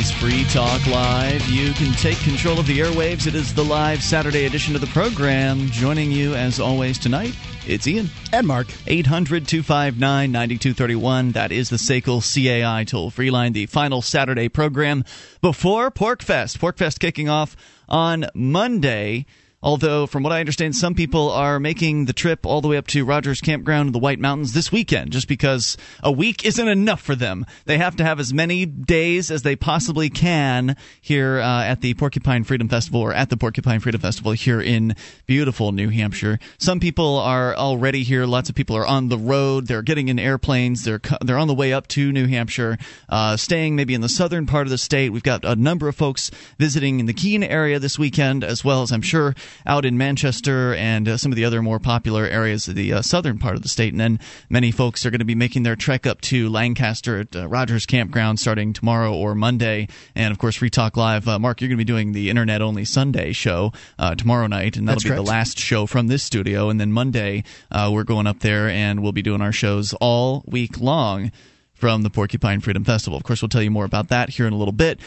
Is Free Talk Live. You can take control of the airwaves. It is the live Saturday edition of the program. Joining you, as always, tonight, it's Ian. And Mark. 800 259 9231. That is the SACL CAI toll free line, the final Saturday program before PorcFest. PorcFest kicking off on Monday. Although, from what I understand, some people are making the trip all the way up to Rogers Campground in the White Mountains this weekend, just because a week isn't enough for them. They have to have as many days as they possibly can here uh, at the Porcupine Freedom Festival or at the Porcupine Freedom Festival here in beautiful New Hampshire. Some people are already here. Lots of people are on the road. They're getting in airplanes. They're they're on the way up to New Hampshire, uh, staying maybe in the southern part of the state. We've got a number of folks visiting in the Keene area this weekend, as well as I'm sure out in Manchester and uh, some of the other more popular areas of the uh, southern part of the state. And then many folks are going to be making their trek up to Lancaster at uh, Rogers Campground starting tomorrow or Monday. And of course, Free Talk Live. Uh, Mark, you're going to be doing the internet only Sunday show uh, tomorrow night, and that'll That's be correct. the last show from this studio. And then Monday, uh, we're going up there and we'll be doing our shows all week long from the Porcupine Freedom Festival. Of course, we'll tell you more about that here in a little bit.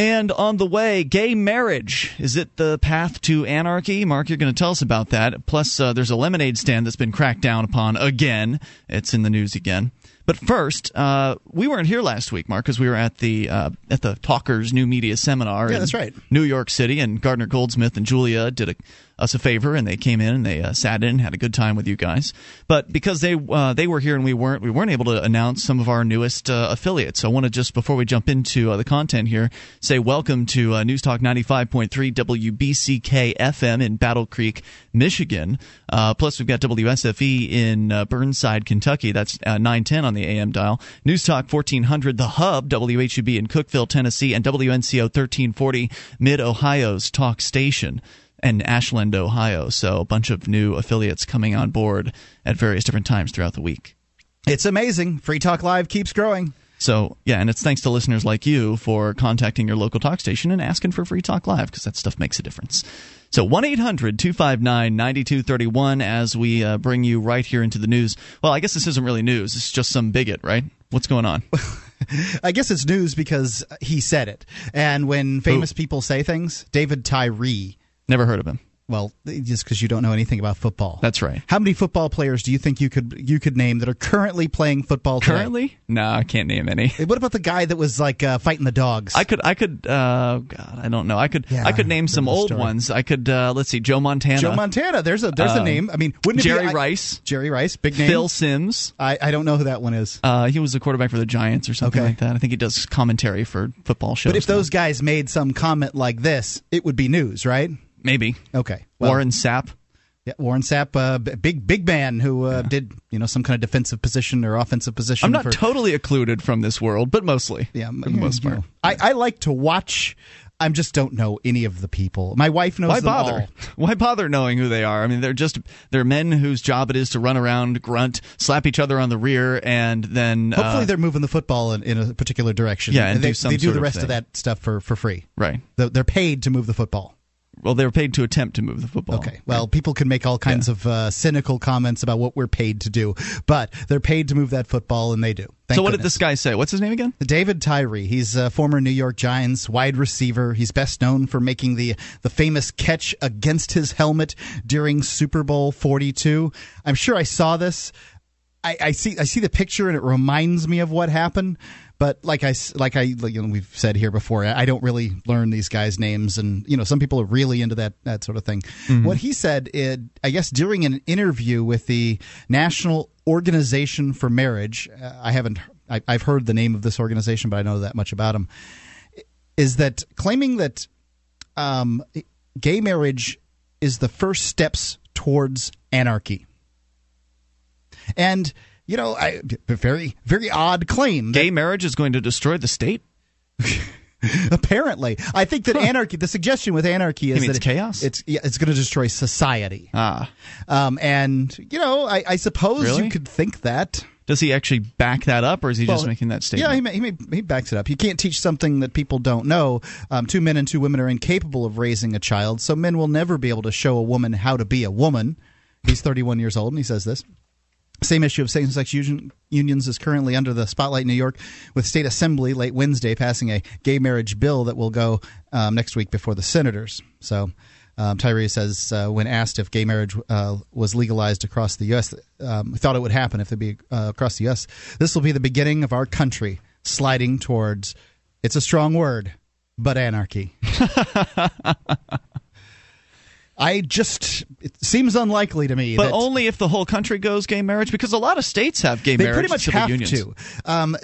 And on the way, gay marriage. Is it the path to anarchy? Mark, you're going to tell us about that. Plus, uh, there's a lemonade stand that's been cracked down upon again. It's in the news again. But first, uh, we weren't here last week, Mark, because we were at the uh, at the Talkers New Media Seminar. Yeah, in that's right. New York City, and Gardner Goldsmith and Julia did a, us a favor, and they came in and they uh, sat in, and had a good time with you guys. But because they uh, they were here and we weren't, we weren't able to announce some of our newest uh, affiliates. So I want to just before we jump into uh, the content here, say welcome to uh, News Talk 95.3 WBCK FM in Battle Creek, Michigan. Uh, plus, we've got WSFE in uh, Burnside, Kentucky. That's uh, 910 on the AM dial. News Talk 1400, The Hub, WHUB in Cookeville, Tennessee, and WNCO 1340, Mid Ohio's talk station. And Ashland, Ohio. So a bunch of new affiliates coming on board at various different times throughout the week. It's amazing. Free Talk Live keeps growing. So, yeah, and it's thanks to listeners like you for contacting your local talk station and asking for Free Talk Live because that stuff makes a difference. So, 1 800 259 9231 as we uh, bring you right here into the news. Well, I guess this isn't really news. It's just some bigot, right? What's going on? I guess it's news because he said it. And when famous people say things, David Tyree, Never heard of him. well, just because you don't know anything about football. That's right. How many football players do you think you could you could name that are currently playing football today? Currently? No, I can't name any. What about the guy that was like uh, fighting the dogs? I could, I could, uh, God, I don't know. I could, Yeah, I could name some old story. ones. I could, uh, let's see, Joe Montana, Joe Montana. There's a there's a Uh, name. I mean, wouldn't it Jerry be, I- Rice, Jerry Rice, big name. Phil Simms. I, I don't know who that one is. Uh, he was a quarterback for the Giants or something Okay. like that. I think he does commentary for football shows. But if now. those guys made some comment like this, it would be news, right? Maybe Okay. Well, Warren Sapp, Yeah, Warren Sapp, uh, big big man who uh, did you know some kind of defensive position or offensive position. I'm not for, totally occluded from this world, but mostly. yeah, for the most part. know. I, I like to watch. I just don't know any of the people. My wife knows Why them bother? Why bother knowing who they are? I mean, they're just they're men whose job it is to run around, grunt, slap each other on the rear, and then Hopefully, uh, they're moving the football in, in a particular direction. Yeah, and they do some they do the rest of thing. that stuff for for free. right. They're paid to move the football. Well, they were paid to attempt to move the football. Okay. Well, people can make all kinds of uh, cynical comments about what we're paid to do, but they're paid to move that football, and they do. Thank so what did this guy say? What's his name again? David Tyree. He's a former New York Giants wide receiver. He's best known for making the the famous catch against his helmet during Super Bowl 42. I'm sure I saw this. I, I see I see the picture and it reminds me of what happened. But like I like I like, you know, we've said here before, I don't really learn these guys' names, and you know some people are really into that that sort of thing. What he said, it, I guess, during an interview with the National Organization for Marriage, uh, I haven't I, I've heard the name of this organization, but I know that much about them. Is that claiming that um, gay marriage is the first steps towards anarchy? And you know, I, a very very odd claim. that- Gay marriage is going to destroy the state. apparently, I think that anarchy. The suggestion with anarchy is that it- chaos? It's yeah, it's going to destroy society. Ah, Um, and you know, I, I suppose Really? you could think that. does he actually back that up, or is he just making that statement? Yeah, he, ma- he, ma- he backs it up. You can't teach something that people don't know. Um, two men and two women are incapable of raising a child, so men will never be able to show a woman how to be a woman. He's 31 years old, and he says this. Same issue of same sex union, unions is currently under the spotlight in New York, with state assembly late Wednesday passing a gay marriage bill that will go um, next week before the senators. So. Um, Tyree says uh, when asked if gay marriage uh, was legalized across the U.S., um, thought it would happen if it be uh, across the U.S. This will be the beginning of our country sliding towards. It's a strong word, but anarchy. I just it seems unlikely to me. But only if the whole country goes gay marriage, because a lot of states have gay they marriage. pretty much have unions. to. Um,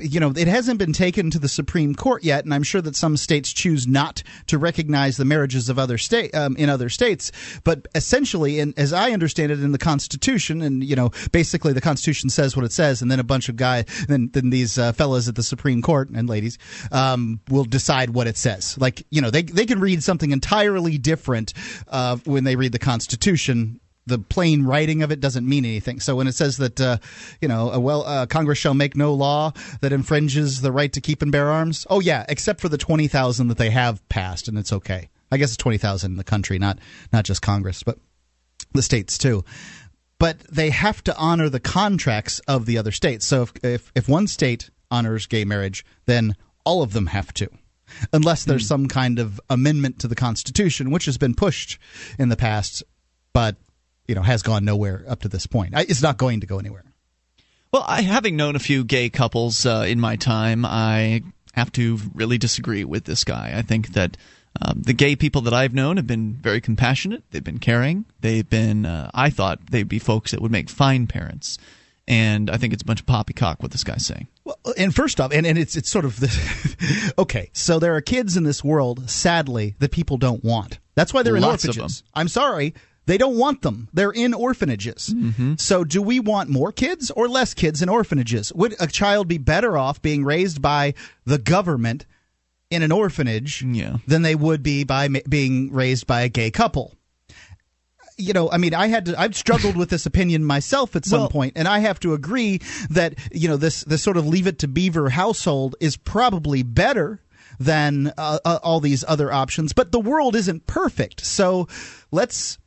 you know, it hasn't been taken to the Supreme Court yet, and I'm sure that some states choose not to recognize the marriages of other state um, in other states. But essentially, and as I understand it, in the Constitution, and you know, basically the Constitution says what it says, and then a bunch of guys, then then these uh, fellas at the Supreme Court and ladies um, will decide what it says. Like you know, they they can read something entirely different uh, when they read the Constitution the plain writing of it doesn't mean anything. So when it says that, uh, you know, uh, well, uh, Congress shall make no law that infringes the right to keep and bear arms. Oh yeah, except for the twenty thousand that they have passed, and it's okay. I guess it's twenty thousand in the country, not not just Congress, but the states too. But they have to honor the contracts of the other states. So if if, if one state honors gay marriage, then all of them have to unless there's some kind of amendment to the Constitution, which has been pushed in the past, but you know has gone nowhere up to this point. It's not going to go anywhere. Well, I, having known a few gay couples uh, in my time, I have to really disagree with this guy. I think that um, the gay people that I've known have been very compassionate. They've been caring. They've been. Uh, I thought they'd be folks that would make fine parents. And I think it's a bunch of poppycock what this guy's saying. Well, and first off, and, and it's it's sort of the okay. So there are kids in this world, sadly, that people don't want. That's why they're in Lots of orphanages. I'm sorry. They don't want them. They're in orphanages. Mm-hmm. So, do we want more kids or less kids in orphanages? Would a child be better off being raised by the government in an orphanage Yeah. than they would be by ma- being raised by a gay couple? You know, I mean, I had to, I've struggled with this opinion myself at some Well- point, and I have to agree that you know this this sort of leave it to Beaver household is probably better than uh, uh, all these other options. But the world isn't perfect, so let's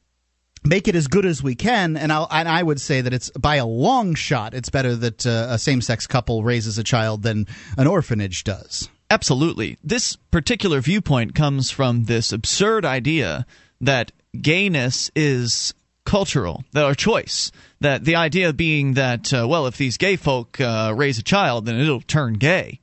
make it as good as we can. And, I'll, and I would say that it's by a long shot, it's better that uh, a same sex couple raises a child than an orphanage does. Absolutely. This particular viewpoint comes from this absurd idea that gayness is cultural, our choice. That the idea being that, uh, well, if these gay folk uh, raise a child, then it'll turn gay.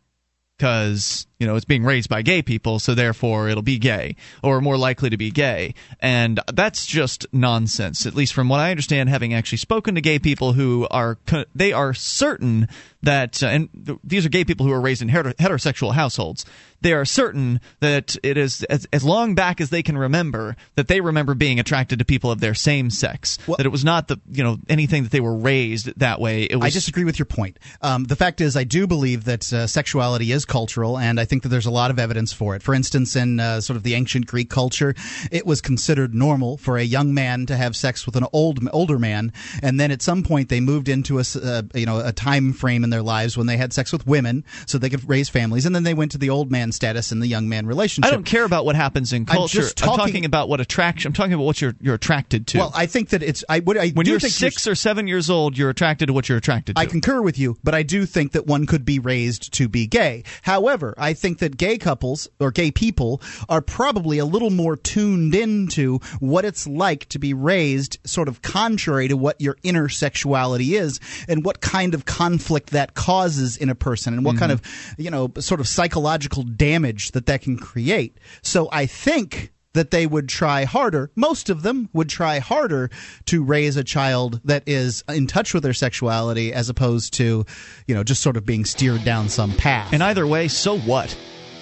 Because, you know, it's being raised by gay people, so therefore it'll be gay, or more likely to be gay. And that's just nonsense, at least from what I understand, having actually spoken to gay people who are, they are certain that, uh, and th- these are gay people who are raised in heter- heterosexual households. They are certain that it is as, as long back as they can remember that they remember being attracted to people of their same sex. that it was not the you know anything that they were raised that way. It was I disagree with your point. Um, the fact is, I do believe that uh, sexuality is cultural, and I think that there's a lot of evidence for it. For instance, in uh, sort of the ancient Greek culture, it was considered normal for a young man to have sex with an old older man, and then at some point they moved into a uh, you know a time frame in their lives when they had sex with women so they could raise families, and then they went to the old man status and the young man relationship. I don't care about what happens in culture. I'm talking- talking about what attraction. I'm talking about what you're you're attracted to. Well, I think that it's I would I when you're think six or seven years old, you're attracted to what you're attracted to. I concur with you, but I do think that one could be raised to be gay. However, I think that gay couples or gay people are probably a little more tuned into what it's like to be raised sort of contrary to what your inner sexuality is and what kind of conflict that causes in a person and what kind mm-hmm. of, you know, sort of psychological damage that that can create. So I think that they would try harder. Most of them would try harder to raise a child that is in touch with their sexuality as opposed to, you know, just sort of being steered down some path. And either way, so what?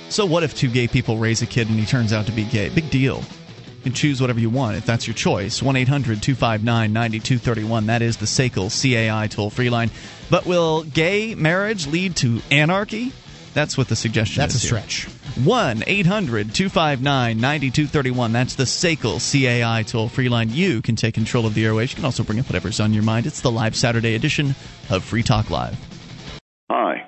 So what if two gay people raise a kid and he turns out to be gay? Big deal. You can choose whatever you want if that's your choice. 1 800 259 9231. That is the SACL CAI toll free line. But will gay marriage lead to anarchy? That's what the suggestion That's a is. here. stretch. 1 800 259 9231. That's the SACL CAI toll free line. You can take control of the airwaves. You can also bring up whatever's on your mind. It's the live Saturday edition of Free Talk Live. Hi,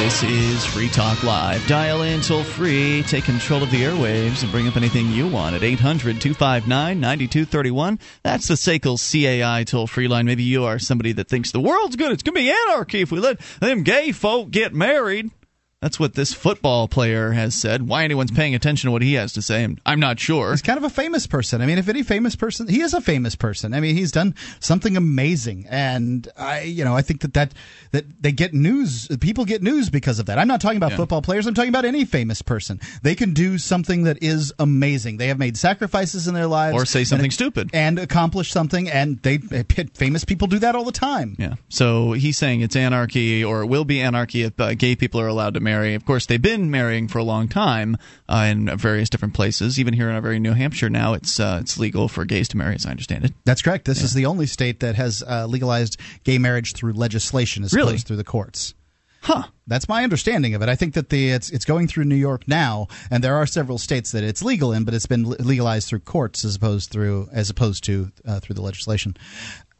This is Free Talk Live. Dial in toll free, take control of the airwaves, and bring up anything you want at 800 259 9231. That's the SACL CAI toll free line. Maybe you are somebody that thinks the world's good. It's going to be anarchy if we let them gay folk get married. That's what this football player has said. Why anyone's paying attention to what he has to say, I'm not sure. He's kind of a famous person. I mean, if any famous person, he is a famous person. I mean, he's done something amazing, and I, you know, I think that that that they get news. People get news because of that. I'm not talking about yeah. football players. I'm talking about any famous person. They can do something that is amazing. They have made sacrifices in their lives, or say something and, stupid, and accomplish something. And they famous people do that all the time. Yeah. So he's saying it's anarchy, or it will be anarchy if uh, gay people are allowed to marry marry. Of course, they've been marrying for a long time uh, in various different places. Even here in our very New Hampshire now, it's uh, it's legal for gays to marry, as I understand it. That's correct. This yeah. is the only state that has uh, legalized gay marriage through legislation as really? opposed through the courts. Huh. That's my understanding of it. I think that the it's it's going through New York now, and there are several states that it's legal in, but it's been legalized through courts as opposed through as opposed to uh, through the legislation.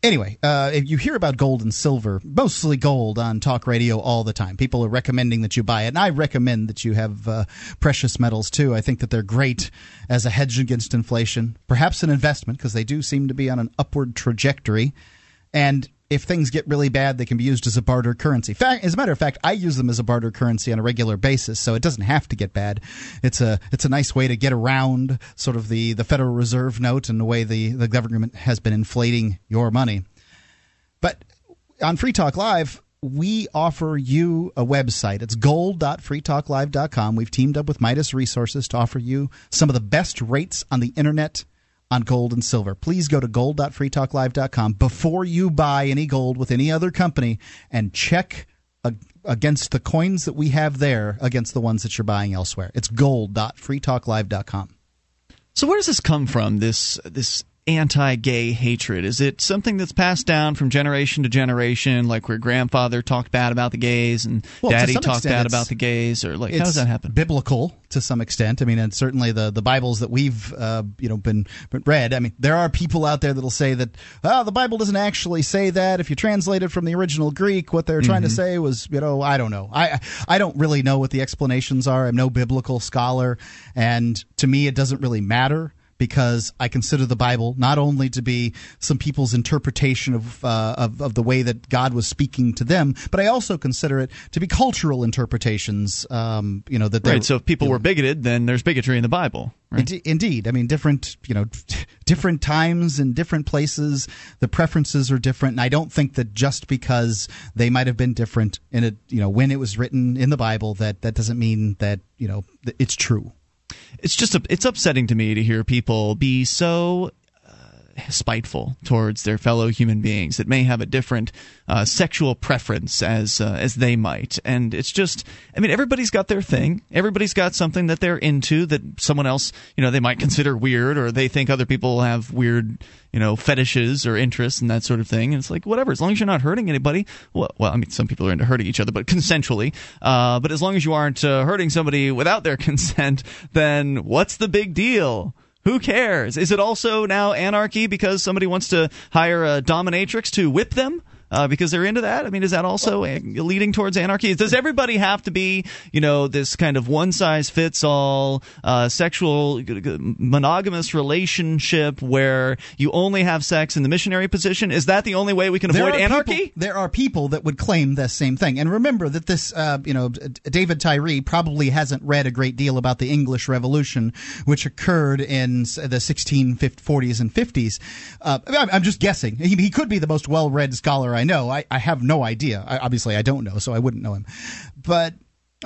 Anyway, uh, you hear about gold and silver, mostly gold on talk radio all the time. People are recommending that you buy it, and I recommend that you have uh, precious metals too. I think that they're great as a hedge against inflation, perhaps an investment because they do seem to be on an upward trajectory. And if things get really bad, they can be used as a barter currency. Fact, as a matter of fact, I use them as a barter currency on a regular basis, so it doesn't have to get bad. It's a it's a nice way to get around sort of the, the Federal Reserve note and the way the, the government has been inflating your money. But on Free Talk Live, we offer you a website. It's gold.freetalklive.com. We've teamed up with Midas Resources to offer you some of the best rates on the internet on gold and silver. Please go to gold.freetalklive.com before you buy any gold with any other company and check against the coins that we have there against the ones that you're buying elsewhere. It's gold.freetalklive.com. So where does this come from? This this anti-gay hatred? Is it something that's passed down from generation to generation, like where grandfather talked bad about the gays and well, daddy talked bad about the gays, or like how does that happen? Biblical to some extent. I mean, and certainly the the Bibles that we've uh, you know been, been read. I mean, there are people out there that'll say that oh, the Bible doesn't actually say that. If you translate it from the original Greek, what they're trying mm-hmm. to say was you know I don't know. I I don't really know what the explanations are. I'm no biblical scholar, and to me, it doesn't really matter because I consider the Bible not only to be some people's interpretation of, uh, of, of the way that God was speaking to them, but I also consider it to be cultural interpretations. Um, you know that right. So if people were bigoted, then there's bigotry in the Bible. Right? Indeed, I mean different you know different times and different places, the preferences are different, and I don't think that just because they might have been different in it, you know, when it was written in the Bible, that that doesn't mean that you know it's true it's just it's upsetting to me to hear people be so spiteful towards their fellow human beings that may have a different uh, sexual preference as uh, as they might, and it's just I mean everybody's got their thing, everybody's got something that they're into that someone else you know they might consider weird or they think other people have weird you know fetishes or interests and that sort of thing, and it's like whatever as long as you're not hurting anybody. Well, well I mean some people are into hurting each other, but consensually. Uh, but as long as you aren't uh, hurting somebody without their consent, then what's the big deal? Who cares? Is it also now anarchy because somebody wants to hire a dominatrix to whip them? Uh, because they're into that? I mean, is that also leading towards anarchy? Does everybody have to be, you know, this kind of one size fits all uh, sexual monogamous relationship where you only have sex in the missionary position? Is that the only way we can avoid anarchy? People, there are people that would claim the same thing. And remember that this, uh, you know, David Tyree probably hasn't read a great deal about the English Revolution, which occurred in the 1640s and 50s. Uh, I'm just guessing. He, he could be the most well read scholar I know. I, I have no idea. I, obviously, I don't know, so I wouldn't know him. But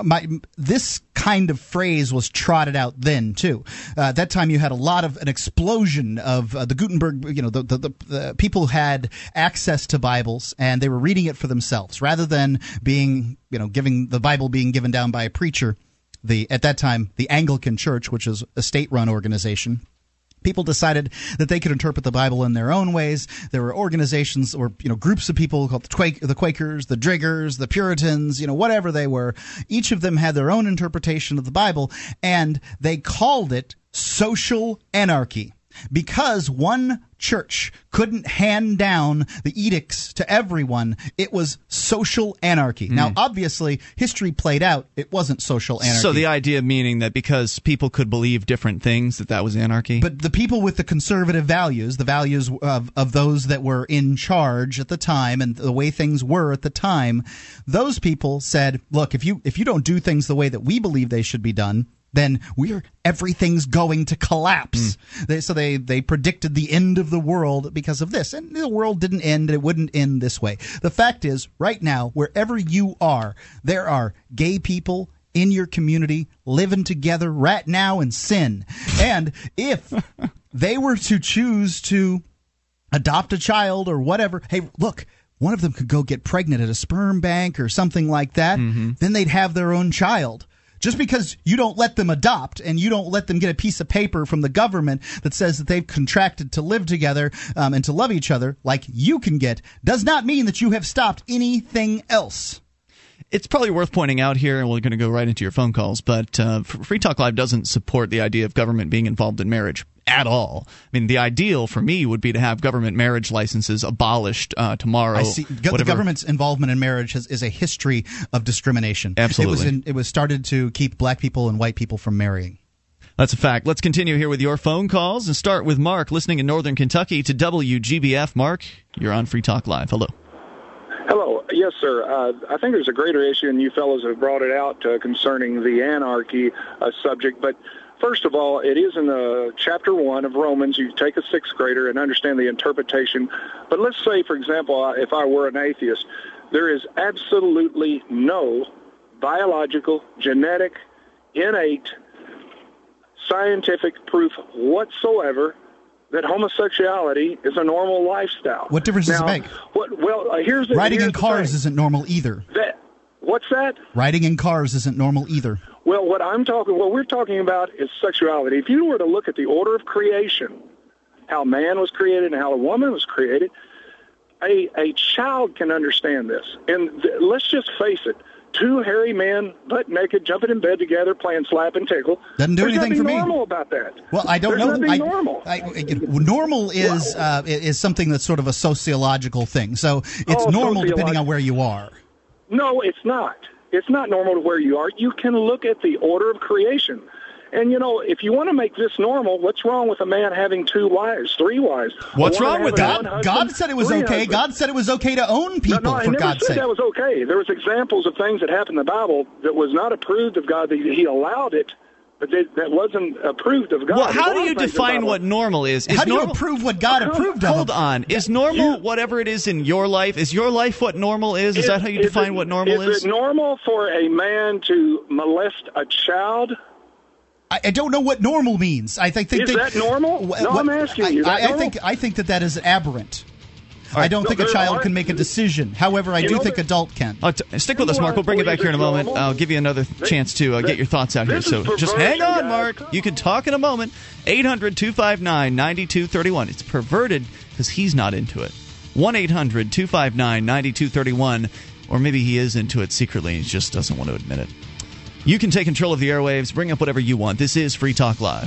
my this kind of phrase was trotted out then too. Uh, at that time, you had a lot of an explosion of uh, the Gutenberg. You know, the, the, the, the people had access to Bibles and they were reading it for themselves rather than being you know giving the Bible being given down by a preacher. The at that time the Anglican Church, which is a state-run organization people decided that they could interpret the Bible in their own ways. There were organizations or you know groups of people called the, Quak- the Quakers, the Diggers, the Puritans, you know whatever they were. Each of them had their own interpretation of the Bible, and they called it social anarchy because one church couldn't hand down the edicts to everyone, it was social anarchy. Mm. Now, obviously, history played out. It wasn't social anarchy. So the idea meaning that because people could believe different things, that that was anarchy. But the people with the conservative values, the values of, of those that were in charge at the time, and the way things were at the time, those people said, "Look, if you if you don't do things the way that we believe they should be done." Then we're everything's going to collapse. Mm. They, so they they predicted the end of the world because of this, and the world didn't end. It wouldn't end this way. The fact is, right now, wherever you are, there are gay people in your community living together right now in sin, and if they were to choose to adopt a child or whatever, hey, look one of them could go get pregnant at a sperm bank or something like that, mm-hmm. then they'd have their own child. Just because you don't let them adopt and you don't let them get a piece of paper from the government that says that they've contracted to live together um, and to love each other, like you can get, does not mean that you have stopped anything else. It's probably worth pointing out here, and we're going to go right into your phone calls, but uh, Free Talk Live doesn't support the idea of government being involved in marriage at all. I mean, the ideal for me would be to have government marriage licenses abolished uh, tomorrow. I see. Whatever. The government's involvement in marriage has, is a history of discrimination. Absolutely. It was, in, it was started to keep black people and white people from marrying. That's a fact. Let's continue here with your phone calls and start with Mark, listening in Northern Kentucky to WGBF. Mark, you're on Free Talk Live. Hello. Hello. Yes, sir. Uh, I think there's a greater issue, and you fellows have brought it out uh, concerning the anarchy uh, subject. But First of all, it is in the chapter one of Romans. You take a sixth grader and understand the interpretation. But let's say, for example, if I were an atheist, there is absolutely no biological, genetic, innate, scientific proof whatsoever that homosexuality is a normal lifestyle. What difference now, does it make? What, well, uh, here's the, riding here's in cars isn't normal either. That, what's that? Riding in cars isn't normal either. Well, what I'm talking, what we're talking about is sexuality. If you were to look at the order of creation, how man was created and how a woman was created, a a child can understand this. And th- let's just face it: two hairy men, butt naked, jumping in bed together, playing slap and tickle. Doesn't do There's anything for me. Normal about that? Well, I don't There's know. I, normal. I, I, normal is uh, is something that's sort of a sociological thing. So it's Oh, normal depending on where you are. No, it's not. It's not normal to where you are. You can look at the order of creation. And you know, if you want to make this normal, what's wrong with a man having two wives, three wives? What's wrong with that? one God said it was okay. husbands? God said it was okay to own people. no, no, I never God's said sake. that was okay. There was examples of things that happened in the Bible that was not approved of God. That He allowed it, but that, that wasn't approved of God. Well, how do you define what normal is? Is How do you normal- approve what God approved of? Hold on. Is normal whatever it is in your life? Is your life what normal is? Is that how you Is define it- what normal is? Is it normal for a man to molest a child? I, I don't know what normal means. I think, think Is that normal? No, what- I'm asking you. Is I, I think I think that that is aberrant. I don't No, think a child can make a decision. However, I You do know, think there- adult can. Uh, t- stick with us, Mark. We'll bring you back here in a moment. I'll give you another chance to uh, get your thoughts out here. So just hang on, guys. Mark. You can talk in a moment. 800 259 9231. It's perverted because he's not into it. 1 800 259 9231. Or maybe he is into it secretly and he just doesn't want to admit it. You can take control of the airwaves, bring up whatever you want. This is Free Talk Live.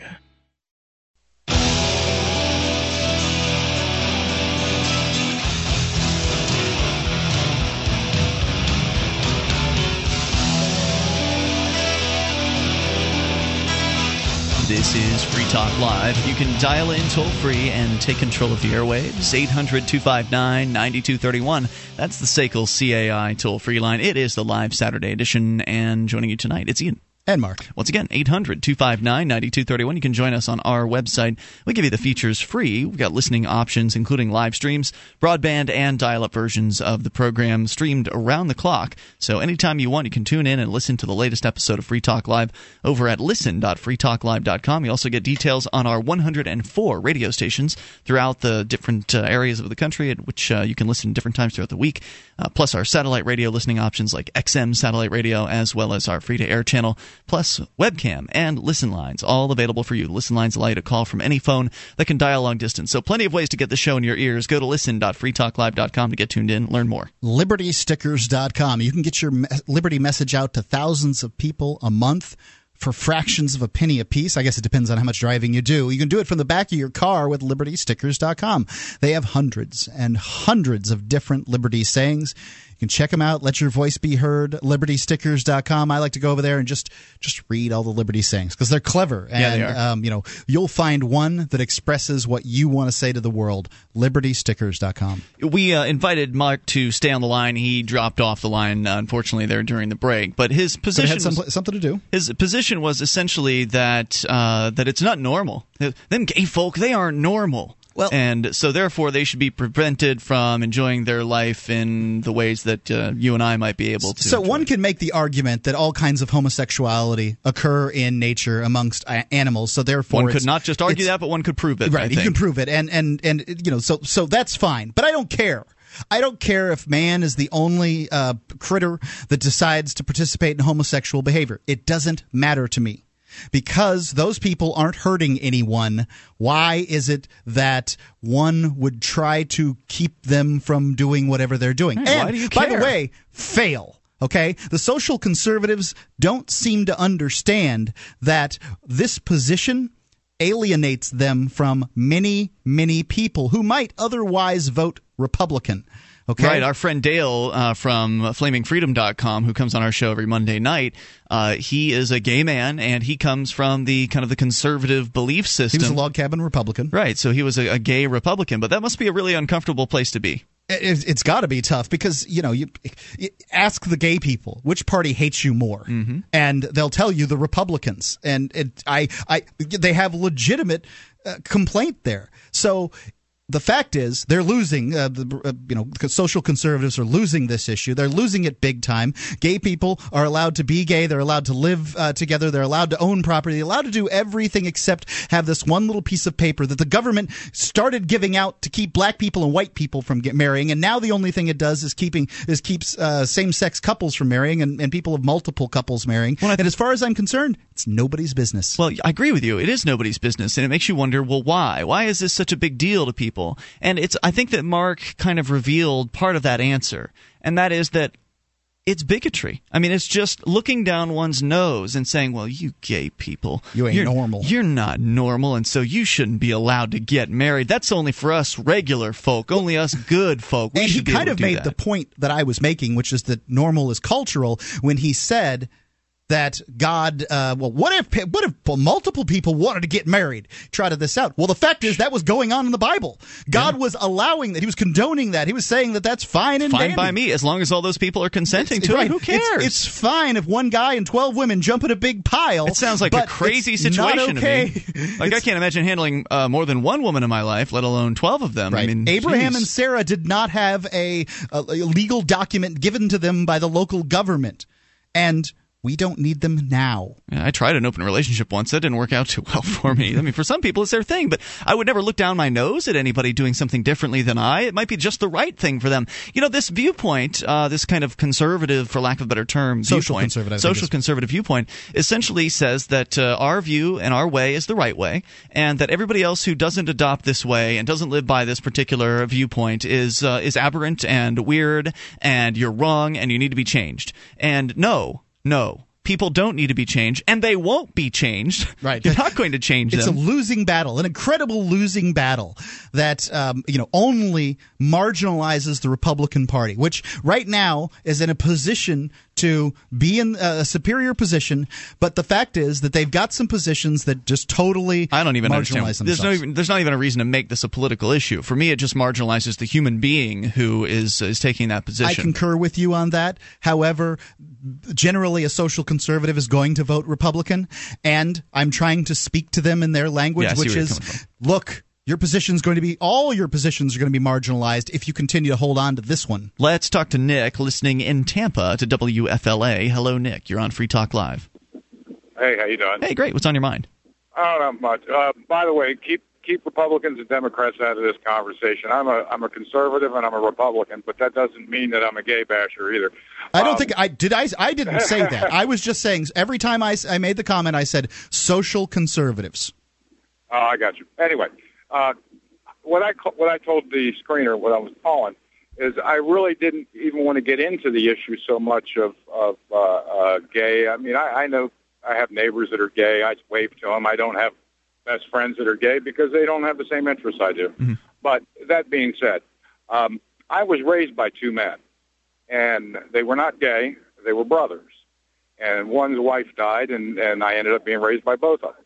This is Free Talk Live. You can dial in toll free and take control of the airwaves. 800 259 9231. That's the SACL CAI toll free line. It is the live Saturday edition. And joining you tonight, it's Ian. And Mark. Once again, 800 259 9231. You can join us on our website. We give you the features free. We've got listening options, including live streams, broadband, and dial up versions of the program streamed around the clock. So anytime you want, you can tune in and listen to the latest episode of Free Talk Live over at listen.freetalklive.com. You also get details on our 104 radio stations throughout the different uh, areas of the country at which uh, you can listen different times throughout the week, uh, plus our satellite radio listening options like XM satellite radio, as well as our free to air channel plus webcam and listen lines, all available for you. Listen lines allow you to call from any phone that can dial long distance. So plenty of ways to get the show in your ears. Go to listen.freetalklive.com to get tuned in, learn more. LibertyStickers.com. You can get your Liberty message out to thousands of people a month for fractions of a penny a piece. I guess it depends on how much driving you do. You can do it from the back of your car with libertystickers.com. They have hundreds and hundreds of different Liberty sayings. Can check them out. Let your voice be heard. LibertyStickers.com. I like to go over there and just just read all the Liberty sayings because they're clever. And, Yeah, they are. Um, you know, you'll find one that expresses what you want to say to the world. LibertyStickers.com. We uh, invited Mark to stay on the line. He dropped off the line, uh, unfortunately, there during the break. But his But position had some, was- something to do. his position was essentially that uh, that it's not normal. Them gay folk, they aren't normal. Well- and so therefore they should be prevented from enjoying their life in the ways that uh, you and I might be able to. So enjoy. one can make the argument that all kinds of homosexuality occur in nature amongst animals. So therefore, one could not just argue that, but one could prove it. I Right, you can prove it, and and and you know, so so that's fine. But I don't care. I don't care if man is the only uh, critter that decides to participate in homosexual behavior. It doesn't matter to me. Because those people aren't hurting anyone, why is it that one would try to keep them from doing whatever they're doing? Hey, and do by the way, fail. Okay? The social conservatives don't seem to understand that this position alienates them from many, many people who might otherwise vote Republican. Okay? Right, our friend Dale uh, from FlamingFreedom.com, who comes on our show every Monday night, uh, he is a gay man, and he comes from the kind of the conservative belief system. he was a log cabin Republican. right, so he was a, a gay Republican, but that must be a really uncomfortable place to be. It, it's got to be tough because you know you, you ask the gay people which party hates you more, Mm-hmm. and they'll tell you the Republicans, and it, I, I, they have legitimate uh, complaint there. So the fact is they're losing. Uh, the uh, you know social conservatives are losing this issue. They're losing it big time. Gay people are allowed to be gay. They're allowed to live uh, together. They're allowed to own property. They're allowed to do everything except have this one little piece of paper that the government started giving out to keep black people and white people from marrying. And now the only thing it does is keeping is keeps uh, same sex couples from marrying and, and people of multiple couples marrying. and as far as I'm concerned, it's nobody's business. Well, I agree with you. It is nobody's business, and it makes you wonder, well, why? Why is this such a big deal to people? And it's I think that Mark kind of revealed part of that answer, and that is that it's bigotry. I mean, it's just looking down one's nose and saying, "Well, you gay people, You ain't you're, normal." You're not normal, and so you shouldn't be allowed to get married. That's only for us regular folk, only us good folk." We and he kind of made that. the point that I was making, which is that normal is cultural, when he said that God, uh, well, what if what if multiple people wanted to get married? Trotted this out. Well, the fact is that was going on in the Bible. God was allowing that. He was condoning that. He was saying that that's fine and Fine dandy. by me, as long as all those people are consenting It's- to right. it. Who It's- cares? It's, fine if one guy and twelve women jump in a big pile. It sounds like a crazy situation okay. to me. Like I can't imagine handling uh, more than one woman in my life, let alone twelve of them. Right. I mean, Abraham geez. and Sarah did not have a, a legal document given to them by the local government, and we don't need them now. I tried an open relationship once. That didn't work out too well for me. I mean, for some people, it's their thing, but I would never look down my nose at anybody doing something differently than I. It might be just the right thing for them. You know, this viewpoint, uh, this kind of conservative, for lack of a better term, Social viewpoint, conservative, social conservative viewpoint, essentially says that uh, our view and our way is the right way, and that everybody else who doesn't adopt this way and doesn't live by this particular viewpoint is uh, is aberrant and weird, and you're wrong, and you need to be changed. And no, no. People don't need to be changed, and they won't be changed. Right. You're not going to change It's them. a losing battle, an incredible losing battle that um, you know only marginalizes the Republican Party, which right now is in a position to be in a superior position, but the fact is that they've got some positions that just totally I don't even understand. marginalize There's no even, there's not even a reason to make this a political issue. For me, it just marginalizes the human being who is is taking that position. I concur with you on that. However, generally a social conservative is going to vote Republican, and I'm trying to speak to them in their language, Yeah, which is look, your position's going to be all your positions are going to be marginalized if you continue to hold on to this one. Let's talk to Nick, listening in Tampa to WFLA. Hello, Nick. You're on Free Talk Live. Hey, how you doing? Hey, great. What's on your mind? I don't know much. Uh, by the way, keep keep Republicans and Democrats out of this conversation. I'm a I'm a conservative and I'm a Republican, but that doesn't mean that I'm a gay basher either. I don't Um, think I did. I I didn't say that. I was just saying every time I I made the comment, I said social conservatives. Oh, I got you. Anyway, uh, what I what I told the screener, what I was calling, is I really didn't even want to get into the issue so much of of uh, uh, gay. I mean, I, I know I have neighbors that are gay. I wave to them. I don't have best friends that are gay because they don't have the same interests I do. But that being said, um, I was raised by two men, and they were not gay. They were brothers, and one's wife died, and and I ended up being raised by both of them.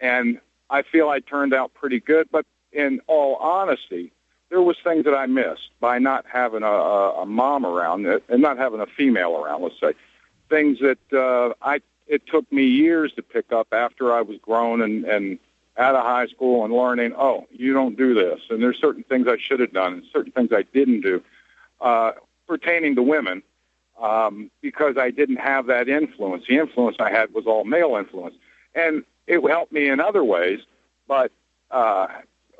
And I feel I turned out pretty good, but in all honesty, there was things that I missed by not having a, a, a mom around and not having a female around. Let's say things that uh, I it took me years to pick up after I was grown and and out of high school and learning. Oh, you don't do this, and there's certain things I should have done and certain things I didn't do uh, pertaining to women um, because I didn't have that influence. The influence I had was all male influence, and it helped me in other ways. But uh,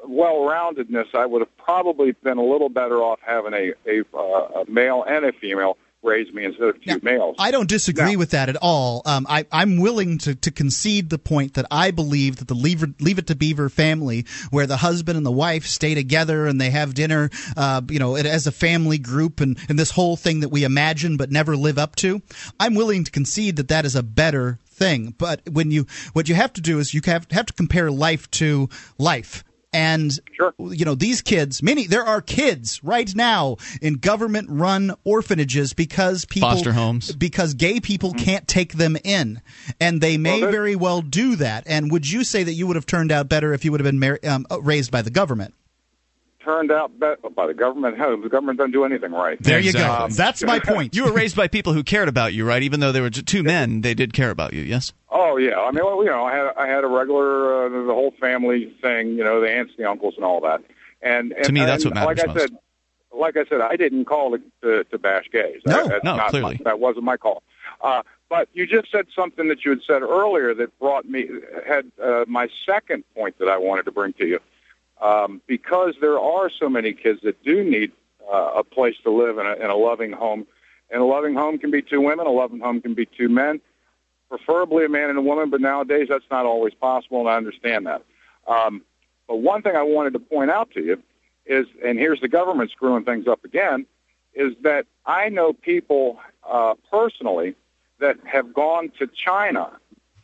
well-roundedness, I would have probably been a little better off having a a, uh, a male and a female raise me instead of two Now, males. I don't disagree No. with that at all. Um, I, I'm willing to, to concede the point that I believe that the Leave, It- Leave It to Beaver family, where the husband and the wife stay together and they have dinner, uh, you know, as a family group, and, and this whole thing that we imagine but never live up to, I'm willing to concede that that is a better thing. But when you, what you have to do is you have, have to compare life to life. And Sure. you know these kids many there are kids right now in government run orphanages because people Foster homes. because gay people can't take them in and they may Well, very well do that and would you say that you would have turned out better if you would have been mar- um, raised by the government Turned out be- by the government. Hell, the government doesn't do anything right. there you Exactly. go that's my point You were raised by people who cared about you, right? Even though they were j- two men, they did care about you. Yes. Oh yeah, I mean, well, you know, I had I had a regular uh, the whole family thing, you know, the aunts, the uncles, and all that. And, and To me, that's and what matters Like I most. said, like I said, I didn't call to to, to bash gays. No, That- that's no, not clearly. my- that wasn't my call. Uh, but you just said something that you had said earlier that brought me had uh, my second point that I wanted to bring to you. Um, because there are so many kids that do need uh, a place to live in a, in a loving home, and a loving home can be two women, a loving home can be two men preferably a man and a woman, but nowadays that's not always possible, and I understand that. Um, but one thing I wanted to point out to you is, and here's the government screwing things up again, is that I know people uh, personally that have gone to China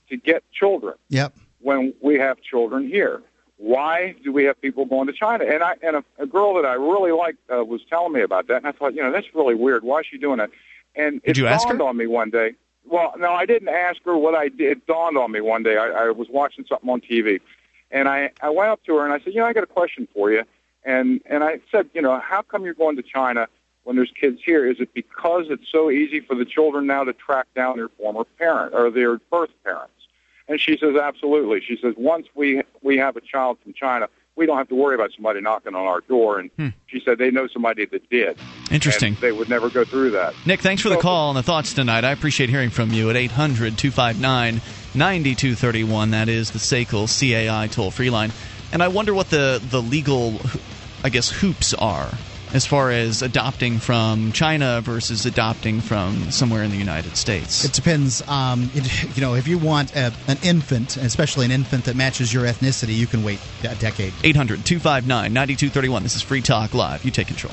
to get children yep when we have children here. Why do we have people going to China? And I and a, a girl that I really liked uh, was telling me about that, and I thought, you know, that's really weird. Why is she doing that? And Did it dawned on me one day. Well, no, I didn't ask her. What I did it dawned on me one day. I, I was watching something on TV, and I I went up to her and I said, you know, I got a question for you. And and I said, you know, how come you're going to China when there's kids here? Is it because it's so easy for the children now to track down their former parent or their birth parents? And she says, absolutely. She says, once we we have a child from China, we don't have to worry about somebody knocking on our door. And hmm. she said they know somebody that did. Interesting. And they would never go through that. Nick, thanks for the So- call and the thoughts tonight. I appreciate hearing from you at 800 259 9231. That is the SACL CAI toll free line. And I wonder what the, the legal, I guess, hoops are as far as adopting from China versus adopting from somewhere in the United States. It depends. Um, it, you know, if you want a, an infant, especially an infant that matches your ethnicity, you can wait a decade. 800 259 9231. This is Free Talk Live. You take control.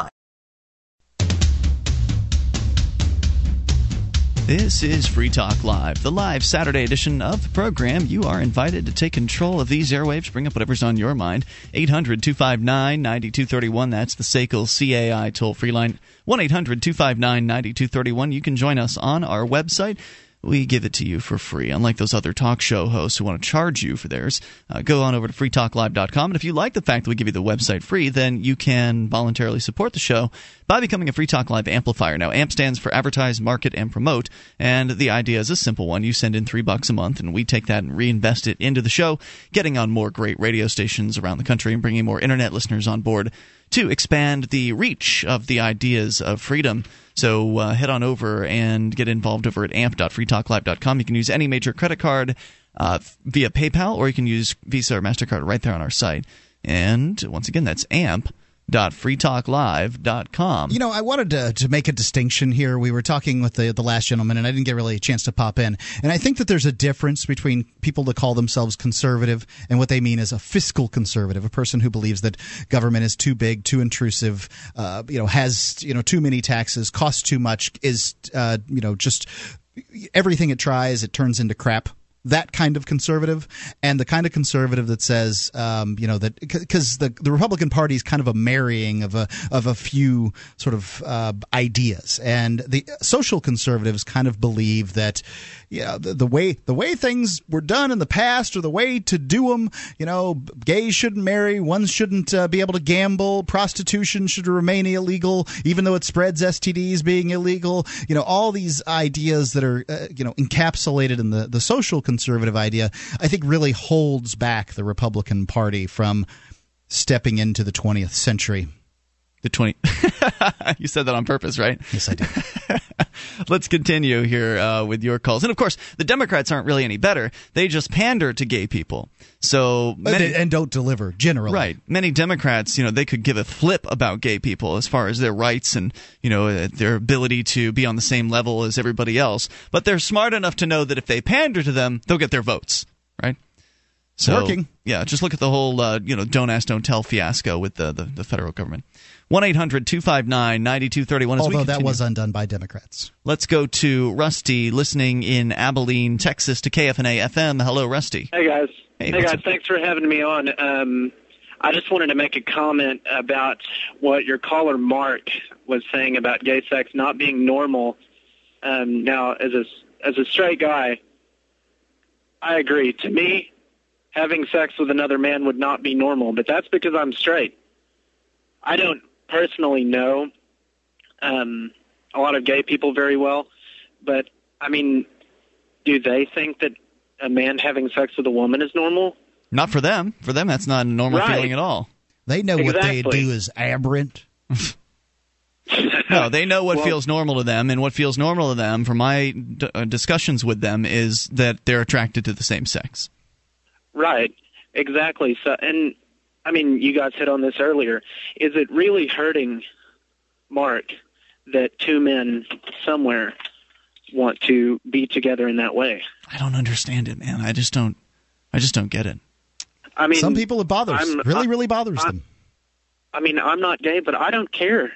This is Free Talk Live, the live Saturday edition of the program. You are invited to take control of these airwaves, bring up whatever's on your mind. 800 259 9231. That's the SACL CAI toll free line. 1 800 259 9231. You can join us on our website we give it to you for free. Unlike those other talk show hosts who want to charge you for theirs, uh, go on over to freetalklive.com. And if you like the fact that we give you the website free, then you can voluntarily support the show by becoming a Free Talk Live amplifier. Now, AMP stands for Advertise, Market, and Promote. And the idea is a simple one. You send in three bucks a month, and we take that and reinvest it into the show, getting on more great radio stations around the country and bringing more internet listeners on board to expand the reach of the ideas of freedom so uh, head on over and get involved over at amp.freetalklive.com. You can use any major credit card uh, via PayPal, or you can use Visa or MasterCard right there on our site. And once again, that's amp www.freetalklive.com. You know, I wanted to, to make a distinction here. We were talking with the, the last gentleman, and I didn't get really a chance to pop in. And I think that there's a difference between people that call themselves conservative and what they mean as a fiscal conservative, a person who believes that government is too big, too intrusive, uh, you know, has you know too many taxes, costs too much, is uh, you know just everything it tries, it turns into crap that kind of conservative and the kind of conservative that says, um, you know, that because the the Republican Party is kind of a marrying of a of a few sort of uh, ideas, and the social conservatives kind of believe that, you know, the, the, way the way things were done in the past or the way to do them, you know, gays shouldn't marry, one shouldn't uh, be able to gamble, prostitution should remain illegal, even though it spreads STDs being illegal, you know, all these ideas that are, uh, you know, encapsulated in the the social conservative idea, I think really holds back the Republican Party from stepping into the 20th century. The 20. you said that on purpose, right? Yes, I did. Let's continue here uh, with your calls. And of course, the Democrats aren't really any better. They just pander to gay people. So many, and don't deliver generally. Right. Many Democrats, you know, they could give a flip about gay people as far as their rights and, you know, uh, their ability to be on the same level as everybody else. But they're smart enough to know that if they pander to them, they'll get their votes, right? So, Working. Yeah, just look at the whole, uh, you know, don't ask, don't tell fiasco with the, the, the federal government. 1 800 259 9231. Although that was undone by Democrats. Let's go to Rusty listening in Abilene, Texas to KFNA FM. Hello, Rusty. Hey, guys. Hey, hey guys. Up? Thanks for having me on. Um, I just wanted to make a comment about what your caller Mark was saying about gay sex not being normal. Um, now, as a as a straight guy, I agree. To me, having sex with another man would not be normal, but that's because I'm straight. I don't personally know um, a lot of gay people very well, but I mean, do they think that a man having sex with a woman is normal? Not for them. For them, that's not a normal right. feeling at all. They know exactly. what they do is aberrant. no, they know what well, feels normal to them, and what feels normal to them, from my d- uh, discussions with them, is that they're attracted to the same sex. Right. Exactly. So, and I mean, you guys hit on this earlier. Is it really hurting Mark that two men somewhere want to be together in that way? I don't understand it, man. I just don't. I just don't get it. I mean, some people it bothers. I'm, really, really bothers I, them. I mean, I'm not gay, but I don't care.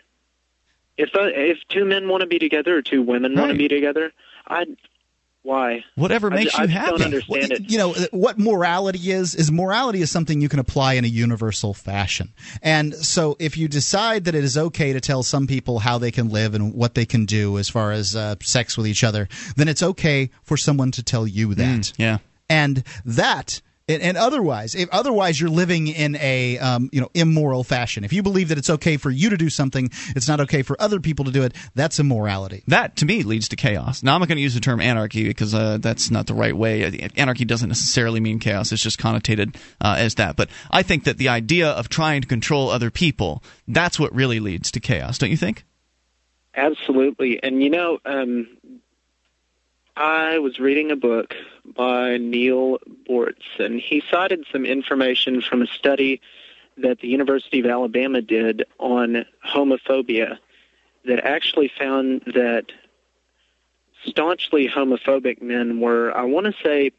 If uh, if two men want to be together or two women right. want to be together, I why? Whatever makes I, you I happy. don't understand well, it. You know what morality is? Is morality is something you can apply in a universal fashion. And so, if you decide that it is okay to tell some people how they can live and what they can do as far as uh, sex with each other, then it's okay for someone to tell you that. Mm, yeah. And that and, and otherwise, if otherwise you're living in a um, you know immoral fashion. If you believe that it's okay for you to do something, it's not okay for other people to do it. That's immorality. That to me leads to chaos. Now I'm not going to use the term anarchy because uh, that's not the right way. Anarchy doesn't necessarily mean chaos. It's just connotated uh, as that. But I think that the idea of trying to control other people that's what really leads to chaos. Don't you think? Absolutely. And you know, um, I was reading a book by Neal Boortz, and he cited some information from a study that the University of Alabama did on homophobia that actually found that staunchly homophobic men were, I want to say,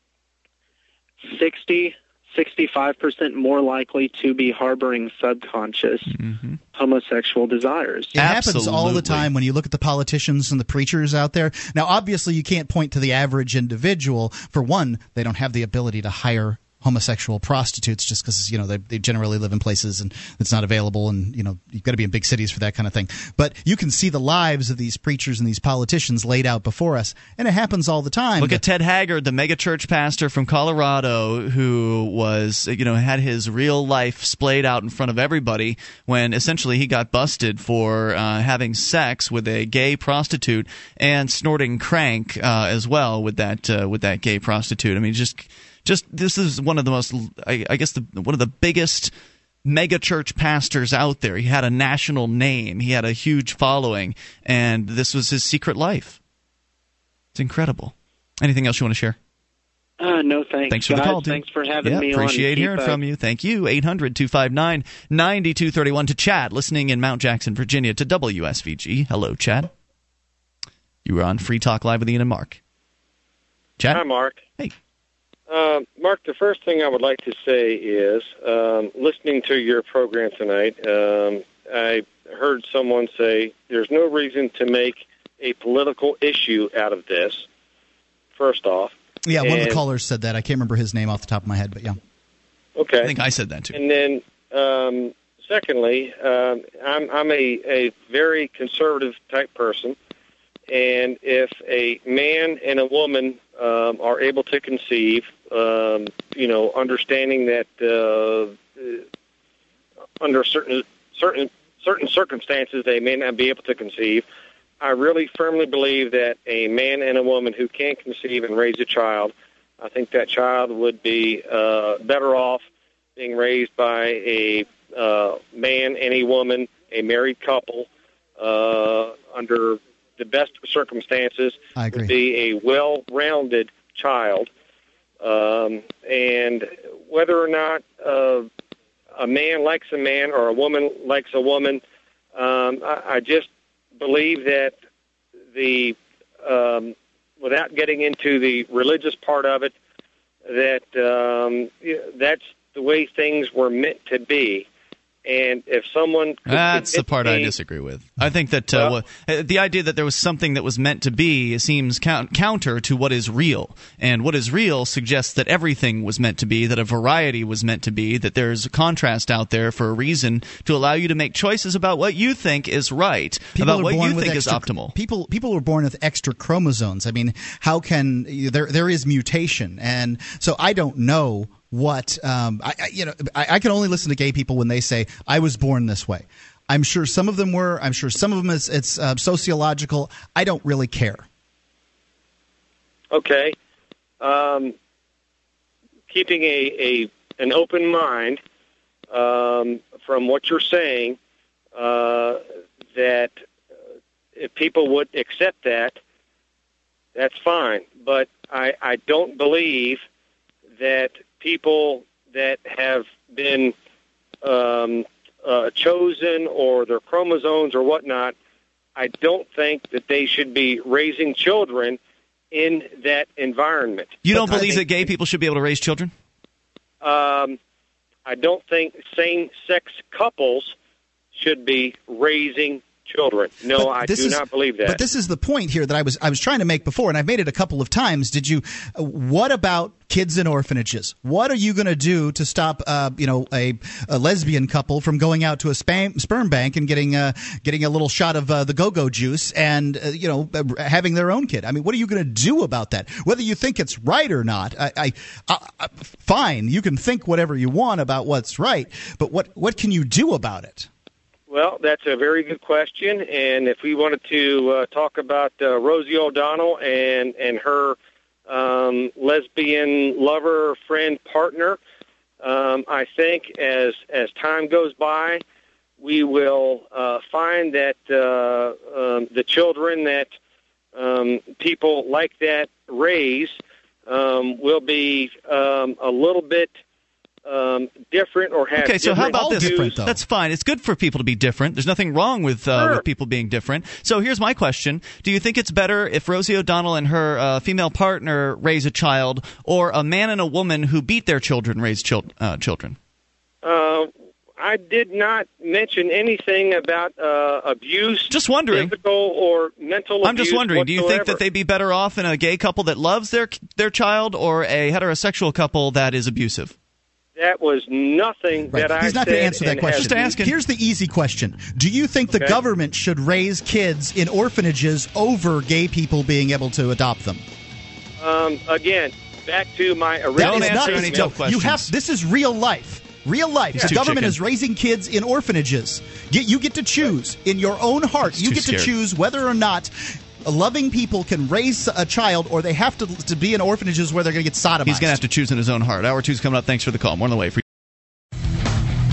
60 65% more likely to be harboring subconscious mm-hmm. homosexual desires. It Absolutely. happens all the time when you look at the politicians and the preachers out there. Now, obviously, you can't point to the average individual. For one, they don't have the ability to hire homosexual prostitutes just because you know they, they generally live in places and it's not available and you know you've got to be in big cities for that kind of thing. But you can see the lives of these preachers and these politicians laid out before us and it happens all the time look at ted haggard the megachurch pastor from colorado who was you know had his real life splayed out in front of everybody when essentially he got busted for uh, having sex with a gay prostitute and snorting crank uh, as well with that uh, with that gay prostitute. I mean just just this is one of the most I, I guess the one of the biggest mega church pastors out there. He had a national name, he had a huge following, and this was his secret life. It's incredible. Anything else you want to share? Uh, no, thanks. Thanks for guys. the call, dude. Thanks for having yeah, me appreciate hearing from you. Thank you. 800 259 9231 to Chad, listening in Mount Jackson, Virginia to WSVG. Hello, Chad. You are on Free Talk Live with Ian and Mark. Chad? Hi, Mark. Hey. Uh, Mark, the first thing I would like to say is um, listening to your program tonight, um, I heard someone say there's no reason to make a political issue out of this, first off. Yeah, one of the callers said that. I can't remember his name off the top of my head, but yeah. Okay. I think I said that too. And then, um, secondly, um, I'm, I'm a, a very conservative type person. And if a man and a woman um, are able to conceive, um, you know, understanding that uh, under certain certain certain circumstances they may not be able to conceive. I really firmly believe that a man and a woman who can conceive and raise a child, I think that child would be uh, better off being raised by a uh, man and a woman, a married couple, uh, under the best circumstances I agree. would be a well-rounded child. Um, and whether or not uh, a man likes a man or a woman likes a woman, um, I, I just believe that the um, without getting into the religious part of it, that um, that's the way things were meant to be. And if someone that's the part me, I disagree with. I think that uh, well, the idea that there was something that was meant to be seems count- counter to what is real, and what is real suggests that everything was meant to be, that a variety was meant to be, that there's a contrast out there for a reason to allow you to make choices about what you think is right, people about what you think extra, is optimal. People people are born with extra chromosomes. I mean, how can there there is mutation, and so I don't know what um, I, I, you know I, I, can only listen to gay people when they say I was born this way. I'm sure some of them were. I'm sure some of them is it's uh, sociological. I don't really care. Okay, um, keeping a, a an open mind um, from what you're saying uh, that if people would accept that, that's fine. But I, I don't believe that people that have been um, uh, chosen or their chromosomes or whatnot, I don't think that they should be raising children in that environment. You don't believe that gay people should be able to raise children? Um, I don't think same sex couples should be raising children. No, but I do is, not believe that. But this is the point here that I was I was trying to make before, and I've made it a couple of times. Did you? What about kids in orphanages? What are you going to do to stop, uh, you know, a, a, lesbian couple from going out to a spam, sperm bank and getting uh, getting a little shot of uh, the go-go juice and uh, you know uh, having their own kid? I mean, what are you going to do about that? Whether you think it's right or not, I, I, I, fine, you can think whatever you want about what's right, but what what can you do about it? Well, that's a very good question, and if we wanted to uh, talk about uh, Rosie O'Donnell and and her um, lesbian lover, friend, partner, um, I think as as time goes by, we will uh, find that uh, um, the children that um, people like that raise um, will be um, a little bit um, different or have Okay, so how about this? views. That's fine. It's good for people to be different. There's nothing wrong with uh, Sure. with people being different. So here's my question: Do you think it's better if Rosie O'Donnell and her uh, female partner raise a child, or a man and a woman who beat their children raise chil- uh, children? Uh, I did not mention anything about uh, abuse, Just wondering. physical or mental. I'm just abuse wondering. Do you think that they'd be better off in a gay couple that loves their their child, or a heterosexual couple that is abusive? That was nothing Right. that I He's not going to answer that question. Just asking. Here's the easy question: Do you think the government should raise kids in orphanages over gay people being able to adopt them? Um, again, back to my That Don't answer not any no, tough You have questions. this is real life. Real life. He's the government chicken. is raising kids in orphanages. Get, you get to choose in your own heart. He's you get scared. to choose whether or not loving people can raise a child, or they have to to be in orphanages where they're going to get sodomized. He's going to have to choose in his own heart. Hour two's coming up. Thanks for the call. More on the way.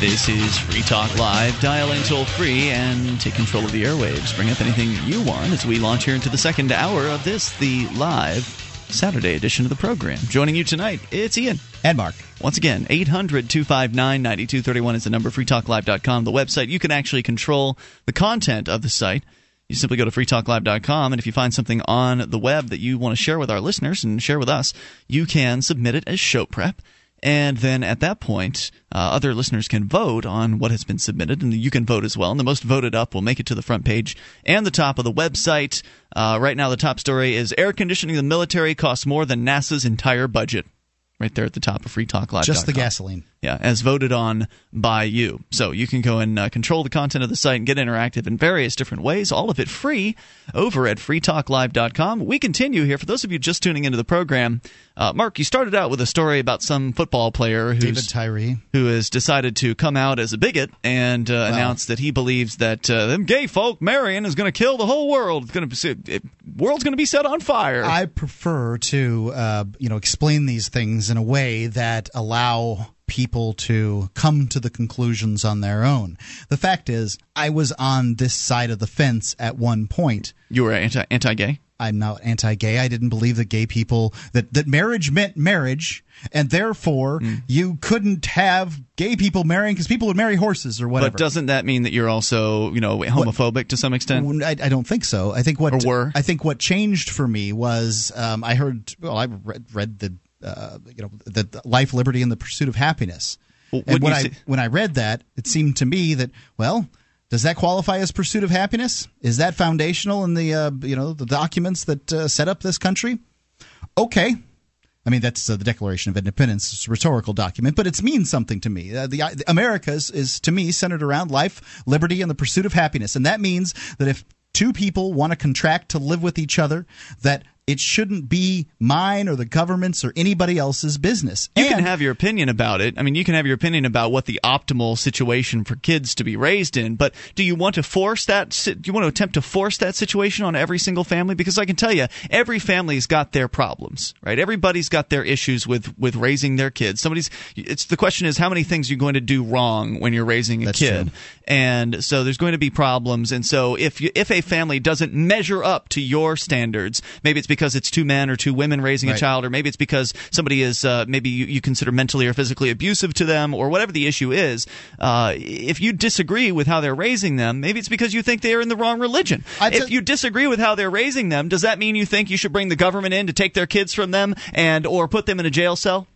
This is Free Talk Live. Dial in toll free and take control of the airwaves. Bring up anything you want as we launch here into the second hour of this, the live Saturday edition of the program. Joining you tonight, it's Ian. and Mark. Once again, 800 259 9231 is the number, freetalklive.com. The website, you can actually control the content of the site. You simply go to freetalklive.com, and if you find something on the web that you want to share with our listeners and share with us, you can submit it as show prep. And then at that point, uh, other listeners can vote on what has been submitted, and you can vote as well. And the most voted up will make it to the front page and the top of the website. Uh, right now, the top story is air conditioning the military costs more than NASA's entire budget. Right there at the top of freetalklive.com. Just the gasoline. Yeah, as voted on by you. So you can go and uh, control the content of the site and get interactive in various different ways, all of it free over at freetalklive.com. We continue here. For those of you just tuning into the program, uh, Mark, you started out with a story about some football player David who's, Tyree. who has decided to come out as a bigot and uh, announce that he believes that uh, them gay folk marrying is going to kill the whole world. It's going to be, world's going to be set on fire. I prefer to, uh, you know, explain these things in a way that allow people to come to the conclusions on their own. The fact is, I was on this side of the fence at one point. you were anti anti gay. I'm not anti-gay. I didn't believe that gay people that that marriage meant marriage, and therefore Hmm. you couldn't have gay people marrying because people would marry horses or whatever. But doesn't that mean that you're also, you know, homophobic to some extent? I, I don't think so. I think what Or were? I think what changed for me was um, I heard. Well, I read, read the uh, you know the, life, liberty, and the pursuit of happiness. Well, and when I when I read that, it seemed to me that well. Does that qualify as pursuit of happiness? Is that foundational in the uh, you know the documents that uh, set up this country? Okay, I mean, that's uh, the Declaration of Independence. It's a rhetorical document, but it means something to me. Uh, the, the America is, is, to me, centered around life, liberty, and the pursuit of happiness. And that means that if two people want to contract to live with each other, that it shouldn't be mine or the government's or anybody else's business. You and, can have your opinion about it. I mean, you can have your opinion about what the optimal situation for kids to be raised in, but do you want to force that? Do you want to attempt to force that situation on every single family? Because I can tell you, every family's got their problems, right? Everybody's got their issues with with raising their kids. Somebody's. It's the question is how many things you're going to do wrong when you're raising a That's kid, true. and so there's going to be problems. And so if you, if a family doesn't measure up to your standards, maybe it's because it's two men or two women raising a child, or maybe it's because somebody is uh, maybe you, you consider mentally or physically abusive to them, or whatever the issue is. Uh, if you disagree with how they're raising them, maybe it's because you think they are in the wrong religion. If you disagree with how they're raising them, does that mean you think you should bring the government in to take their kids from them and or put them in a jail cell?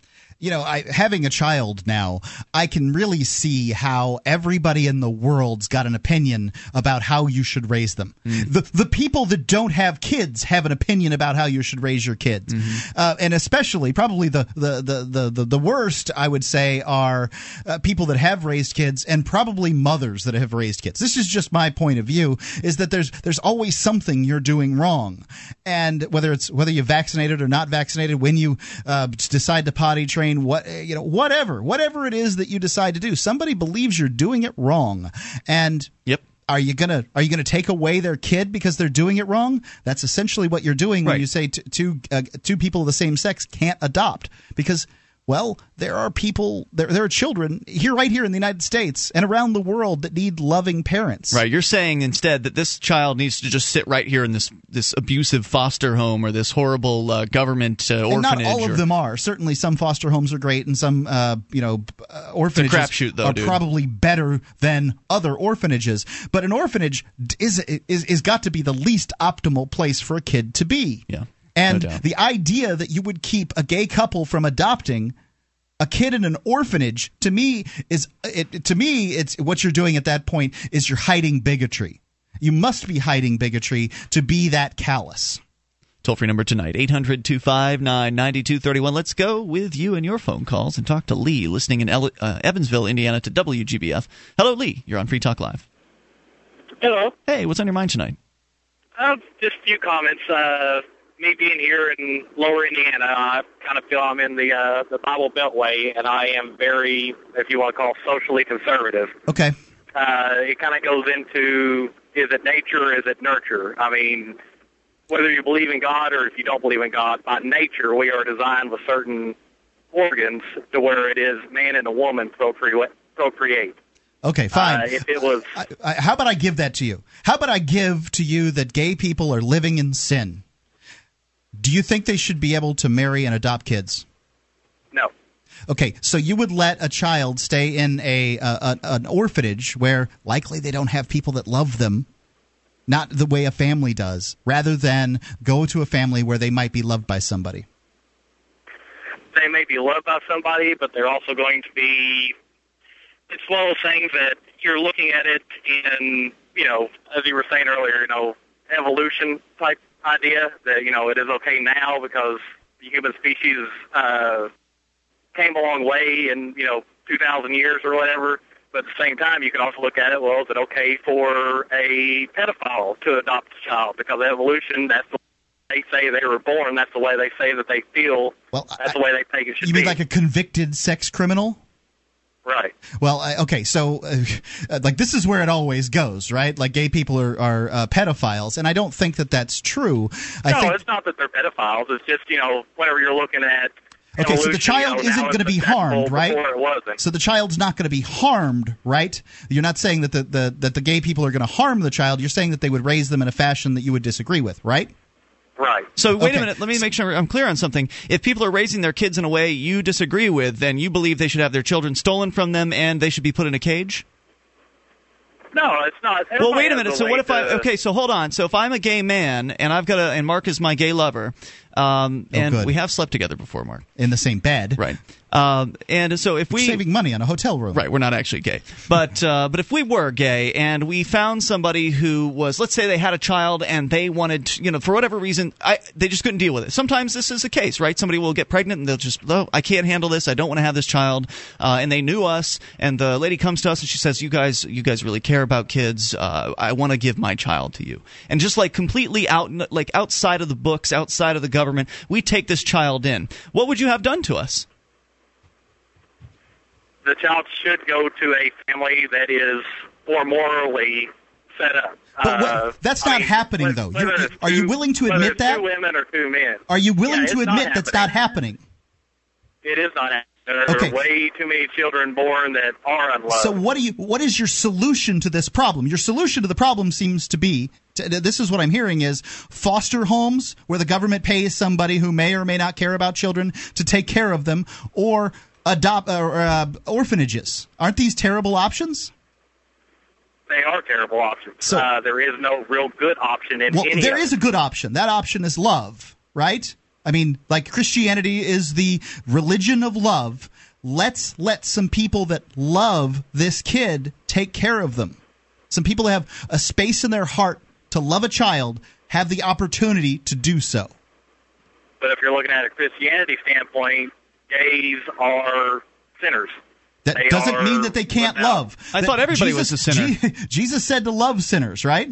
You know, I, having a child now, I can really see how everybody in the world's got an opinion about how you should raise them. Mm. The the people that don't have kids have an opinion about how you should raise your kids, Mm-hmm. uh, and especially probably the the, the the the the worst I would say are uh, people that have raised kids and probably mothers that have raised kids. This is just my point of view: is that there's there's always something you're doing wrong, and whether it's whether you're vaccinated or not vaccinated, when you uh, decide to potty train what you know whatever whatever it is that you decide to do. Somebody believes you're doing it wrong. And yep. are you gonna are you gonna take away their kid because they're doing it wrong? That's essentially what you're doing when you say t- two uh, two people of the same sex can't adopt. Because well there are people there there are children here right here in the United States and around the world that need loving parents Right. You're saying instead that this child needs to just sit right here in this this abusive foster home or this horrible uh, government uh, and not orphanage. all or- of them are. Certainly, some foster homes are great, and some, uh, you know, uh, orphanages crapshoot, though, are dude. probably better than other orphanages. But an orphanage is is is got to be the least optimal place for a kid to be. Yeah, And no the idea that you would keep a gay couple from adopting a kid in an orphanage to me is it, to me it's what you're doing at that point is you're hiding bigotry. You must be hiding bigotry to be that callous. Toll free number tonight, 800 259 9231. Let's go with you and your phone calls and talk to Lee, listening in El- uh, Evansville, Indiana, to WGBF. Hello, Lee. You're on Free Talk Live. Hello. Hey, what's on your mind tonight? Uh, just a few comments. Uh, me being here in Lower Indiana, I kind of feel I'm in the uh, the Bible Beltway, and I am very, if you want to call, socially conservative. Okay. Uh, it kind of goes into is it nature, or is it nurture? I mean, whether you believe in God or if you don't believe in God, by nature we are designed with certain organs to where it is man and a woman procreate. procreate. Okay, fine. Uh, if it was I, I, how about I give that to you? How about I give to you that gay people are living in sin? Do you think they should be able to marry and adopt kids? no. Okay, so you would let a child stay in a, a an orphanage where likely they don't have people that love them, not the way a family does, rather than go to a family where they might be loved by somebody. they may be loved by somebody, but they're also going to be. It's one of those things that you're looking at it in, you know, as you were saying earlier, you know, evolution type idea that you know it is okay now because the human species uh, came a long way in you know 2,000 years or whatever. But at the same time, you can also look at it. Well, is it okay for a pedophile to adopt a child because evolution? That's the way they say they were born. That's the way they say that they feel. Well, that's the way they think it should be. You be. mean like a convicted sex criminal? Right. Well, I, okay, so uh, like this is where it always goes, right? Like gay people are, are uh, pedophiles, and I don't think that that's true. I no, think it's not that they're pedophiles. It's just you know whenever you're looking at. Okay, so the child you know, isn't going to be harmed, right? Before it wasn't. So the child's not going to be harmed, right? You're not saying that the, the that the gay people are going to harm the child. You're saying that they would raise them in a fashion that you would disagree with, right? Right. So wait Okay. a minute. Let me make sure I'm clear on something. If people are raising their kids in a way you disagree with, then you believe they should have their children stolen from them and they should be put in a cage. No, it's not. Well, wait a minute. has So way what if I? Okay, so hold on. So if I'm a gay man and I've got a and Mark is my gay lover, um, Oh, and good. we have slept together before, Mark. In the same bed, right? Um, and so if we saving money on a hotel room, Right, we're not actually gay, but uh, but if we were gay and we found somebody who was, let's say they had a child and they wanted, you know, for whatever reason, I, they just couldn't deal with it. Sometimes this is the case, right? Somebody will get pregnant and they'll just, oh, I can't handle this. I don't want to have this child. Uh, and they knew us, and the lady comes to us and she says, "You guys, you guys really care about kids. Uh, I want to give my child to you." And just like completely out, like outside of the books, outside of the government, we take this child in. What would you have done to us? The child should go to a family that is more morally set up. But what- Uh, that's I not mean, happening, though. it's are you willing to admit that? Two women or two men. Are you willing Yeah, to not admit that's not happening? It is not happening. There Okay. are way too many children born that are unloved. So what do you? What is your solution to this problem? Your solution to the problem seems to be. This is what I'm hearing: is foster homes where the government pays somebody who may or may not care about children to take care of them, or adopt or uh, orphanages. Aren't these terrible options? they are terrible options. So- uh, there is no real good option in Well, any there is a good option. That option is love, right? I mean, like Christianity is the religion of love. Let's let some people that love this kid take care of them. Some people that have a space in their heart to love a child have the opportunity to do so. But if you're looking at a Christianity standpoint, gays are sinners. That They doesn't are mean that they can't love. I That thought everybody Jesus- was a sinner. Je- Jesus said to love sinners, right?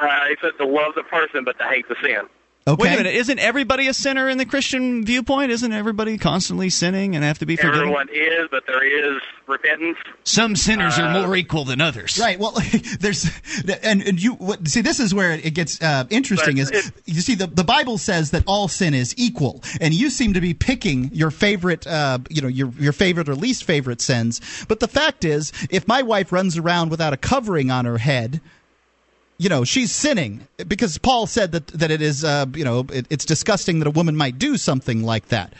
Uh, he said to love the person, but to hate the sin. Okay. Wait a minute. Isn't everybody a sinner in the Christian viewpoint? Isn't everybody constantly sinning and have to be forgiven? Everyone is, but there is repentance. Some sinners Uh, are more equal than others. Right. Well, there's and, and you what, see. This is where it gets uh, interesting. But Is it- you see the the Bible says that all sin is equal, and you seem to be picking your favorite, uh, you know, your your favorite or least favorite sins. But the fact is, if my wife runs around without a covering on her head. You know she's sinning. Because Paul said that that it is uh, you know it, it's disgusting that a woman might do something like that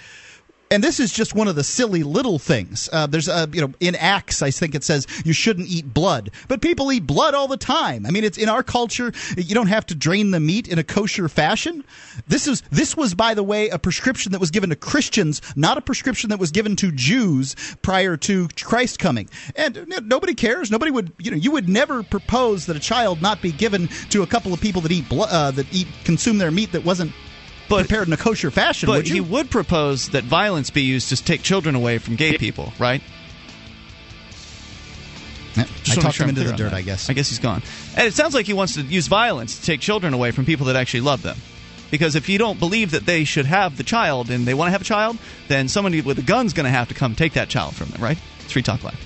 and this is just one of the silly little things. Uh, there's a you know in Acts, I think it says you shouldn't eat blood, but people eat blood all the time. I mean, it's in our culture. You don't have to drain the meat in a kosher fashion. This is this was, by the way, a prescription that was given to Christians, not a prescription that was given to Jews prior to Christ coming. And nobody cares. Nobody would you know you would never propose that a child not be given to a couple of people that eat blood uh, that eat consume their meat that wasn't. Prepared in a kosher fashion, But would you? he would propose that violence be used to take children away from gay people, right? Yeah, I talked sure him into the dirt. I guess. I guess he's gone. And it sounds like he wants to use violence to take children away from people that actually love them. Because if you don't believe that they should have the child and they want to have a child, then somebody with a gun's going to have to come take that child from them, right? It's Free Talk Live.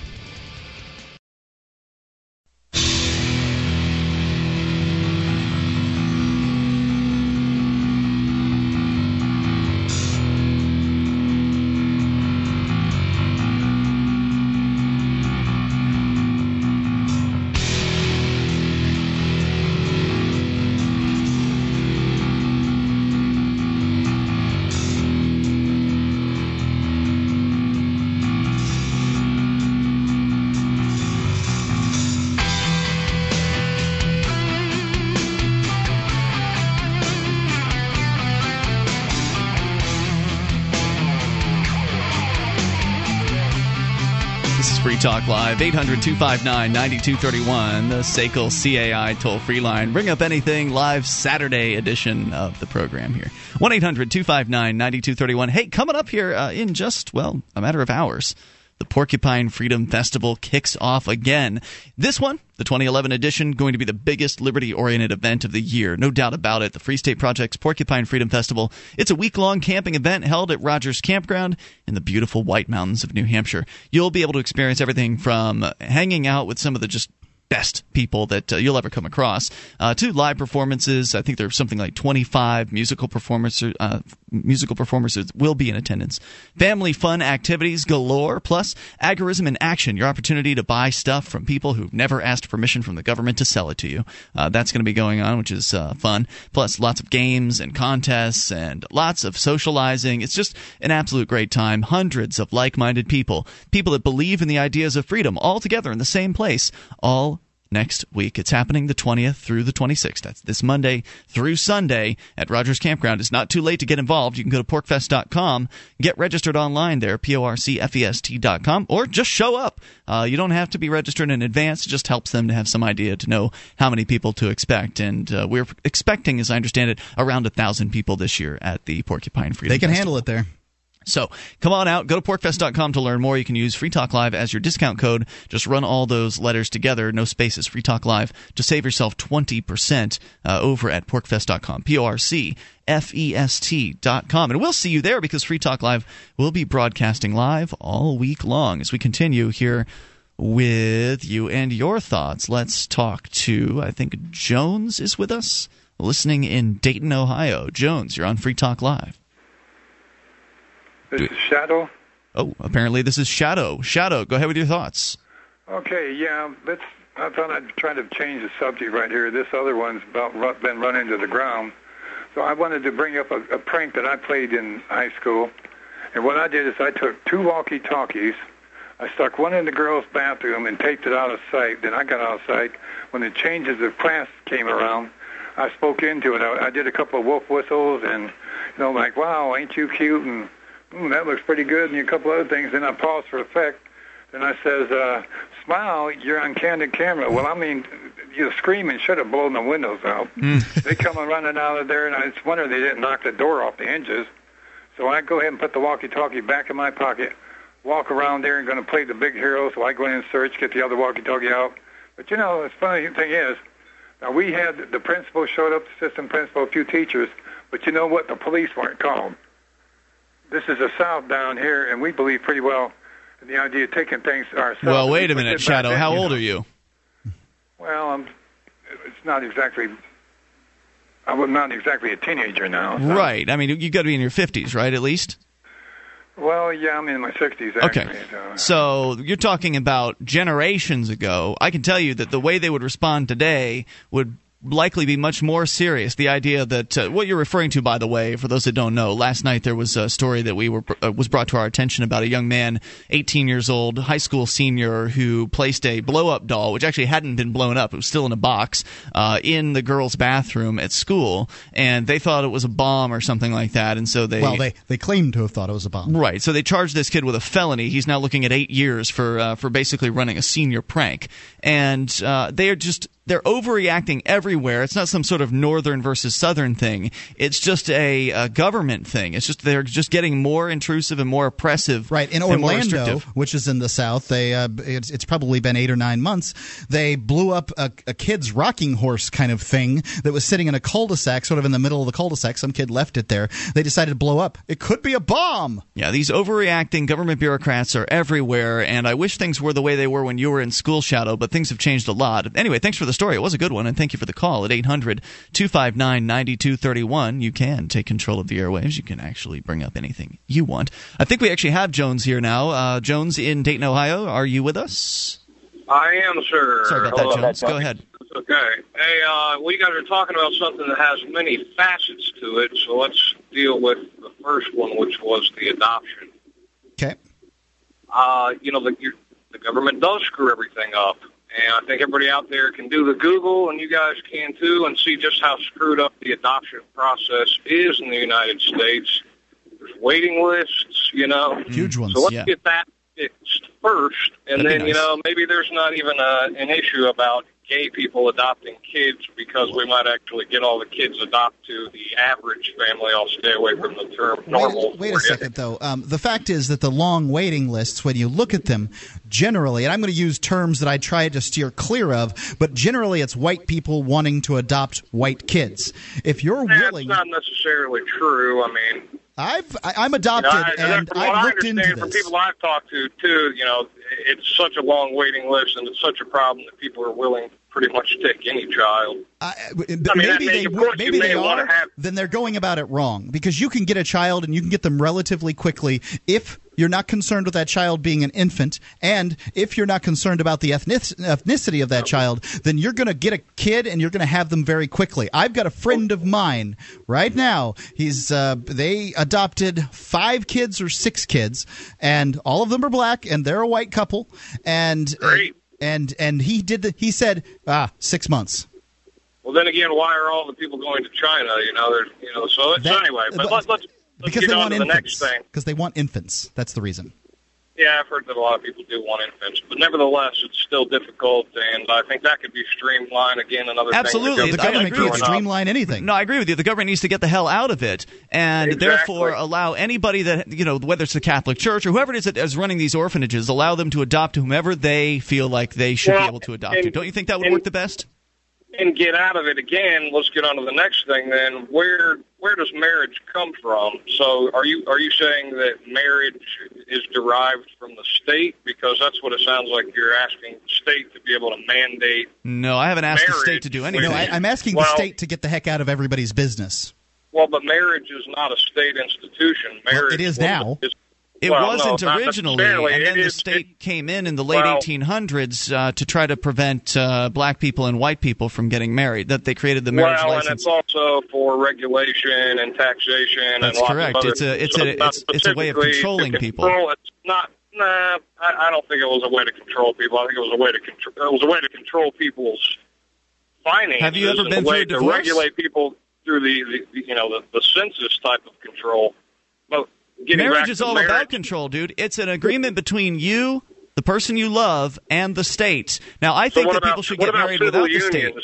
Live, 800 259 9231, the SACL CAI toll free line. Bring up anything live Saturday edition of the program here. 1 800 259 9231. Hey, coming up here uh, in just, well, a matter of hours. The Porcupine Freedom Festival kicks off again. This one, the 2011 edition, going to be the biggest liberty oriented event of the year. No doubt about it. The Free State Project's Porcupine Freedom Festival. It's a week long camping event held at Rogers Campground in the beautiful White Mountains of New Hampshire. You'll be able to experience everything from hanging out with some of the just best people that uh, you'll ever come across uh, to live performances. I think there's something like 25 musical performances, uh, musical performers will be in attendance. Family fun activities galore, plus agorism in action. Your opportunity to buy stuff from people who've never asked permission from the government to sell it to you. Uh, that's going to be going on, which is uh, fun. Plus lots of games and contests and lots of socializing. It's just an absolute great time. Hundreds of like-minded people, people that believe in the ideas of freedom, all together in the same place, all next week. It's happening the 20th through the 26th. That's this Monday through Sunday at Rogers Campground. It's not too late to get involved. You can go to porcfest.com, get registered online there, P O R C F E S T.com, or just show up. Uh, you don't have to be registered in advance. It just helps them to have some idea to know how many people to expect. And uh, we're expecting, as I understand it, around a thousand people this year at the Porcupine Freedom They can Festival. handle it there. So come on out, go to porcfest.com to learn more. You can use Free Talk Live as your discount code. Just run all those letters together, no spaces, Free Talk Live, to save yourself 20% uh, over at porcfest.com. P O R C F E S T.com. And we'll see you there because Free Talk Live will be broadcasting live all week long as we continue here with you and your thoughts. Let's talk to, I think Jones is with us, listening in Dayton, Ohio. Jones, you're on Free Talk Live. This is Shadow. Oh, apparently this is Shadow. Shadow, go ahead with your thoughts. Okay, yeah, let's. I thought I'd try to change the subject right here. This other one's about ru- been run into the ground. So I wanted to bring up a, a prank that I played in high school. And what I did is I took two walkie-talkies. I stuck one in the girls' bathroom and taped it out of sight. Then I got out of sight. When the changes of class came around, I spoke into it. I, I did a couple of wolf whistles and you know, like, wow, ain't you cute? And mm, that looks pretty good, and a couple other things. Then I pause for effect. Then I says, uh, smile, you're on candid camera. Well, I mean, you scream and should have blown the windows out. they come running out of there, and I just wonder they didn't knock the door off the hinges. So I go ahead and put the walkie-talkie back in my pocket, walk around there and going to play the big hero. So I go in and search, get the other walkie-talkie out. But you know, the funny thing is, now we had the principal showed up, the system principal, a few teachers, but you know what? The police weren't called. This is South down here, and we believe pretty well in the idea of taking things ourselves. Well, wait a minute, Shadow. then, How old know. are you? Well, I'm, it's not exactly. I'm not exactly a teenager now. so- Right. I mean, you've got to be in your 50s, right? At least. Well, yeah, I'm in my 60s Okay. So. So you're talking about generations ago. I can tell you that the way they would respond today would likely be much more serious. The idea that uh, what you're referring to, by the way, for those that don't know, last night there was a story that we were uh, was brought to our attention about a young man, 18 years old, high school senior, who placed a blow up doll, which actually hadn't been blown up; it was still in a box, uh, in the girls' bathroom at school, and they thought it was a bomb or something like that, and so they Well, they they claimed to have thought it was a bomb. Right. So they charged this kid with a felony. He's now looking at eight years for uh, for basically running a senior prank, and uh, they are just they're overreacting everywhere. It's not some sort of northern versus southern thing. It's just a, a government thing. It's just they're just getting more intrusive and more oppressive. Right in Orlando, which is in the South, they uh, it's, it's probably been eight or nine months. They blew up a, a kid's rocking horse kind of thing that was sitting in a cul-de-sac, sort of in the middle of the cul-de-sac. Some kid left it there. They decided to blow up. It could be a bomb. Yeah, these overreacting government bureaucrats are everywhere, and I wish things were the way they were when you were in school, Shadow, but things have changed a lot. Anyway, thanks for the story. It was a good one, and thank you for the call at 800 259 9231. You can take control of the airwaves. You can actually bring up anything you want. I think we actually have Jones here now. Uh, Jones in Dayton, Ohio. Are you with us? I am, sir. Sorry about that, Jones. Go ahead. Okay. Hey, uh, we guys are talking about something that has many facets to it, so let's deal with the first one, which was the adoption. Okay. Uh, you know, the, the government does screw everything up, and I think everybody out there can do the Google, and you guys can too, and see just how screwed up the adoption process is in the United States. There's waiting lists, you know. Huge ones. So let's yeah. get that fixed first, and That'd then you know maybe there's not even a, an issue about gay people adopting kids because we might actually get all the kids adopted to the average family. I'll stay away from the term normal. Wait, wait a second, though. Um, the fact is that the long waiting lists, when you look at them, generally, and I'm going to use terms that I try to steer clear of, but generally it's white people wanting to adopt white kids. If you're That's willing, That's not necessarily true. I mean, I've I'm you know, adopted, I, and from what I've I looked into understand from this. people I've talked to too, you know, it's such a long waiting list, and it's such a problem that people are willing pretty much take any child. I, I mean, maybe may- they would- maybe they are. have- Then they're going about it wrong because you can get a child and you can get them relatively quickly if you're not concerned with that child being an infant, and if you're not concerned about the ethnicity of that child, then you're going to get a kid and you're going to have them very quickly. I've got a friend of mine right now. He's uh, they adopted five kids or six kids, and all of them are black, and they're a white couple, and Great. And and he did the, he said ah six months. Well, then again, why are all the people going to China? You know, there's, you know. So, it's, so anyway, but but- let, let's let's because get they on want to the infants. next thing. Because they want infants. That's the reason. Yeah, I've heard that a lot of people do want infants, but nevertheless, it's still difficult, and I think that could be streamlined again. Another time. Absolutely. thing The I government agree can't with streamline anything. No, I agree with you. The government needs to get the hell out of it, and Exactly. therefore allow anybody that you know, whether it's the Catholic Church or whoever it is that is running these orphanages, allow them to adopt whomever they feel like they should be able to adopt. and- to. Don't you think that would and- work the best? And get out of it again. Let's get on to the next thing. Then, where where does marriage come from? So, are you are you saying that marriage is derived from the state? Because that's what it sounds like. You're asking the state to be able to mandate. No, I haven't asked the state to do anything. No, I, I'm asking Well- the state to get the heck out of everybody's business. Well, but marriage is not a state institution. Marriage it is now. is- It well, wasn't no, originally, and then It the is- state came in in the late well- 1800s uh, to try to prevent uh, black people and white people from getting married. That they created the marriage well, license. and it's also for regulation and taxation. That's and correct. Other It's a- it's So a- it's it's- a way of controlling people. control- It's not. Nah, I, I don't think it was a way to control people. I think it was a way to control. It was a way to control people's finances. Have you ever been a way through a? To regulate people. through the, the the- you know the, the census type of control. But marriage is all marriage, about control, dude. It's an agreement between you, the person you love, and the state. Now, I think what that about, people should get married without the unions? state.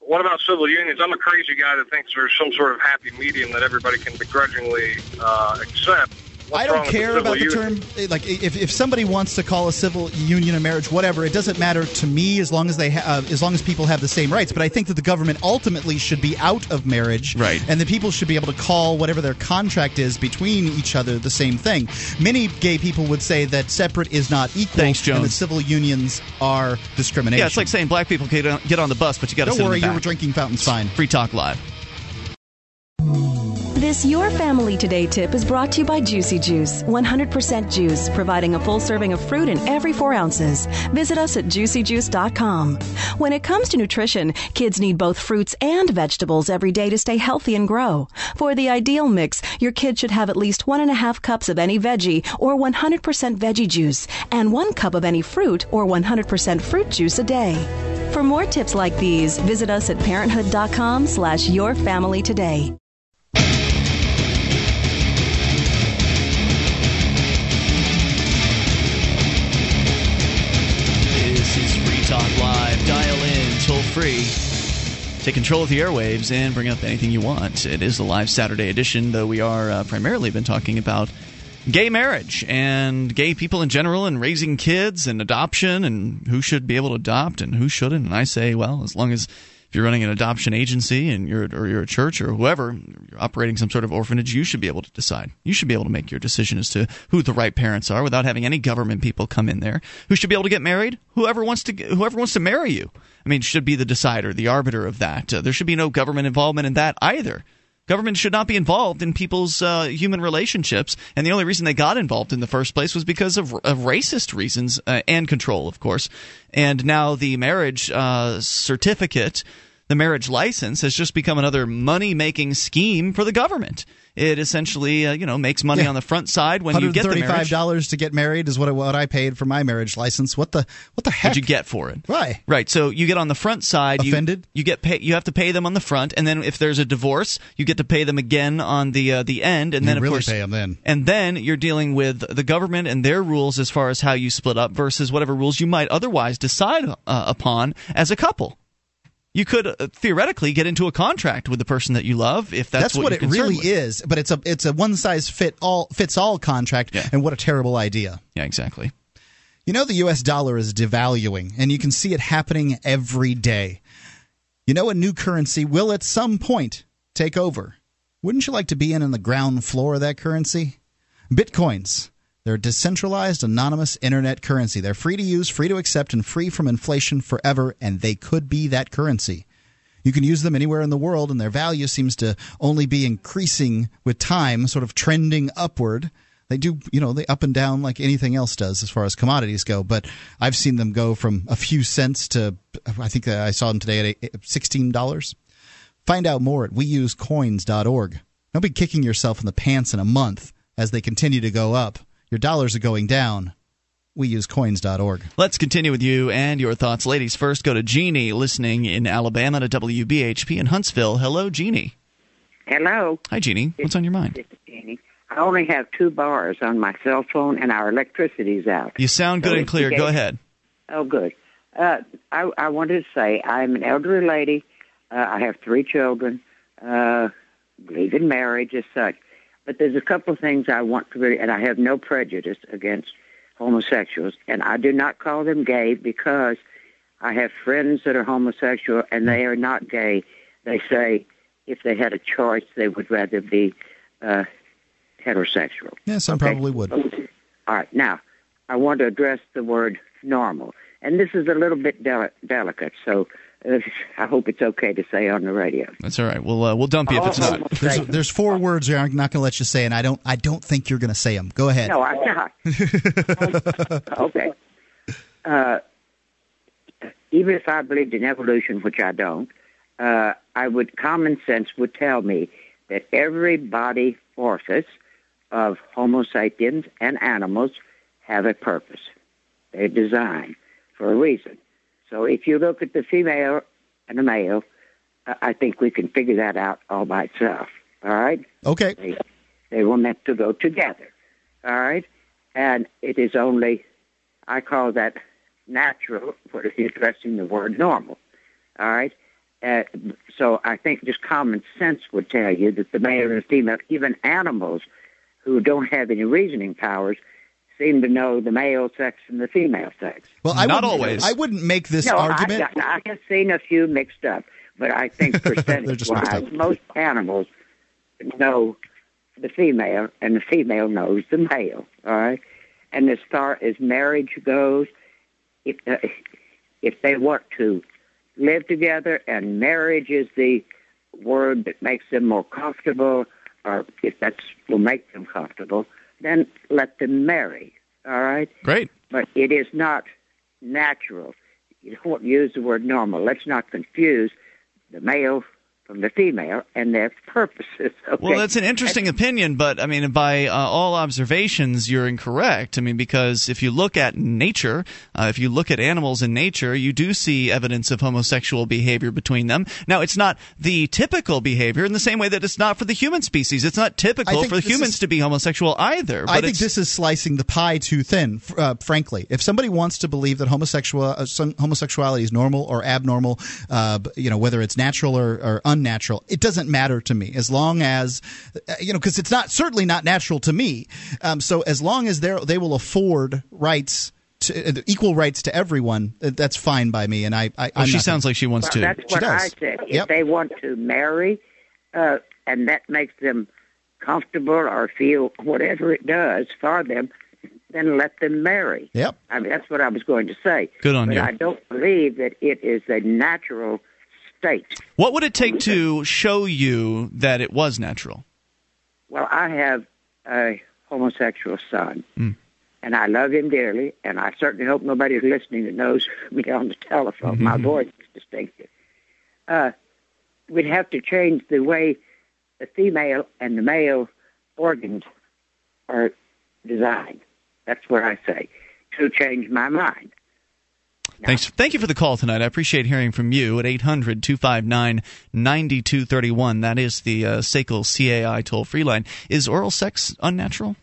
What about civil unions? I'm a crazy guy that thinks there's some sort of happy medium that everybody can begrudgingly uh, accept. What's I don't care the about the civil term. Like, if, if somebody wants to call a civil union a marriage, whatever, it doesn't matter to me as long as they ha- uh, as long as people have the same rights. But I think that the government ultimately should be out of marriage, Right. And the people should be able to call whatever their contract is between each other the same thing. Many gay people would say that separate is not equal, Thanks, and that Jones. civil unions are discrimination. Yeah, it's like saying black people can get on the bus, but you got to Don't sit worry, in the your back. drinking fountain's fine. Free Talk Live. This Your Family Today tip is brought to you by Juicy Juice, 100% juice, providing a full serving of fruit in every four ounces. Visit us at juicyjuice.com. When it comes to nutrition, kids need both fruits and vegetables every day to stay healthy and grow. For the ideal mix, your kid should have at least one and a half cups of any veggie or 100% veggie juice, and one cup of any fruit or 100% fruit juice a day. For more tips like these, visit us at parenthood.com slash your family today. Free. Take control of the airwaves and bring up anything you want. It is the live Saturday edition, though we are uh, primarily been talking about gay marriage and gay people in general and raising kids and adoption and who should be able to adopt and who shouldn't. And I say, well, as long as if you're running an adoption agency and you're or you're a church or whoever, you're operating some sort of orphanage, you should be able to decide. You should be able to make your decision as to who the right parents are without having any government people come in there. Who should be able to get married? Whoever wants to whoever wants to marry you. I mean, should be the decider, the arbiter of that. Uh, there should be no government involvement in that either. Government should not be involved in people's uh, human relationships, and the only reason they got involved in the first place was because of, of racist reasons uh, and control, of course. And now the marriage uh, certificate, the marriage license, has just become another money-making scheme for the government. It essentially, uh, you know, makes money Yeah. on the front side when you get the marriage. dollars to get married is what I, what I paid for my marriage license. What the what the heck? What'd you get for it? Right. Right. So you get on the front side. Offended? You, you get pay, You have to pay them on the front, and then if there's a divorce, you get to pay them again on the uh, the end, and You then of really course pay 'em then. And then you're dealing with the government and their rules as far as how you split up versus whatever rules you might otherwise decide uh, upon as a couple. You could uh, theoretically get into a contract with the person that you love if that's, what, you're it really with. is. But it's a it's a one size fit all fits all contract, and what a terrible idea. Yeah, exactly. You know the U.S. dollar is devaluing, and you can see it happening every day. You know a new currency will at some point take over. Wouldn't you like to be in on the ground floor of that currency? Bitcoins. They're a decentralized, anonymous internet currency. They're free to use, free to accept, and free from inflation forever, and they could be that currency. You can use them anywhere in the world, and their value seems to only be increasing with time, sort of trending upward. They do, you know, they up and down like anything else does as far as commodities go. But I've seen them go from a few cents to, I think I saw them today at $16. Find out more at weusecoins.org. Don't be kicking yourself in the pants in a month as they continue to go up. Your dollars are going down. Weusecoins.org. Let's continue with you and your thoughts. Ladies first, go to Jeannie, listening in Alabama to WBHP in Huntsville. Hello, Jeannie. Hello. Hi, Jeannie. What's on your mind? Jeannie. I only have two bars on my cell phone, and our electricity's out. You sound good So and clear. Go ahead. Oh, good. Uh, I, I wanted to say I'm an elderly lady. Uh, I have three children. Uh, believe in marriage as such. But there's a couple of things I want to really, and I have no prejudice against homosexuals, and I do not call them gay because I have friends that are homosexual and they are not gay. They say if they had a choice, they would rather be uh, heterosexual. Yeah, some probably would. All right, now I want to address the word normal, and this is a little bit deli- delicate, so I hope it's okay to say on the radio. That's all right. We'll uh, we'll dump you if it's not. There's, there's four words here I'm not going to let you say, and I don't I don't think you're going to say them. Go ahead. No, I'm not. okay. Uh, even if I believed in evolution, which I don't, uh, I would common sense would tell me that every body orifice of Homo sapiens and animals have a purpose. They're designed for a reason. So if you look at the female and the male, I think we can figure that out all by itself. All right. Okay. They, they were meant to go together. All right. And it is only, I call that natural for addressing the word normal. All right. Uh, so I think just common sense would tell you that the male and the female, even animals who don't have any reasoning powers, seem to know the male sex and the female sex. Well, I Not wouldn't- always. I wouldn't make this no, argument. I, I have seen a few mixed up, but I think They're percentage just mixed wise, most animals know the female, and the female knows the male. All right, and as far as marriage goes, if uh, if they want to live together, and marriage is the word that makes them more comfortable, or if that's will make them comfortable, then let them marry. All right Great. but it is not natural. You don't use the word normal. Let's not confuse the male from the female and their purposes. Okay? Well, that's an interesting opinion, but I mean, by uh, all observations, you're incorrect. I mean, because if you look at nature, uh, if you look at animals in nature, you do see evidence of homosexual behavior between them. Now, it's not the typical behavior in the same way that it's not for the human species. It's not typical for humans is- to be homosexual either. But I think this is slicing the pie too thin. Uh, frankly, if somebody wants to believe that homosexual uh, some, homosexuality is normal or abnormal, uh, you know whether it's natural or, or unnatural, it doesn't matter to me as long as uh, you know because it's not certainly not natural to me. Um, so as long as they they will afford rights. To, uh, equal rights to everyone. uh, That's fine by me, and I. I Well, she sounds gonna- like she wants Well, to. that's what I said. If they want to marry, uh, and that makes them comfortable or feel whatever it does for them, then let them marry. Yep. I mean, that's what I was going to say. Good on but you. I don't believe that it is a natural state. What would it take to show you that it was natural? Well, I have a homosexual son, Mm. and I love him dearly, and I certainly hope nobody's listening that knows me on the telephone. My voice is distinctive. Uh, we'd have to change the way the female and the male organs are designed. That's what I say to change my mind. Thanks. Thank you for the call tonight. I appreciate hearing from you at 800 259 9231. That is the uh, SACL CAI toll free line. Is oral sex unnatural?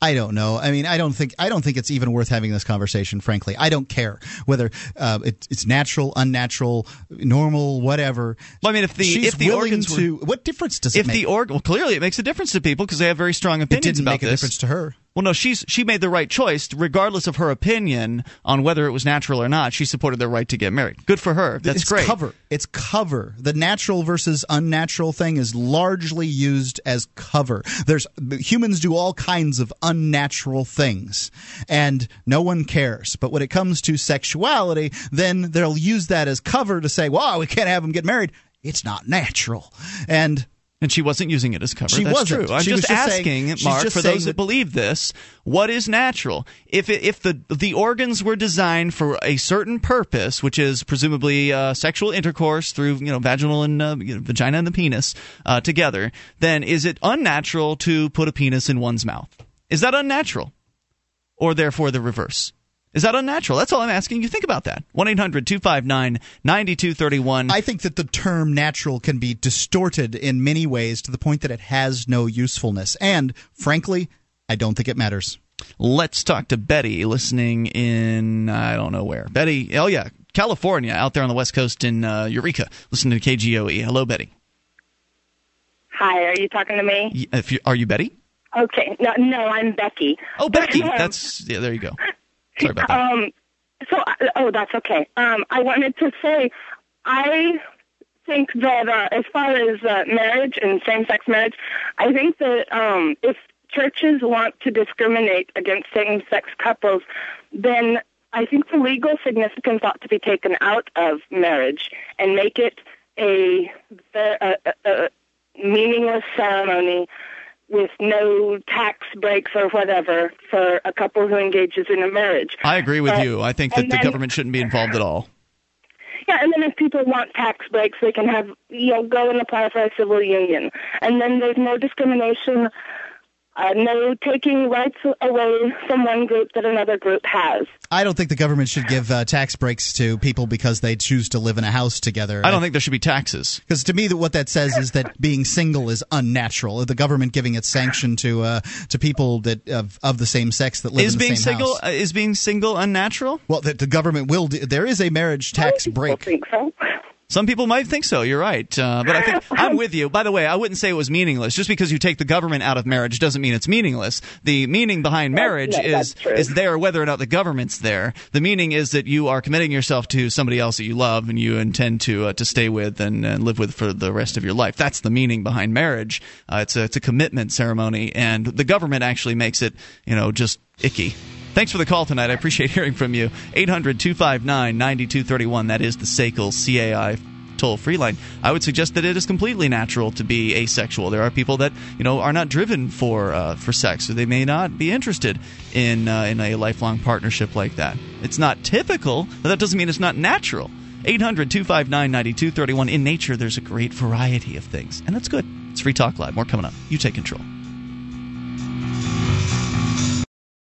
I don't know. I mean, I don't think I don't think it's even worth having this conversation. Frankly, I don't care whether uh, it, it's natural, unnatural, normal, whatever. Well, I mean, if the She's if the organs to, were, what difference does it if make? the org well clearly it makes a difference to people because they have very strong opinions it didn't about make a this. difference to her. Well, no, she's she made the right choice, regardless of her opinion on whether it was natural or not. She supported their right to get married. Good for her. That's it's great. cover. It's cover. The natural versus unnatural thing is largely used as cover. There's humans do all kinds of unnatural things, and no one cares. But when it comes to sexuality, then they'll use that as cover to say, "Wow, we can't have them get married. It's not natural." And And she wasn't using it as cover. She That's wasn't. true. I'm She was just just saying- asking, she's Mark, just for those that, that- believe this, what is natural? If it, if the the organs were designed for a certain purpose, which is presumably uh, sexual intercourse through you know vaginal and uh, you know, vagina and the penis uh, together, then is it unnatural to put a penis in one's mouth? Is that unnatural, or therefore the reverse? Is that unnatural? That's all I'm asking you. Think about that. 1 800 259 9231. I think that the term natural can be distorted in many ways to the point that it has no usefulness. And frankly, I don't think it matters. Let's talk to Betty, listening in I don't know where. Betty, oh yeah, California, out there on the west coast in uh, Eureka, listening to KGOE. Hello, Betty. Hi, are you talking to me? If you, are you Betty? Okay, no, no, I'm Becky. Oh, Becky. That's yeah. There you go. Sorry about that. Um, so, uh, oh, that's okay. Um, I wanted to say, I think that uh, as far as uh, marriage and same-sex marriage, I think that um, if churches want to discriminate against same-sex couples, then I think the legal significance ought to be taken out of marriage and make it a, a, a, a meaningless ceremony with no tax breaks or whatever for a couple who engages in a marriage. I agree with Uh, you. I think that the then- government shouldn't be involved at all. Yeah, and then if people want tax breaks, they can have you know go and apply for a civil union, and then there's no discrimination Uh, no taking rights away from one group that another group has. I don't think the government should give uh, tax breaks to people because they choose to live in a house together. I don't think there should be taxes. Because to me, that what that says is that being single is unnatural. The government giving its sanction to uh, to people that of, of the same sex that live is in the being same single house. uh, is being single unnatural? Well, that the government will. Do, there is a marriage tax break. think so. Some people might think so. You're right, uh, but I think I'm with you. By the way, I wouldn't say it was meaningless. Just because you take the government out of marriage doesn't mean it's meaningless. The meaning behind marriage no, that's is is there whether or not the government's there. The meaning is that you are committing yourself to somebody else that you love and you intend to uh, to stay with and, and live with for the rest of your life. That's the meaning behind marriage. Uh, it's a it's a commitment ceremony, and the government actually makes it you know just icky. Thanks for the call tonight. I appreciate hearing from you. 800 259 9231. That is the SACL CAI toll free line. I would suggest that it is completely natural to be asexual. There are people that you know are not driven for uh, for sex, so they may not be interested in uh, in a lifelong partnership like that. It's not typical, but that doesn't mean it's not natural. 800 259 9231. In nature, there's a great variety of things, and that's good. It's Free Talk Live. More coming up. You take control.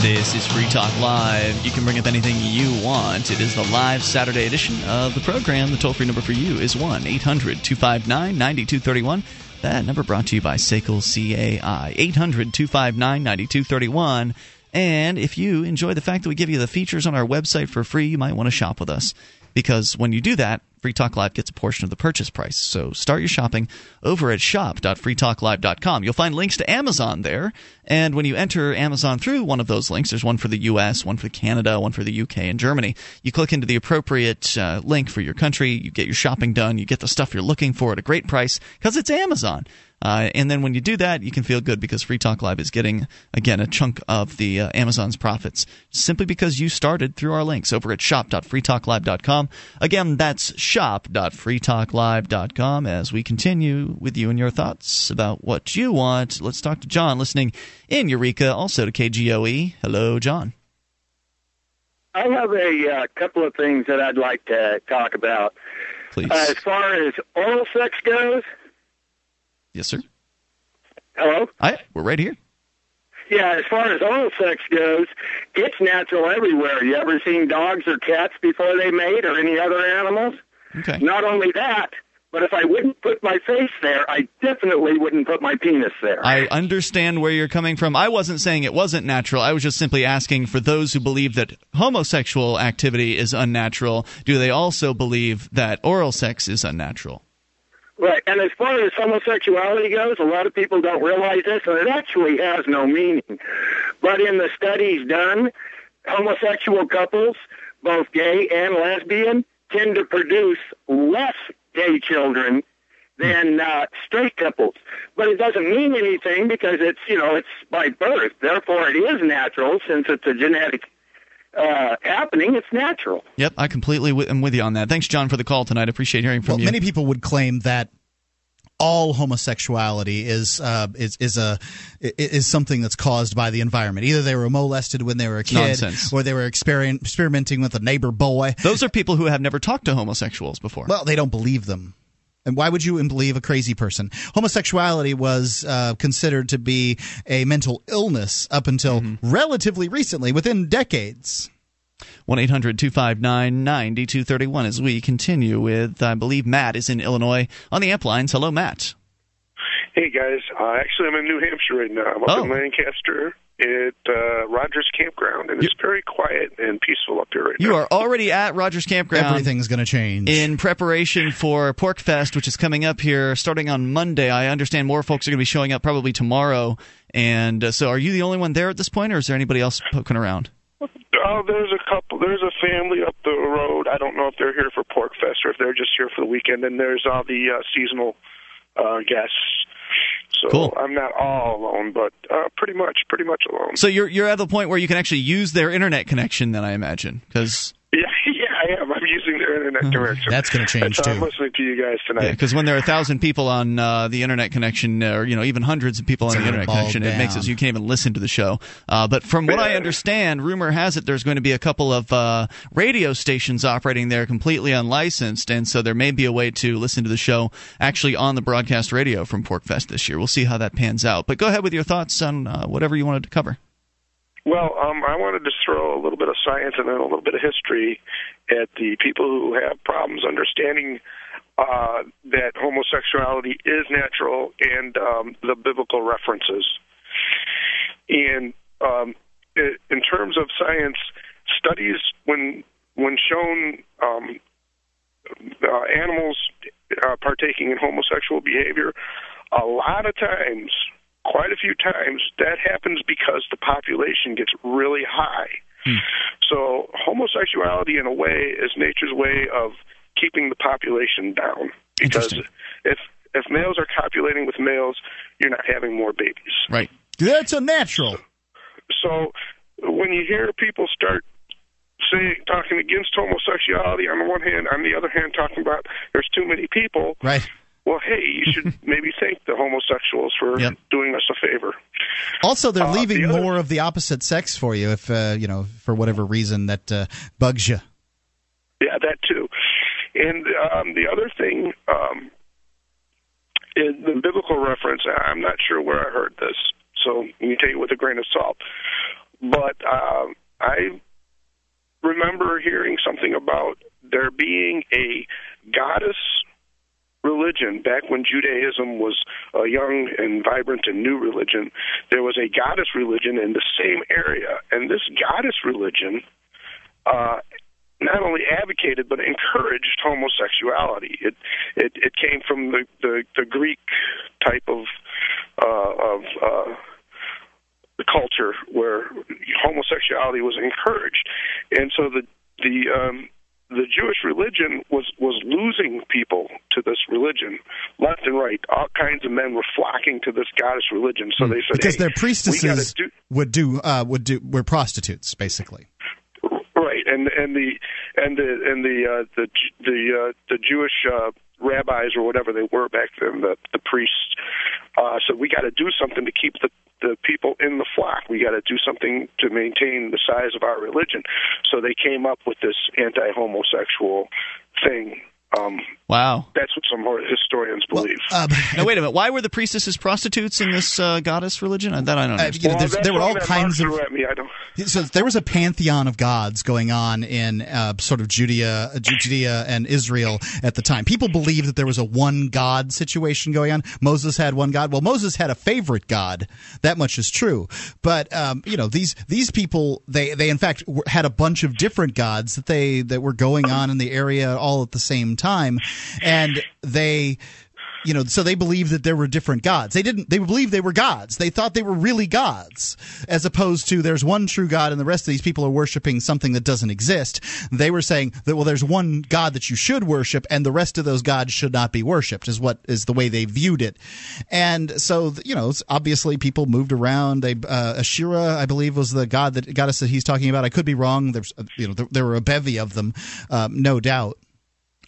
This is Free Talk Live. You can bring up anything you want. It is the live Saturday edition of the program. The toll free number for you is 1 800 259 9231. That number brought to you by SACL CAI. 800 259 9231. And if you enjoy the fact that we give you the features on our website for free, you might want to shop with us. Because when you do that, Free Talk Live gets a portion of the purchase price. So start your shopping over at shop.freetalklive.com. You'll find links to Amazon there. And when you enter Amazon through one of those links, there's one for the US, one for Canada, one for the UK and Germany. You click into the appropriate uh, link for your country, you get your shopping done, you get the stuff you're looking for at a great price because it's Amazon. Uh, and then when you do that, you can feel good because Free Talk Live is getting, again, a chunk of the uh, Amazon's profits simply because you started through our links over at shop.freetalklive.com. Again, that's shop.freetalklive.com as we continue with you and your thoughts about what you want. Let's talk to John listening in Eureka, also to KGOE. Hello, John. I have a uh, couple of things that I'd like to talk about. Please. Uh, as far as oral sex goes, Yes, sir. hello? Hi, we're right here. Yeah, as far as oral sex goes, it's natural everywhere. You ever seen dogs or cats before they mate or any other animals? Okay. Not only that, but if I wouldn't put my face there, I definitely wouldn't put my penis there. I understand where you're coming from. I wasn't saying it wasn't natural. I was just simply asking for those who believe that homosexual activity is unnatural, do they also believe that oral sex is unnatural? Right, and as far as homosexuality goes, a lot of people don't realize this, and it actually has no meaning. But in the studies done, homosexual couples, both gay and lesbian, tend to produce less gay children than uh, straight couples. But it doesn't mean anything because it's, you know, it's by birth. Therefore, it is natural since it's a genetic uh, happening. It's natural. Yep, I completely w- am with you on that. Thanks, John, for the call tonight. I appreciate hearing from Well, you. many people would claim that all homosexuality is uh, is is a i- is something that's caused by the environment. Either they were molested when they were a kid, Nonsense. or they were experien- experimenting with a neighbor boy. Those are people who have never talked to homosexuals before. Well, they don't believe them. And why would you believe a crazy person? Homosexuality was uh, considered to be a mental illness up until Mm-hmm. relatively recently, within decades. 1 800 259 9231 as we continue with, I believe Matt is in Illinois on the amp lines. Hello, Matt. Hey guys, uh, actually I'm in New Hampshire right now. I'm up Oh. in Lancaster. At uh, Rogers Campground, and it's very quiet and peaceful up here right You now. You are already at Rogers Campground. Everything's going to change. In preparation for PorcFest, which is coming up here starting on Monday. I understand more folks are going to be showing up probably tomorrow. And uh, so, are you the only one there at this point, or is there anybody else poking around? Oh, there's a couple. There's a family up the road. I don't know if they're here for PorcFest or if they're just here for the weekend. And there's all the uh, seasonal uh, guests. So Cool. I'm not all alone, but uh, pretty much, pretty much alone. So you're you're at the point where you can actually use their internet connection. Then I imagine because Yeah, yeah, I am. I'm using their internet connection. That's going to change That's too. I'm listening to you guys tonight. Yeah, because when there are a thousand people on uh, the internet connection, or you know, even hundreds of people on the internet bog connection, it makes it so you can't even listen to the show. Uh, but from what I understand, rumor has it there's going to be a couple of uh, radio stations operating there completely unlicensed, and so there may be a way to listen to the show actually on the broadcast radio from PorcFest this year. We'll see how that pans out. But go ahead with your thoughts on uh, whatever you wanted to cover. Well, um, I wanted to throw a little bit of science and then a little bit of history at the people who have problems understanding uh, that homosexuality is natural and um, the biblical references. And um, in terms of science, studies when when shown um, uh, animals uh, partaking in homosexual behavior, a lot of times, quite a few times, that happens because the population gets really high. Hmm. So homosexuality, in a way, is nature's way of keeping the population down. Because if if males are copulating with males, you're not having more babies. Right. That's a natural. So when you hear people start saying talking against homosexuality on the one hand, on the other hand talking about there's too many people, Right. Well, hey, you should maybe thank the homosexuals for Yep. doing us a favor. Also, they're Uh, leaving the other- more of the opposite sex for you if uh, you know for whatever reason that uh, bugs you. Yeah, that too. And um, the other thing, um, in the biblical reference, I'm not sure where I heard this, so let me take it with a grain of salt. But um, I remember hearing something about there being a goddess religion back when Judaism was a young and vibrant and new religion. There was a goddess religion in the same area, and this goddess religion uh, not only advocated but encouraged homosexuality. It it, it came from the, the, the Greek type of uh, of uh, the culture where homosexuality was encouraged, and so the the um, the Jewish religion was was losing people to this religion left and right. All kinds of men were flocking to this goddess religion. So they said, because hey, their priestesses do, would do uh, would do were prostitutes basically. Right, and and the and the and the uh, the the uh, the Jewish uh, rabbis or whatever they were back then, the the priests, uh, said we got to do something to keep the the people in the flock. We got to do something to maintain the size of our religion. So they came up with this anti-homosexual thing. Um, Wow. that's what some historians believe. now wait a minute. Why were the priestesses prostitutes in this uh, goddess religion? Uh, That I don't Uh, you know, there's- there were all kinds of. at me. I don't. So there was a pantheon of gods going on in uh, sort of Judea, uh, Judea and Israel at the time. People believed that there was a one god situation going on. Moses had one god. Well, Moses had a favorite god. That much is true. But um, you know these these people they they in fact had a bunch of different gods that they that were going on in the area all at the same time, and they you know so they believed that there were different gods. They didn't they believed they were gods. They thought they were really gods as opposed to there's one true god and the rest of these people are worshiping something that doesn't exist. They were saying that well there's one god that you should worship and the rest of those gods should not be worshiped is what is the way they viewed it. And so you know obviously people moved around. They uh, Asherah i believe was the god that goddess that he's talking about. I could be wrong. There's uh, you know there, there were a bevy of them um, no doubt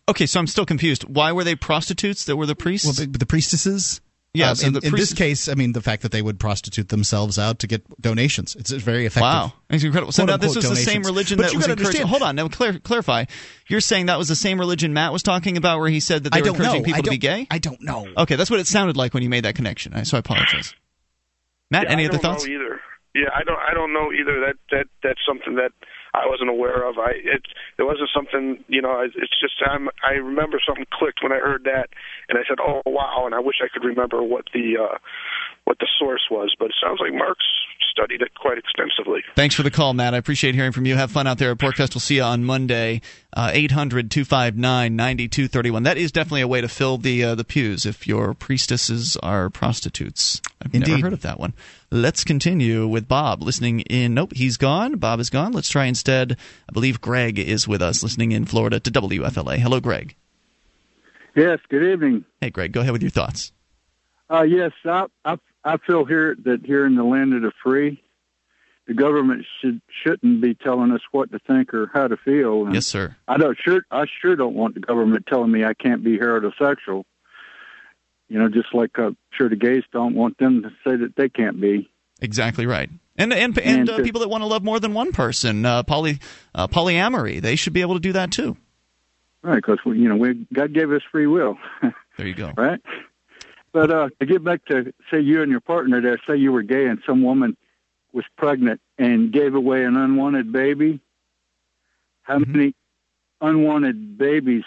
Okay, so I'm still confused. Why were they prostitutes that were the priests? Well, the, the priestesses. Yeah, Um, so in, the in this case, I mean, the fact that they would prostitute themselves out to get donations. It's very effective. Wow, it's incredible. So now this was Quote-unquote the same religion But that you was gotta encouraging. understand- Hold on, now clar- clarify. You're saying that was the same religion Matt was talking about, where he said that they I were don't encouraging know. people I to be gay. I don't know. Okay, that's what it sounded like when you made that connection. I- So I apologize. Matt, Yeah, any I other don't thoughts? Know either. Yeah, I don't. I don't know either. That that that's something that I wasn't aware of. I it it wasn't something. You know, it- it's just I'm. I remember something clicked when I heard that, and I said, "Oh wow!" And I wish I could remember what the uh what the source was, but it sounds like Mark's studied it quite extensively. Thanks for the call, Matt. I appreciate hearing from you. Have fun out there at PorcFest. We'll see you on Monday, uh, 800 259 9231. That is definitely a way to fill the uh, the pews if your priestesses are prostitutes. I've Indeed. never heard of that one. Let's continue with Bob listening in. Nope, he's gone. Bob is gone. Let's try instead. I believe Greg is with us listening in Florida to WFLA. Hello, Greg. Yes, good evening. Hey, Greg, go ahead with your thoughts. Uh, yes, I, I I feel here that here in the land of the free, the government should shouldn't be telling us what to think or how to feel. And Yes, sir. I don't sure I sure don't want the government telling me I can't be heterosexual. You know, just like I'm sure the gays don't want them to say that they can't be. Exactly right. And and and, And uh, to- people that want to love more than one person, uh, poly uh, polyamory, they should be able to do that too. Right, because you know, we God gave us free will. There you go. right? But uh, to get back to say you and your partner there, say you were gay and some woman was pregnant and gave away an unwanted baby. How Mm-hmm. many unwanted babies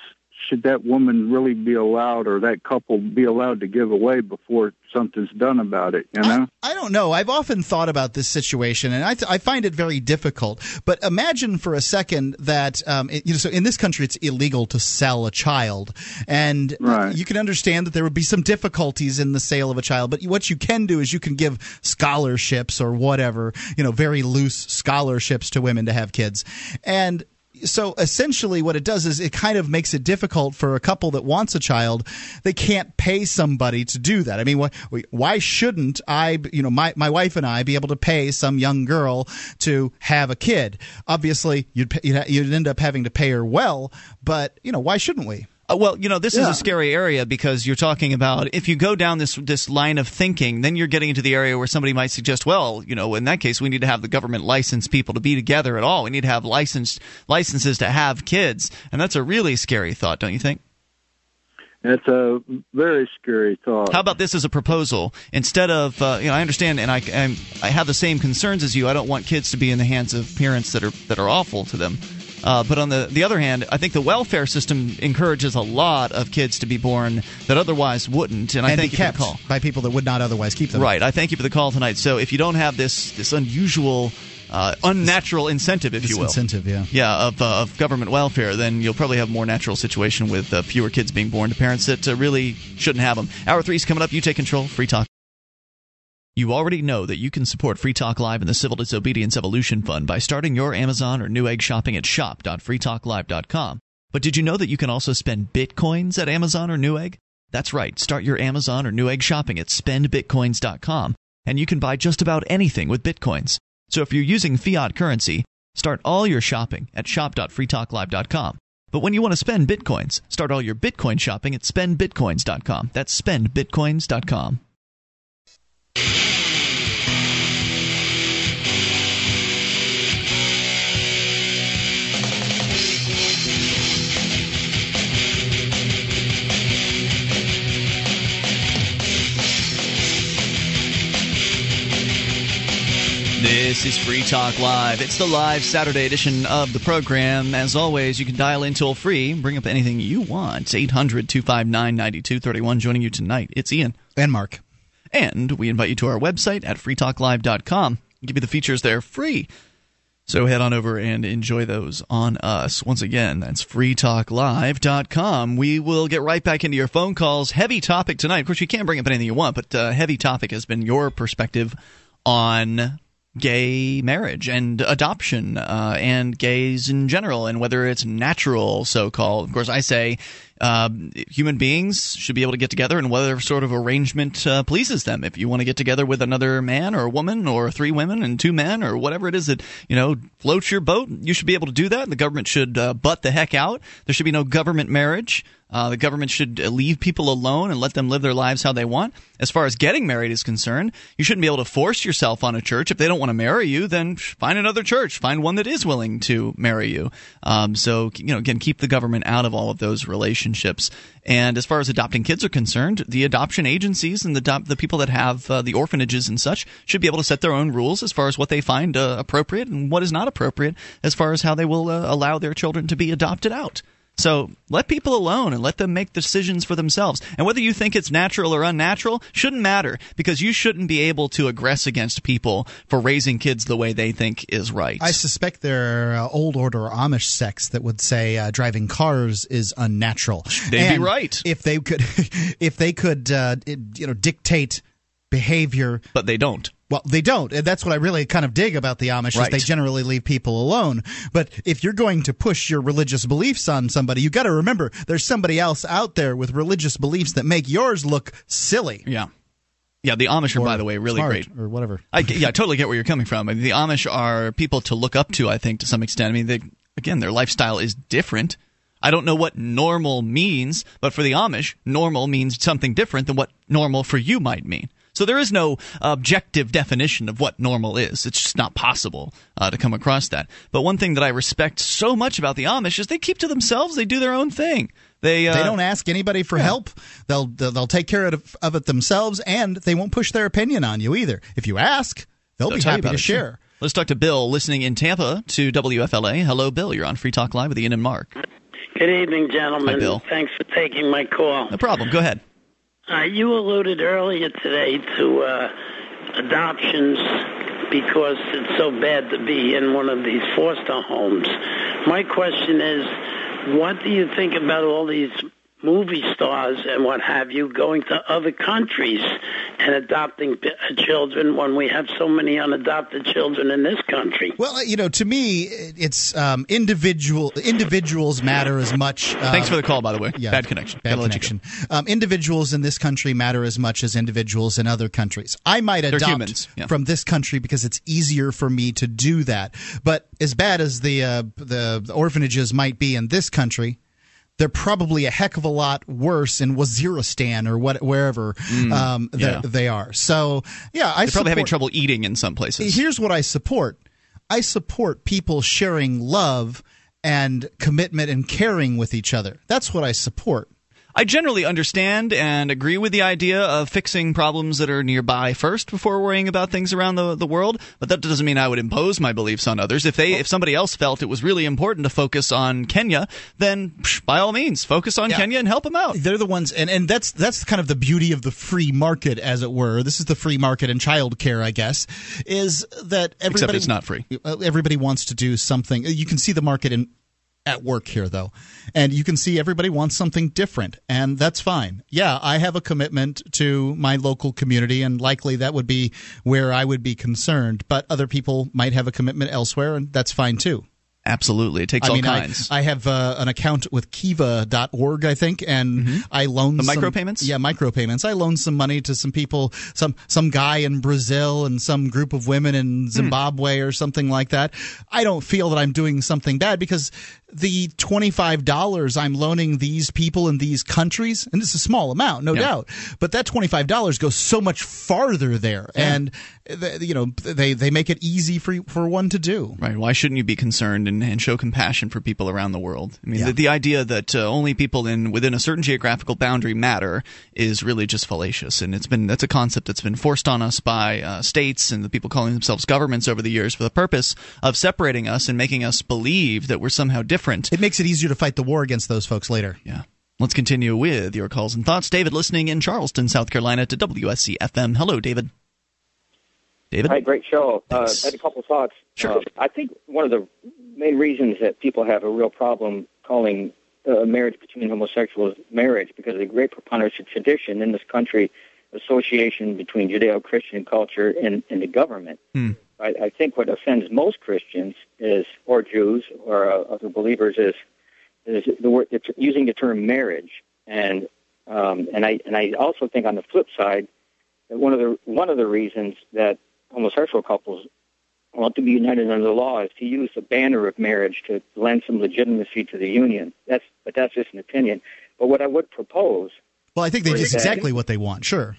should that woman really be allowed, or that couple be allowed to give away before something's done about it? You know? I don't know. I've often thought about this situation, and I, th- I find it very difficult. But imagine for a second that um, it- you know, so in this country, it's illegal to sell a child, and you can understand that there would be some difficulties in the sale of a child. But what you can do is you can give scholarships or whatever, you know, very loose scholarships to women to have kids, and so essentially what it does is it kind of makes it difficult for a couple that wants a child they can't pay somebody to do that. I mean why, why shouldn't i you know my, my wife and i be able to pay some young girl to have a kid? Obviously you'd, you'd, you'd end up having to pay her well but you know why shouldn't we well, you know, this is a scary area because you're talking about if you go down this this line of thinking, then you're getting into the area where somebody might suggest, well, you know, in that case, we need to have the government license people to be together at all. We need to have licensed licenses to have kids, and that's a really scary thought, don't you think? It's a very scary thought. How about this as a proposal? Instead of, uh, you know, I understand, and I, I'm, I have the same concerns as you. I don't want kids to be in the hands of parents that are that are awful to them. Uh, but on the the other hand, I think the welfare system encourages a lot of kids to be born that otherwise wouldn't. And I and thank be you for the call. by people that would not otherwise keep them Right. I thank you for the call tonight. So if you don't have this this unusual, uh, unnatural incentive, if you will, incentive, yeah. yeah, of, uh, of government welfare, then you'll probably have a more natural situation with uh, fewer kids being born to parents that uh, really shouldn't have them. Hour three is coming up. You take control. Free talk. You already know that you can support Free Talk Live and the Civil Disobedience Evolution Fund by starting your Amazon or Newegg shopping at shop.freetalklive.com. But did you know that you can also spend bitcoins at Amazon or Newegg? That's right. Start your Amazon or Newegg shopping at spendbitcoins.com and you can buy just about anything with bitcoins. So if you're using fiat currency, start all your shopping at shop.freetalklive.com. But when you want to spend bitcoins, start all your bitcoin shopping at spendbitcoins.com. That's spendbitcoins.com. This is Free Talk Live. It's the live Saturday edition of the program. As always, you can dial in toll free, bring up anything you want. 800 259 9231. Joining you tonight, it's Ian. And Mark. And we invite you to our website at freetalklive.com. Give you the features there free. So head on over and enjoy those on us. Once again, that's freetalklive.com. We will get right back into your phone calls. Heavy topic tonight. Of course, you can bring up anything you want, but uh, heavy topic has been your perspective on gay marriage and adoption uh, and gays in general and whether it's natural so called of course i say uh, human beings should be able to get together in whatever sort of arrangement uh, pleases them. If you want to get together with another man or woman or three women and two men or whatever it is that you know floats your boat you should be able to do that. The government should uh, butt the heck out. There should be no government marriage uh, the government should uh, leave people alone and let them live their lives how they want. As far as getting married is concerned, you shouldn't be able to force yourself on a church. If they don't want to marry you, then find another church. Find one that is willing to marry you. Um, so, you know, again, keep the government out of all of those relationships. And as far as adopting kids are concerned, the adoption agencies and the the people that have uh, the orphanages and such should be able to set their own rules as far as what they find uh, appropriate and what is not appropriate as far as how they will uh, allow their children to be adopted out. So let people alone and let them make decisions for themselves. And whether you think it's natural or unnatural shouldn't matter because you shouldn't be able to aggress against people for raising kids the way they think is right. I suspect there are uh, old order Amish sects that would say uh, driving cars is unnatural. They'd and be right if they could, if they could, uh, you know, dictate behavior, but they don't. Well, they don't. And that's what I really kind of dig about the Amish Right. is they generally leave people alone. But if you're going to push your religious beliefs on somebody, you got to remember there's somebody else out there with religious beliefs that make yours look silly. Yeah. Yeah, the Amish are, by the way, really great. or whatever. I, yeah, I totally get where you're coming from. I mean, the Amish are people to look up to, I think, to some extent. I mean, they, again, their lifestyle is different. I don't know what normal means, but for the Amish, normal means something different than what normal for you might mean. So there is no objective definition of what normal is. It's just not possible uh, to come across that. But one thing that I respect so much about the Amish is they keep to themselves. They do their own thing. They uh, they don't ask anybody for help. They'll they'll they'll take care of, of it themselves, and they won't push their opinion on you either. If you ask, they'll, They'll be happy to it, sure. share. Let's talk to Bill, listening in Tampa to WFLA. Hello, Bill. You're on Free Talk Live with Ian and Mark. Good evening, gentlemen. Hi, Bill. Thanks for taking my call. No problem. Go ahead. Uh, you alluded earlier today to uh, adoptions because it's so bad to be in one of these foster homes. My question is, what do you think about all these movie stars and what have you going to other countries and adopting children when we have so many unadopted children in this country? Well, you know, to me, it's um, individual individuals matter as much. Uh, Thanks for the call, by the way. Yeah, Bad connection. Bad Gotta connection. Um, individuals in this country matter as much as individuals in other countries. I might adopt humans, yeah. from this country because it's easier for me to do that. But as bad as the uh, the, the orphanages might be in this country. They're probably a heck of a lot worse in Waziristan or what, wherever Mm, um, yeah. they are. So, yeah, I They're probably having trouble eating in some places. Here's what I support I support people sharing love and commitment and caring with each other. That's what I support. I generally understand and agree with the idea of fixing problems that are nearby first before worrying about things around the, the world, but that doesn't mean I would impose my beliefs on others. If they if somebody else felt it was really important to focus on Kenya, then psh, by all means, focus on Yeah. Kenya and help them out. They're the ones, and, and that's that's kind of the beauty of the free market, as it were. This is the free market in childcare, I guess, is that everybody it's not free. Everybody wants to do something. You can see the market in at work here, though, and you can see everybody wants something different, and that's fine. Yeah, I have a commitment to my local community, and likely that would be where I would be concerned. But other people might have a commitment elsewhere, and that's fine too. Absolutely. It takes I all mean, I- kinds. I, have uh, an account with Kiva.org, I think, and I loan Mm-hmm. The some- micropayments? Yeah, micropayments. I loan some money to some people, some some guy in Brazil and some group of women Hmm. in Zimbabwe or something like that. I don't feel that I'm doing something bad because the twenty five dollars I'm loaning these people in these countries, and it's a small amount, no Yeah. doubt, but that twenty five dollars goes so much farther there, and th- you know they they make it easy for for one to do. Right. Why shouldn't you be concerned and, and show compassion for people around the world? I mean, Yeah. the, the idea that uh, only people in within a certain geographical boundary matter is really just fallacious, and it's been that's a concept that's been forced on us by uh, states and the people calling themselves governments over the years for the purpose of separating us and making us believe that we're somehow different. It makes it easier to fight the war against those folks later. Yeah. Let's continue with your calls and thoughts. David, listening in Charleston, South Carolina, to WSC FM. Hello, David. David. Hi, great show. Uh, I had a couple of thoughts. Sure. Uh, I think one of the main reasons that people have a real problem calling uh, marriage between homosexuals marriage because of the great preponderance of tradition in this country, association between Judeo-Christian culture and, and the government. Hmm. I, I think what offends most Christians is, or Jews or uh, other believers, is is the word it's using the term marriage, and um, and I and I also think on the flip side that one of the one of the reasons that homosexual couples want to be united under the law is to use the banner of marriage to lend some legitimacy to the union. That's but that's just an opinion. But what I would propose Well, I think they just exactly what they want. Sure.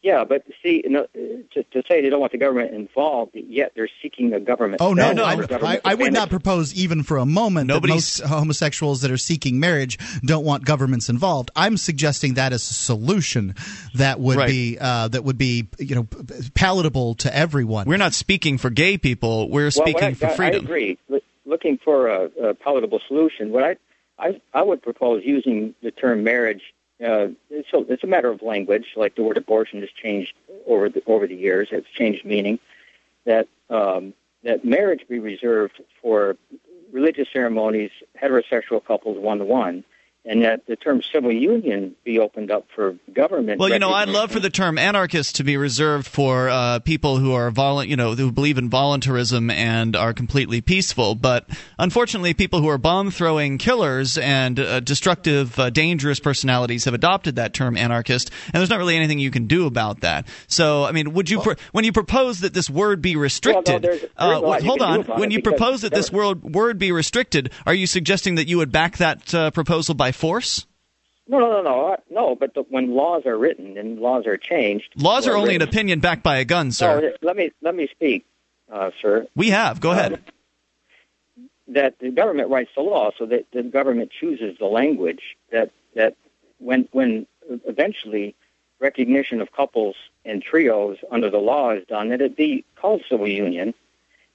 Yeah, but see, you know, to, to say they don't want the government involved, yet they're seeking a government. Oh no, no, I, I, I would not propose even for a moment Nobody's- that most homosexuals that are seeking marriage don't want governments involved. I'm suggesting that as a solution that would Right. be uh, that would be you know palatable to everyone. We're not speaking for gay people. We're Well, speaking what I, for freedom. I agree. Looking for a, a palatable solution, what I I I would propose using the term marriage. Uh, it's a, it's a matter of language. Like the word abortion has changed over the over the years. It's changed meaning. That um, that marriage be reserved for religious ceremonies, heterosexual couples one to one, and that the term civil union be opened up for government. Well, you know, I'd love for the term anarchist to be reserved for uh, people who are vol- you know, who believe in voluntarism and are completely peaceful. But unfortunately, people who are bomb throwing killers and uh, destructive, uh, dangerous personalities have adopted that term anarchist, and there's not really anything you can do about that. So, I mean, would you, pro- when you propose that this word be restricted? there's- there's uh, a lot you hold on. When you propose that this word word be restricted, are you suggesting that you would back that uh, proposal by force? No, no, no, no, uh, no. But the, when laws are written and laws are changed, Laws are only an opinion backed by a gun, sir. No, let me let me speak, uh, sir. We have. Go ahead. That the government writes the law, so that the government chooses the language that that when when eventually recognition of couples and trios under the law is done, that it be called civil union,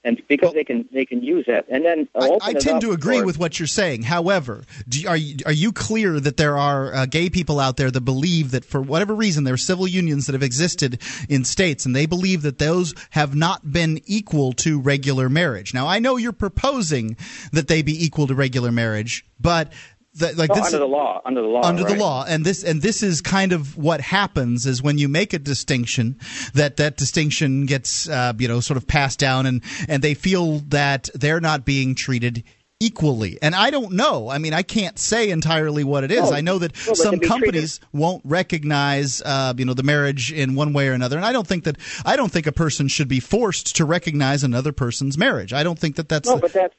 and because they can they can use that, and then I, I tend to agree for- with what you're saying. However, do are you, are you clear that there are uh, gay people out there that believe that for whatever reason there are civil unions that have existed in states, and they believe that those have not been equal to regular marriage? Now, I know you're proposing that they be equal to regular marriage, but the, like No, this under the law, under the law, under the law. And this and this is kind of what happens is when you make a distinction that that distinction gets uh, you know sort of passed down and and they feel that they're not being treated equally. And i don't know. I mean i can't say entirely what it is. No, i know that no, some companies won't recognize uh, you know the marriage in one way or another. And i don't think that i don't think a person should be forced to recognize another person's marriage. I don't think that that's No, the- but that's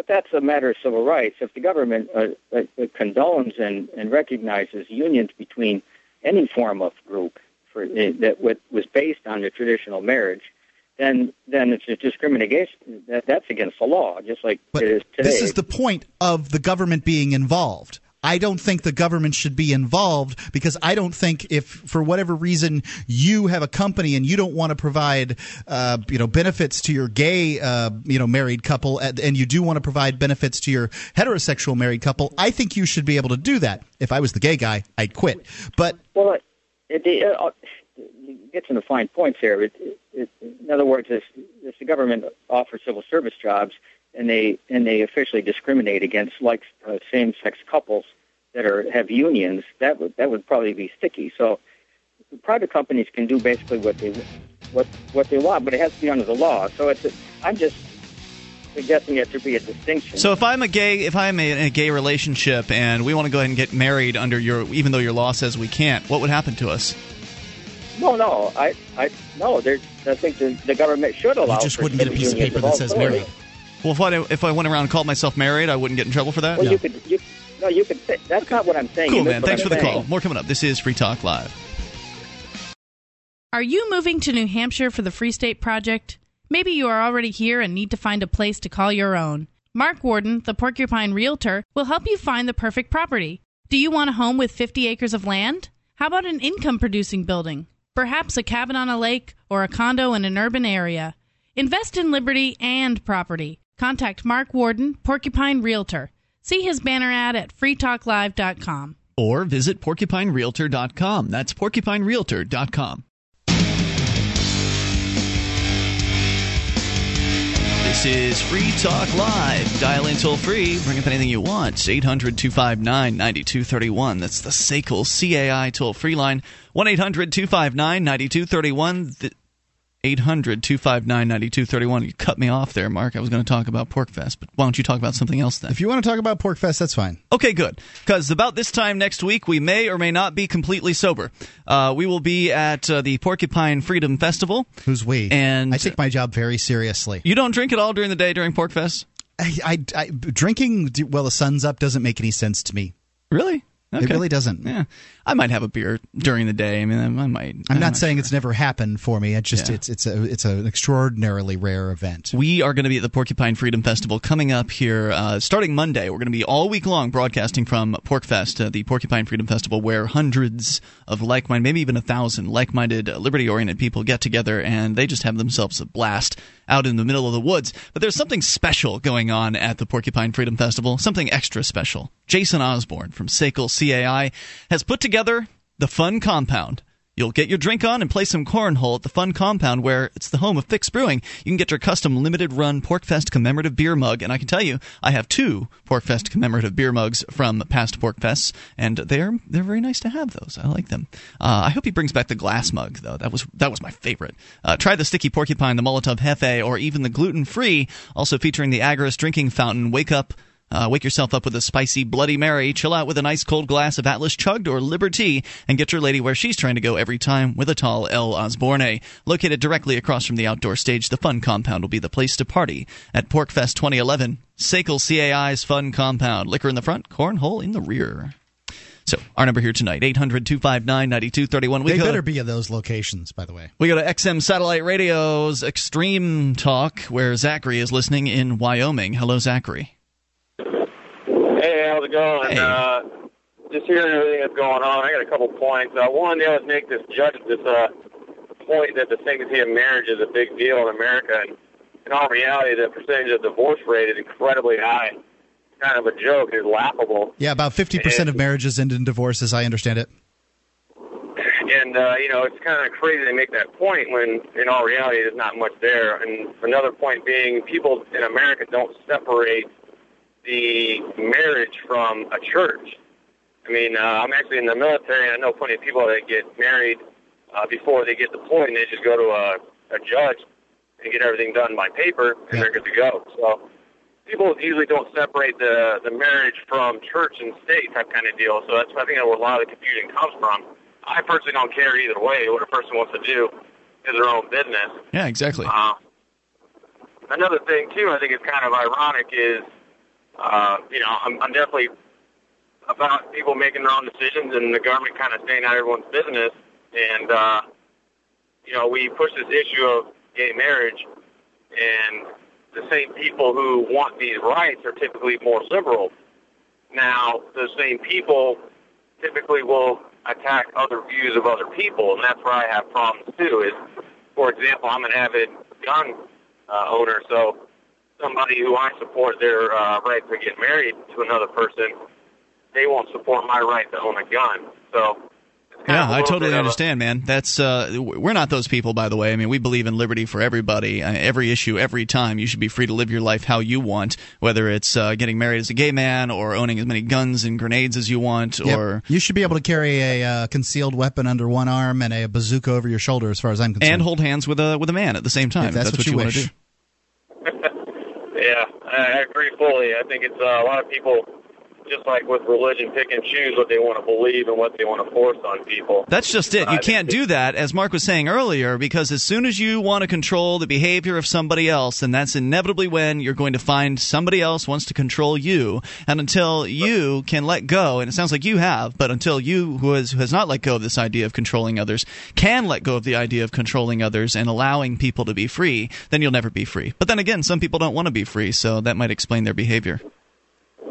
but, that's a matter of civil rights. If the government uh, uh, condones and, and recognizes unions between any form of group for uh, that what was based on the traditional marriage, then then it's a discrimination. That, that's against the law, just like But it is today. this is the point of the government being involved. I don't think the government should be involved because I don't think if for whatever reason you have a company and you don't want to provide uh, you know benefits to your gay uh, you know married couple and you do want to provide benefits to your heterosexual married couple, I think you should be able to do that. If I was the gay guy, I'd quit. But Well, it, uh, gets into fine points here. It, it, in other words, if, if the government offers civil service jobs and they and they officially discriminate against like uh, same-sex couples that are have unions, that would that would probably be sticky. So private companies can do basically what they what what they want, but it has to be under the law. So it's a, I'm just suggesting that there be a distinction. So if I'm a gay, if I'm in a gay relationship and we want to go ahead and get married under your, even though your law says we can't, what would happen to us? No, no, I, I, no. There, I think the, the government should allow. you just wouldn't get a piece of paper that says married. Well, if I if I went around and called myself married, I wouldn't get in trouble for that. Well, you could, you, no, you could. Say, that's not what I'm saying. Cool, man. Thanks I'm for the call. More coming up. This is Free Talk Live. Are you moving to New Hampshire for the Free State Project? Maybe you are already here and need to find a place to call your own. Mark Warden, the Porcupine Realtor, will help you find the perfect property. Do you want a home with 50 acres of land? How about an income producing building? Perhaps a cabin on a lake or a condo in an urban area. Invest in liberty and property. Contact Mark Warden, Porcupine Realtor. See his banner ad at freetalklive.com. Or visit porcupinerealtor.com. That's porcupinerealtor.com. This is Free Talk Live. Dial in toll free. Bring up anything you want. 800 259 9231. That's the SACL CAI toll free line. 1 800 259 9231. 800 259 9231. You cut me off there, Mark. I was going to talk about PorcFest, but why don't you talk about something else then? if you want to talk about PorcFest, that's fine. Okay, good. Because about this time next week, we may or may not be completely sober. Uh, we will be at uh, the Porcupine Freedom Festival. Who's we? And I take my job very seriously. You don't drink at all during the day during PorcFest? I, I, I, drinking while the sun's up doesn't make any sense to me. Really? It really doesn't. Yeah, I might have a beer during the day. I mean, I might. I'm not saying it's never happened for me. It's just Yeah. it's it's a it's an extraordinarily rare event. We are going to be at the Porcupine Freedom Festival coming up here uh, starting Monday. We're going to be all week long broadcasting from PorcFest, uh, the Porcupine Freedom Festival, where hundreds of like minded, maybe even a thousand like minded, uh, liberty oriented people get together and they just have themselves a blast out in the middle of the woods. But there's something special going on at the Porcupine Freedom Festival, something extra special. Jason Osborne from SACL CAI has put together the Fun Compound. You'll get your drink on and play some cornhole at the Fun Compound, where it's the home of Fix Brewing. You can get your custom limited run PorcFest commemorative beer mug, and I can tell you, I have two PorcFest commemorative beer mugs from past PorcFests, and they're they're very nice to have. Those I like them. Uh, I hope he brings back the glass mug though. That was that was my favorite. Uh, try the sticky porcupine, the Molotov Hefe, or even the gluten free. Also featuring the Agorist drinking fountain. Wake up. Uh, wake yourself up with a spicy Bloody Mary, chill out with a nice cold glass of Atlas Chugged or Liberty, and get your lady where she's trying to go every time with a tall L. Osborne. Located directly across from the outdoor stage, the Fun Compound will be the place to party at PorcFest 2011. Sakel CAI's Fun Compound. Liquor in the front, cornhole in the rear. So, our number here tonight, 800 259 9231. They better be at those locations, by the way. We go to XM Satellite Radio's Extreme Talk, where Zachary is listening in Wyoming. Hello, Zachary. Hey, how's it going? Uh, just hearing everything that's going on, I got a couple points. Uh, one, they always make this judge this uh, point that the sanctity of marriage is a big deal in America, and in all reality, the percentage of divorce rate is incredibly high. It's kind of a joke. It's laughable. Yeah, about 50% of marriages end in divorce, as I understand it. And, uh, you know, it's kind of crazy to make that point when, in all reality, there's not much there. And another point being, people in America don't separate the marriage from a church. I mean, uh, I'm actually in the military, and I know plenty of people that get married uh, before they get deployed, and they just go to a, a judge and get everything done by paper, and they're good to go. So people usually don't separate the the marriage from church and state type kind of deal. So that's I think where a lot of the confusion comes from. I personally don't care either way. What a person wants to do is their own business. Yeah, exactly. Uh, another thing too, I think is kind of ironic is, uh, you know, I'm, I'm definitely about people making their own decisions and the government kind of staying out of everyone's business. And uh, you know, we push this issue of gay marriage, and the same people who want these rights are typically more liberal. Now, the same people typically will attack other views of other people, and that's where I have problems too. Is, for example, I'm an avid gun uh, owner, so somebody who I support their uh, right to get married to another person, they won't support my right to own a gun. So Yeah, a I little totally bit a- understand, man. That's uh, we're not those people, by the way. I mean, we believe in liberty for everybody, uh, every issue, every time. You should be free to live your life how you want, whether it's uh, getting married as a gay man or owning as many guns and grenades as you want, Yep. or you should be able to carry a uh, concealed weapon under one arm and a bazooka over your shoulder, as far as I'm concerned. and hold hands with a with a man at the same time. If that's what what you want wish. to do. Yeah, I agree fully. I think it's uh, a lot of people, just like with religion, pick and choose what they want to believe and what they want to force on people. That's just it. You can't do that, as Mark was saying earlier, because as soon as you want to control the behavior of somebody else, then that's inevitably when you're going to find somebody else wants to control you. And until you can let go, and it sounds like you have, but until you, who has, who has not let go of this idea of controlling others, can let go of the idea of controlling others and allowing people to be free, then you'll never be free. But then again, some people don't want to be free, so that might explain their behavior.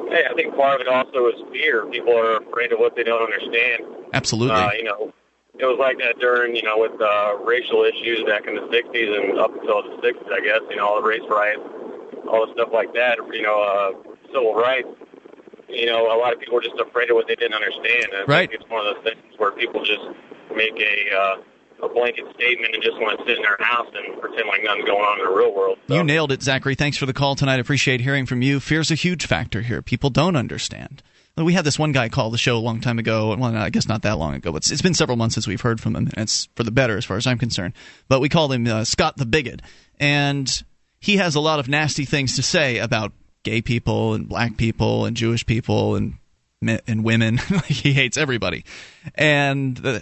Hey, I think part of it also is fear. People are afraid of what they don't understand. Absolutely. Uh, you know, it was like that during, you know, with uh, racial issues back in the 60s and up until the 60s, I guess, you know, all the race riots, all the stuff like that, you know, uh, civil rights. You know, a lot of people were just afraid of what they didn't understand. And I Right. think it's one of those things where people just make a, uh, a blanket statement and just want to sit in their house and pretend like nothing's going on in the real world. You nailed it, Zachary. Thanks for the call tonight. Appreciate hearing from you. Fear's a huge factor here. People don't understand. We had this one guy call the show a long time ago. Well, I guess not that long ago, but it's- been several months since we've heard from him, and it's for the better as far as I'm concerned. But we called him uh, Scott the Bigot, and he has a lot of nasty things to say about gay people and black people and Jewish people and and women. he hates everybody, and uh,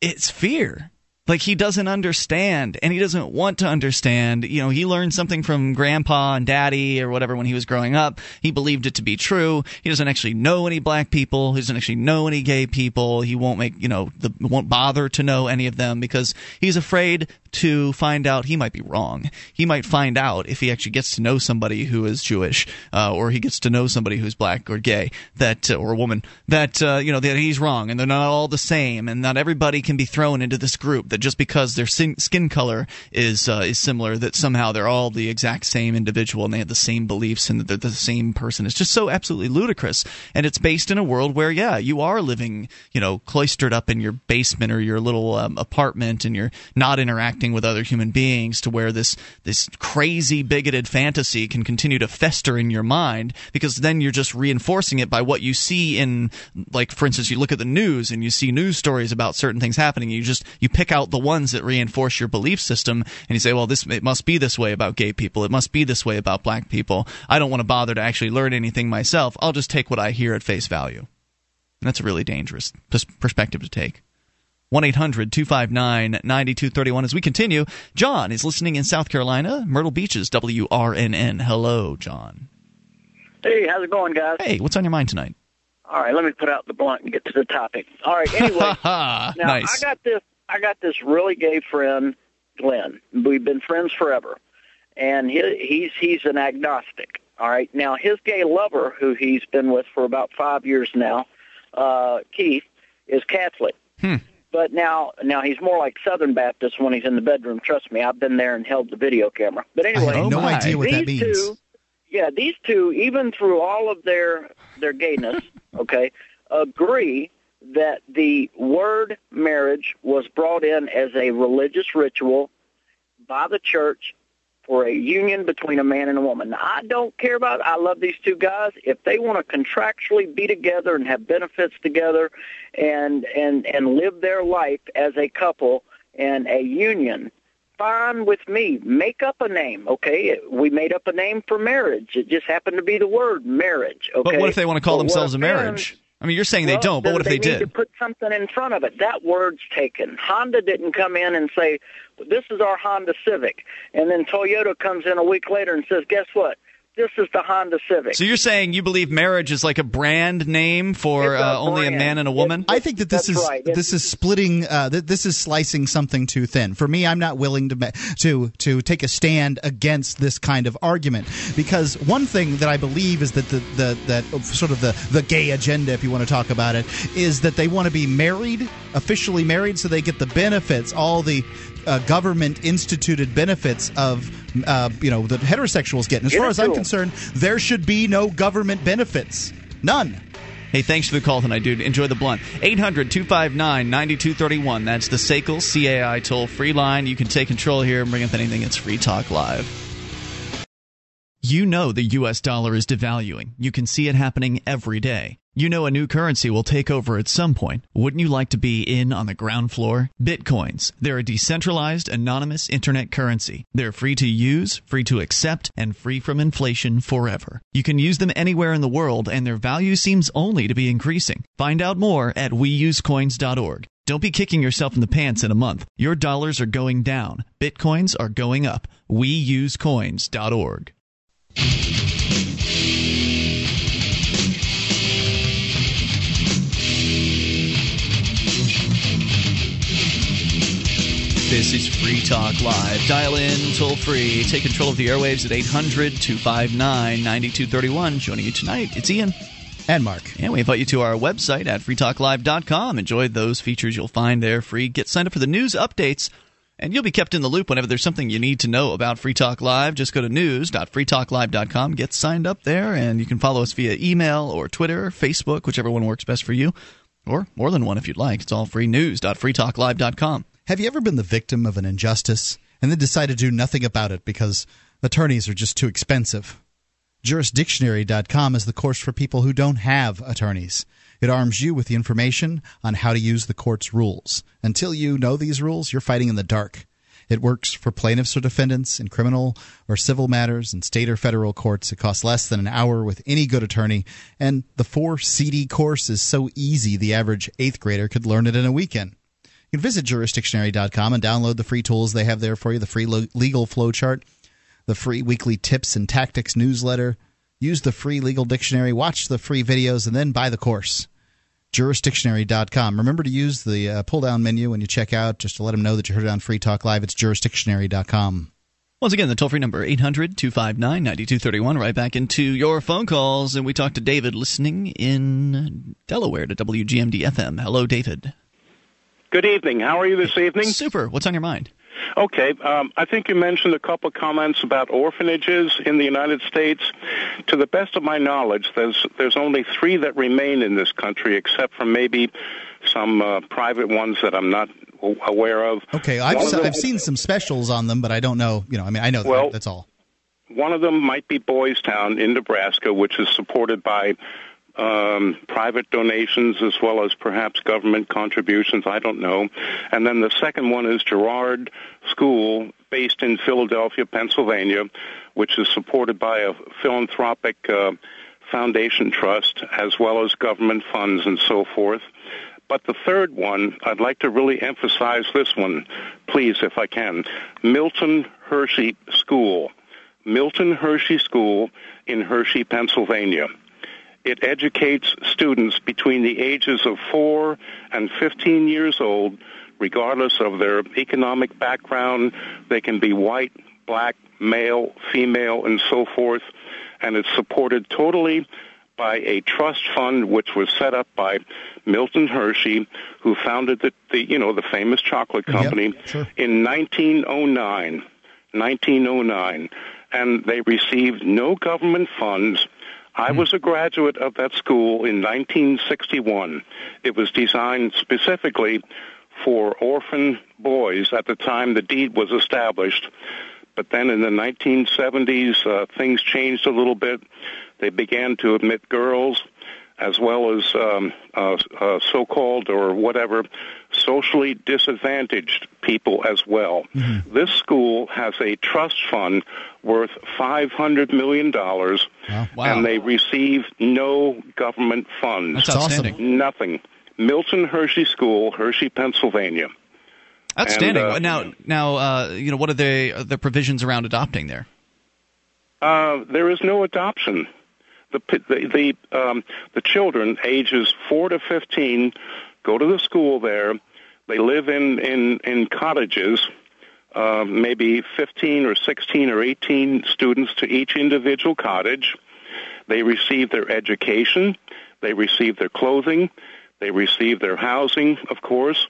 it's fear. Like he doesn't understand and he doesn't want to understand. You know he learned something from grandpa and daddy or whatever when he was growing up. He believed it to be true. He doesn't actually know any black people. He doesn't actually know any gay people. He won't make you know the won't bother to know any of them because he's afraid to find out he might be wrong he might find out if he actually gets to know somebody who is jewish uh, or he gets to know somebody who's black or gay that uh, or a woman that uh, you know that he's wrong and they're not all the same and not everybody can be thrown into this group that just because their skin color is uh, is similar that somehow they're all the exact same individual and they have the same beliefs and that they're the same person. It's just so absolutely ludicrous, and it's based in a world where yeah, you are living you know cloistered up in your basement or your little um, apartment and you're not interacting with other human beings to where this this crazy bigoted fantasy can continue to fester in your mind because then you're just reinforcing it by what you see in like for instance you look at the news and you see news stories about certain things happening. You just you pick out the ones that reinforce your belief system and you say well this it must be this way about gay people. It must be this way about black people. I don't want to bother to actually learn anything myself. I'll just take what i hear at face value. And that's a really dangerous perspective to take 1 800 259 9231. As we continue, John is listening in South Carolina, Myrtle Beaches, WRNN. Hello, John. Hey, how's it going, guys? Hey, what's on your mind tonight? All right, let me put out the blunt and get to the topic. All right, anyway. now, nice. I got this I got this really gay friend, Glenn. We've been friends forever, and he, he's he's an agnostic. All right. Now his gay lover, who he's been with for about five years now, uh, Keith, is Catholic. Hmm. But now, now he's more like Southern Baptist when he's in the bedroom. Trust me, I've been there and held the video camera. But anyway, I have no idea what these that means. Two, yeah, these two, even through all of their their gayness, okay, agree that the word marriage was brought in as a religious ritual by the church for a union between a man and a woman. Now, I don't care about it. I love these two guys. If they want to contractually be together and have benefits together and and and live their life as a couple and a union, fine with me. Make up a name, okay? We made up a name for marriage. It just happened to be the word marriage, okay? But what if they want to call But themselves a marriage? I mean, you're saying well, they don't, but what if they, need did? to put something in front of it? That word's taken. Honda didn't come in and say, "This is our Honda Civic," and then Toyota comes in a week later and says, "Guess what? This is the Honda Civic." So you're saying you believe marriage is like a brand name for uh, only a man and a woman? I think that this is right. this is splitting. Uh, th- this is slicing something too thin. For me, I'm not willing to to to take a stand against this kind of argument because one thing that I believe is that the, the that sort of the the gay agenda, if you want to talk about it, is that they want to be married, officially married, so they get the benefits, all the uh, government instituted benefits of uh, you know that heterosexuals get. And as Get far as I'm to 'em. concerned, there should be no government benefits, none. Hey, thanks for the call tonight, dude. Enjoy the blunt. 800 259 9231. That's the SACL CAI toll free line. You can take control here and bring up anything. It's Free Talk Live. You know the US dollar is devaluing. You can see it happening every day. You know a new currency will take over at some point. Wouldn't you like to be in on the ground floor? Bitcoins. They're a decentralized, anonymous internet currency. They're free to use, free to accept, and free from inflation forever. You can use them anywhere in the world, and their value seems only to be increasing. Find out more at weusecoins.org. Don't be kicking yourself in the pants in a month. Your dollars are going down. Bitcoins are going up. Weusecoins.org. This is Free Talk Live. Dial in toll free. Take control of the airwaves at 800 259 9231. Joining you tonight, it's Ian. And Mark. And we invite you to our website at freetalklive.com. Enjoy those features you'll find there free. Get signed up for the news updates, and you'll be kept in the loop whenever there's something you need to know about Free Talk Live. Just go to news.freetalklive.com, get signed up there, and you can follow us via email or Twitter, Facebook, whichever one works best for you, or more than one if you'd like. It's all free. News.freetalklive.com. Have you ever been the victim of an injustice and then decided to do nothing about it because attorneys are just too expensive? Jurisdictionary.com is the course for people who don't have attorneys. It arms you with the information on how to use the court's rules. Until you know these rules, you're fighting in the dark. It works for plaintiffs or defendants in criminal or civil matters in state or federal courts. It costs less than an hour with any good attorney, and the four CD course is so easy the average eighth grader could learn it in a weekend. You can visit jurisdictionary.com and download the free tools they have there for you the free legal flowchart, the free weekly tips and tactics newsletter. Use the free legal dictionary, watch the free videos, and then buy the course. Jurisdictionary.com. Remember to use the uh, pull down menu when you check out just to let them know that you heard it on Free Talk Live. It's jurisdictionary.com. Once again, the toll free number 800 259 9231. Right back into your phone calls. And we talked to David listening in Delaware to WGMD FM. Hello, David. Good evening. How are you this evening? Super. What's on your mind? Okay. Um, I think you mentioned a couple of comments about orphanages in the United States. To the best of my knowledge, there's there's only three that remain in this country, except for maybe some uh, private ones that I'm not aware of. Okay, I've, of them- I've seen some specials on them, but I don't know. You know, I mean, I know Well- that, that's all. One of them might be Boys Town in Nebraska, which is supported by um, private donations as well as perhaps government contributions. I don't know. And then the second one is Girard School, based in Philadelphia, Pennsylvania, which is supported by a philanthropic uh, foundation trust as well as government funds and so forth. But the third one, I'd like to really emphasize this one, please, if I can. Milton Hershey School. Milton Hershey School in Hershey, Pennsylvania. It educates students between the ages of 4 and 15 years old, regardless of their economic background. They can be white, black, male, female, and so forth. And it's supported totally by a trust fund which was set up by Milton Hershey, who founded the, the you know the famous chocolate company in 1909. 1909, and they received no government funds. I was a graduate of that school in 1961. It was designed specifically for orphan boys at the time the deed was established. But then in the 1970s, uh, things changed a little bit. They began to admit girls as well as um, uh, uh, so-called or whatever socially disadvantaged people as well. This school has a trust fund worth $500 million, and they receive no government funds. That's outstanding. Nothing. Milton Hershey School, Hershey, Pennsylvania. Outstanding. And, uh, now, now, uh, you know, what are the the provisions around adopting there? Uh, there is no adoption. The the the, um, the children ages four to fifteen go to the school there. They live in in in cottages. Uh, maybe 15 or 16 or 18 students to each individual cottage. They receive their education. They receive their clothing. They receive their housing, of course,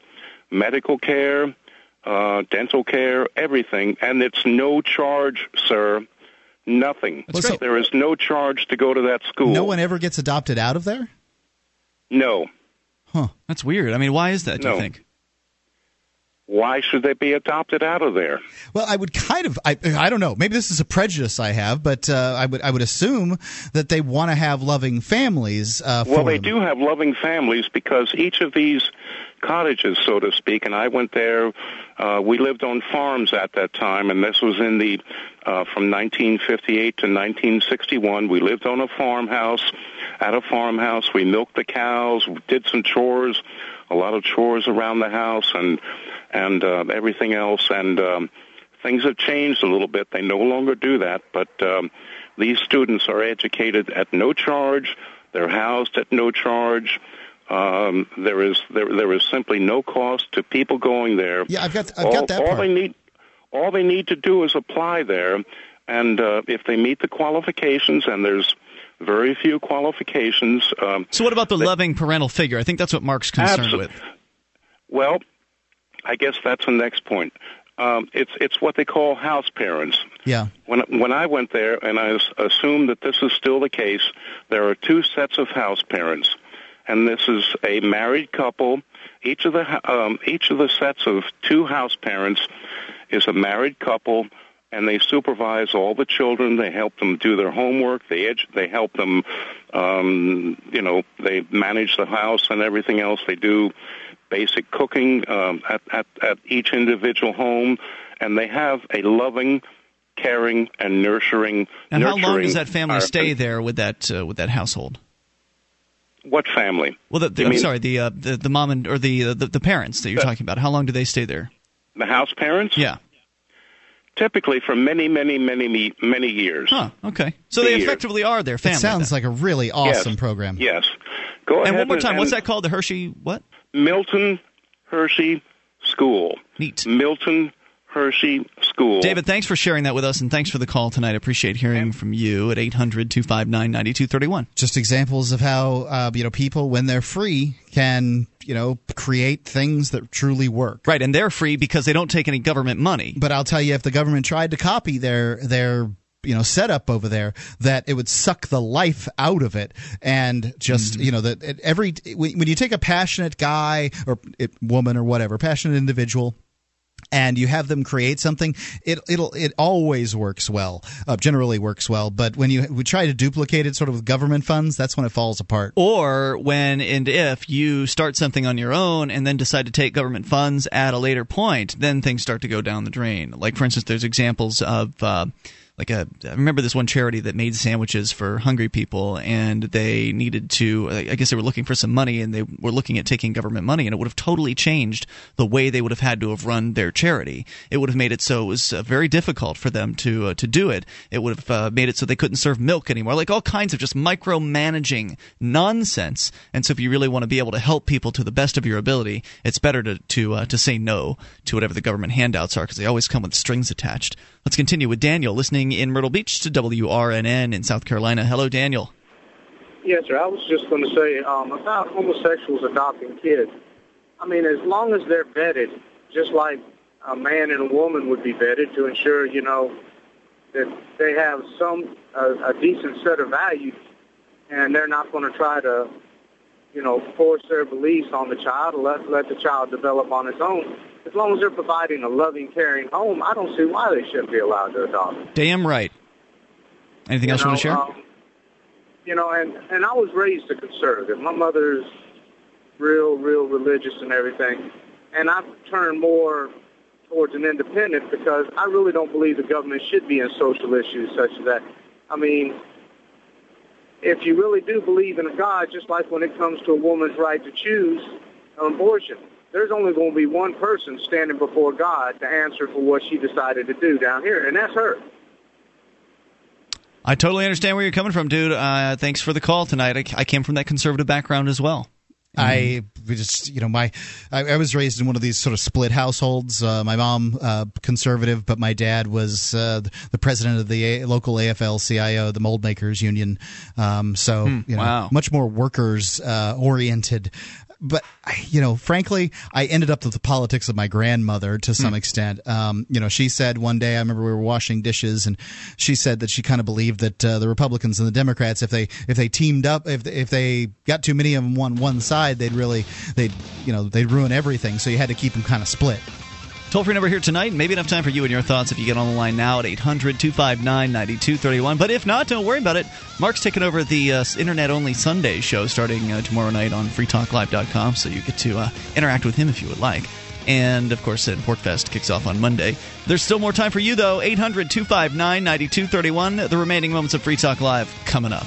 medical care, uh, dental care, everything. And it's no charge, sir. Nothing. That's great. There is no charge to go to that school. No one ever gets adopted out of there? No. Huh. That's weird. I mean, why is that, do No. you think? Why should they be adopted out of there? Well, I would kind of, I, I don't know. Maybe this is a prejudice I have, but uh, I would, I would assume that they want to have loving families. Uh, Well, they them. do have loving families because each of these cottages, so to speak, and I went there. Uh, we lived on farms at that time, and this was in the uh, from 1958 to 1961. We lived on a farmhouse. At a farmhouse, we milked the cows, did some chores, a lot of chores around the house, and and uh, everything else. And um, things have changed a little bit. They no longer do that, but um, these students are educated at no charge. They're housed at no charge. Um, there is there there is simply no cost to people going there. Yeah, I've got, I've all, got that all part. they need all they need to do is apply there, and uh, if they meet the qualifications, and there's very few qualifications. Um, So, what about the they- loving parental figure? I think that's what Mark's concerned Absol- with. Well, I guess that's the next point. Um, it's it's what they call house parents. Yeah. When when I went there, and I assume that this is still the case, there are two sets of house parents, and this is a married couple. Each of the um, each of the sets of two house parents is a married couple, and they supervise all the children. They help them do their homework. They edu- they help them, um, you know, they manage the house and everything else. They do basic cooking um, at, at at each individual home, and they have a loving, caring, and nurturing. And how long does that family our- stay there with that uh, with that household? What family? Well, the, the, I'm mean- sorry, the, uh, the the mom and or the, the the parents that you're talking about. How long do they stay there? The house parents? Yeah. Typically for many, many, many, many years. Huh. Okay. So they Years. effectively are their family. It sounds then. like a really awesome program. Yes. Go and ahead. one more time, what's that called? The Hershey what? Milton Hershey School. Neat. Milton Hershey School. David, thanks for sharing that with us, and thanks for the call tonight. I appreciate hearing from you at 800 259 9231. Just examples of how uh, you know people, when they're free, can you know create things that truly work. Right, and they're free because they don't take any government money. But I'll tell you, if the government tried to copy their their you know setup over there, that it would suck the life out of it, and just Mm-hmm. you know that every when when you take a passionate guy or woman or whatever, passionate individual. And you have them create something. It it'll it always works well. Uh, generally works well. But when you we try to duplicate it, sort of with government funds, that's when it falls apart. Or when and if you start something on your own and then decide to take government funds at a later point, then things start to go down the drain. Like, for instance, there's examples of. Uh, like a, I remember this one charity that made sandwiches for hungry people, and they needed to. I guess they were looking for some money, and they were looking at taking government money, and it would have totally changed the way they would have had to have run their charity. It would have made it so it was uh, very difficult for them to uh, to do it. It would have uh, made it so they couldn't serve milk anymore. Like all kinds of just micromanaging nonsense. And so, if you really want to be able to help people to the best of your ability, it's better to to uh, to say no to whatever the government handouts are because they always come with strings attached. Let's continue with Daniel listening in Myrtle Beach to WRNN in South Carolina. Hello, Daniel. Yes, sir. I was just going to say um, about homosexuals adopting kids. I mean, as long as they're vetted, just like a man and a woman would be vetted to ensure, you know, that they have some a, a decent set of values, and they're not going to try to, you know, force their beliefs on the child or let let the child develop on its own. As long as they're providing a loving, caring home, I don't see why they shouldn't be allowed to adopt. Damn right. Anything else you want to share? um, you know, and and I was raised a conservative. My mother's real, real religious and everything, and I've turned more towards an independent because I really don't believe the government should be in social issues such as that. I mean, if you really do believe in a God, just like when it comes to a woman's right to choose an abortion, there's only going to be one person standing before God to answer for what she decided to do down here, and that's her. I totally understand where you're coming from, dude. Uh, thanks for the call tonight. I, I came from that conservative background as well. I just you know my I, I was raised in one of these sort of split households. Uh, my mom uh, conservative, but my dad was uh, the president of the A- local AFL-CIO, the Mold Makers Union. Um, so Hmm, you know, wow. much more workers uh, oriented. But you know, frankly, I ended up with the politics of my grandmother to some Hmm. extent. Um, you know, she said one day, I remember we were washing dishes, and she said that she kind of believed that uh, the Republicans and the Democrats, if they if they teamed up, if if they got too many of them on one side, they'd really they'd you know they'd ruin everything. So you had to keep them kind of split. Toll free number here tonight. Maybe enough time for you and your thoughts if you get on the line now at 800 259 9231. But if not, don't worry about it. Mark's taking over the uh, internet only Sunday show starting uh, tomorrow night on freetalklive.com, so you get to uh, interact with him if you would like. And of course, then PorcFest kicks off on Monday. There's still more time for you, though. 800 259 9231. The remaining moments of Free Talk Live coming up.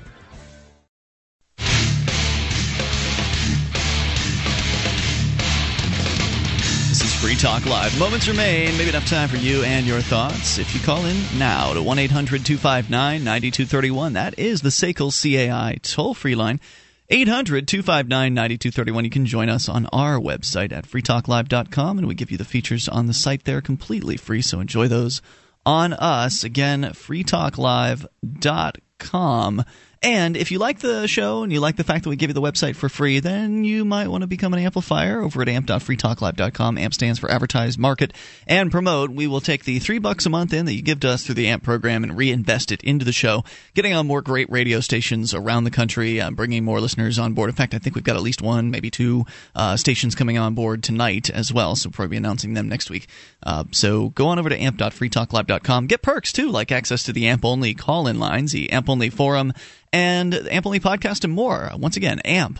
Free Talk Live. Moments remain. Maybe enough time for you and your thoughts. If you call in now to 1 800 259 9231, that is the SACL CAI toll free line. 800 259 9231. You can join us on our website at freetalklive.com, and we give you the features on the site there completely free, so enjoy those on us. Again, freetalklive.com. And if you like the show and you like the fact that we give you the website for free, then you might want to become an amplifier over at amp.freetalklive.com. AMP stands for advertise, market, and promote. We will take the three bucks a month in that you give to us through the AMP program and reinvest it into the show, getting on more great radio stations around the country, uh, bringing more listeners on board. In fact, I think we've got at least one, maybe two uh, stations coming on board tonight as well. So we'll probably be announcing them next week. Uh, so go on over to amp.freetalklive.com. Get perks too, like access to the AMP only call in lines, the AMP only forum, and the AMP podcast, and more. Once again, amp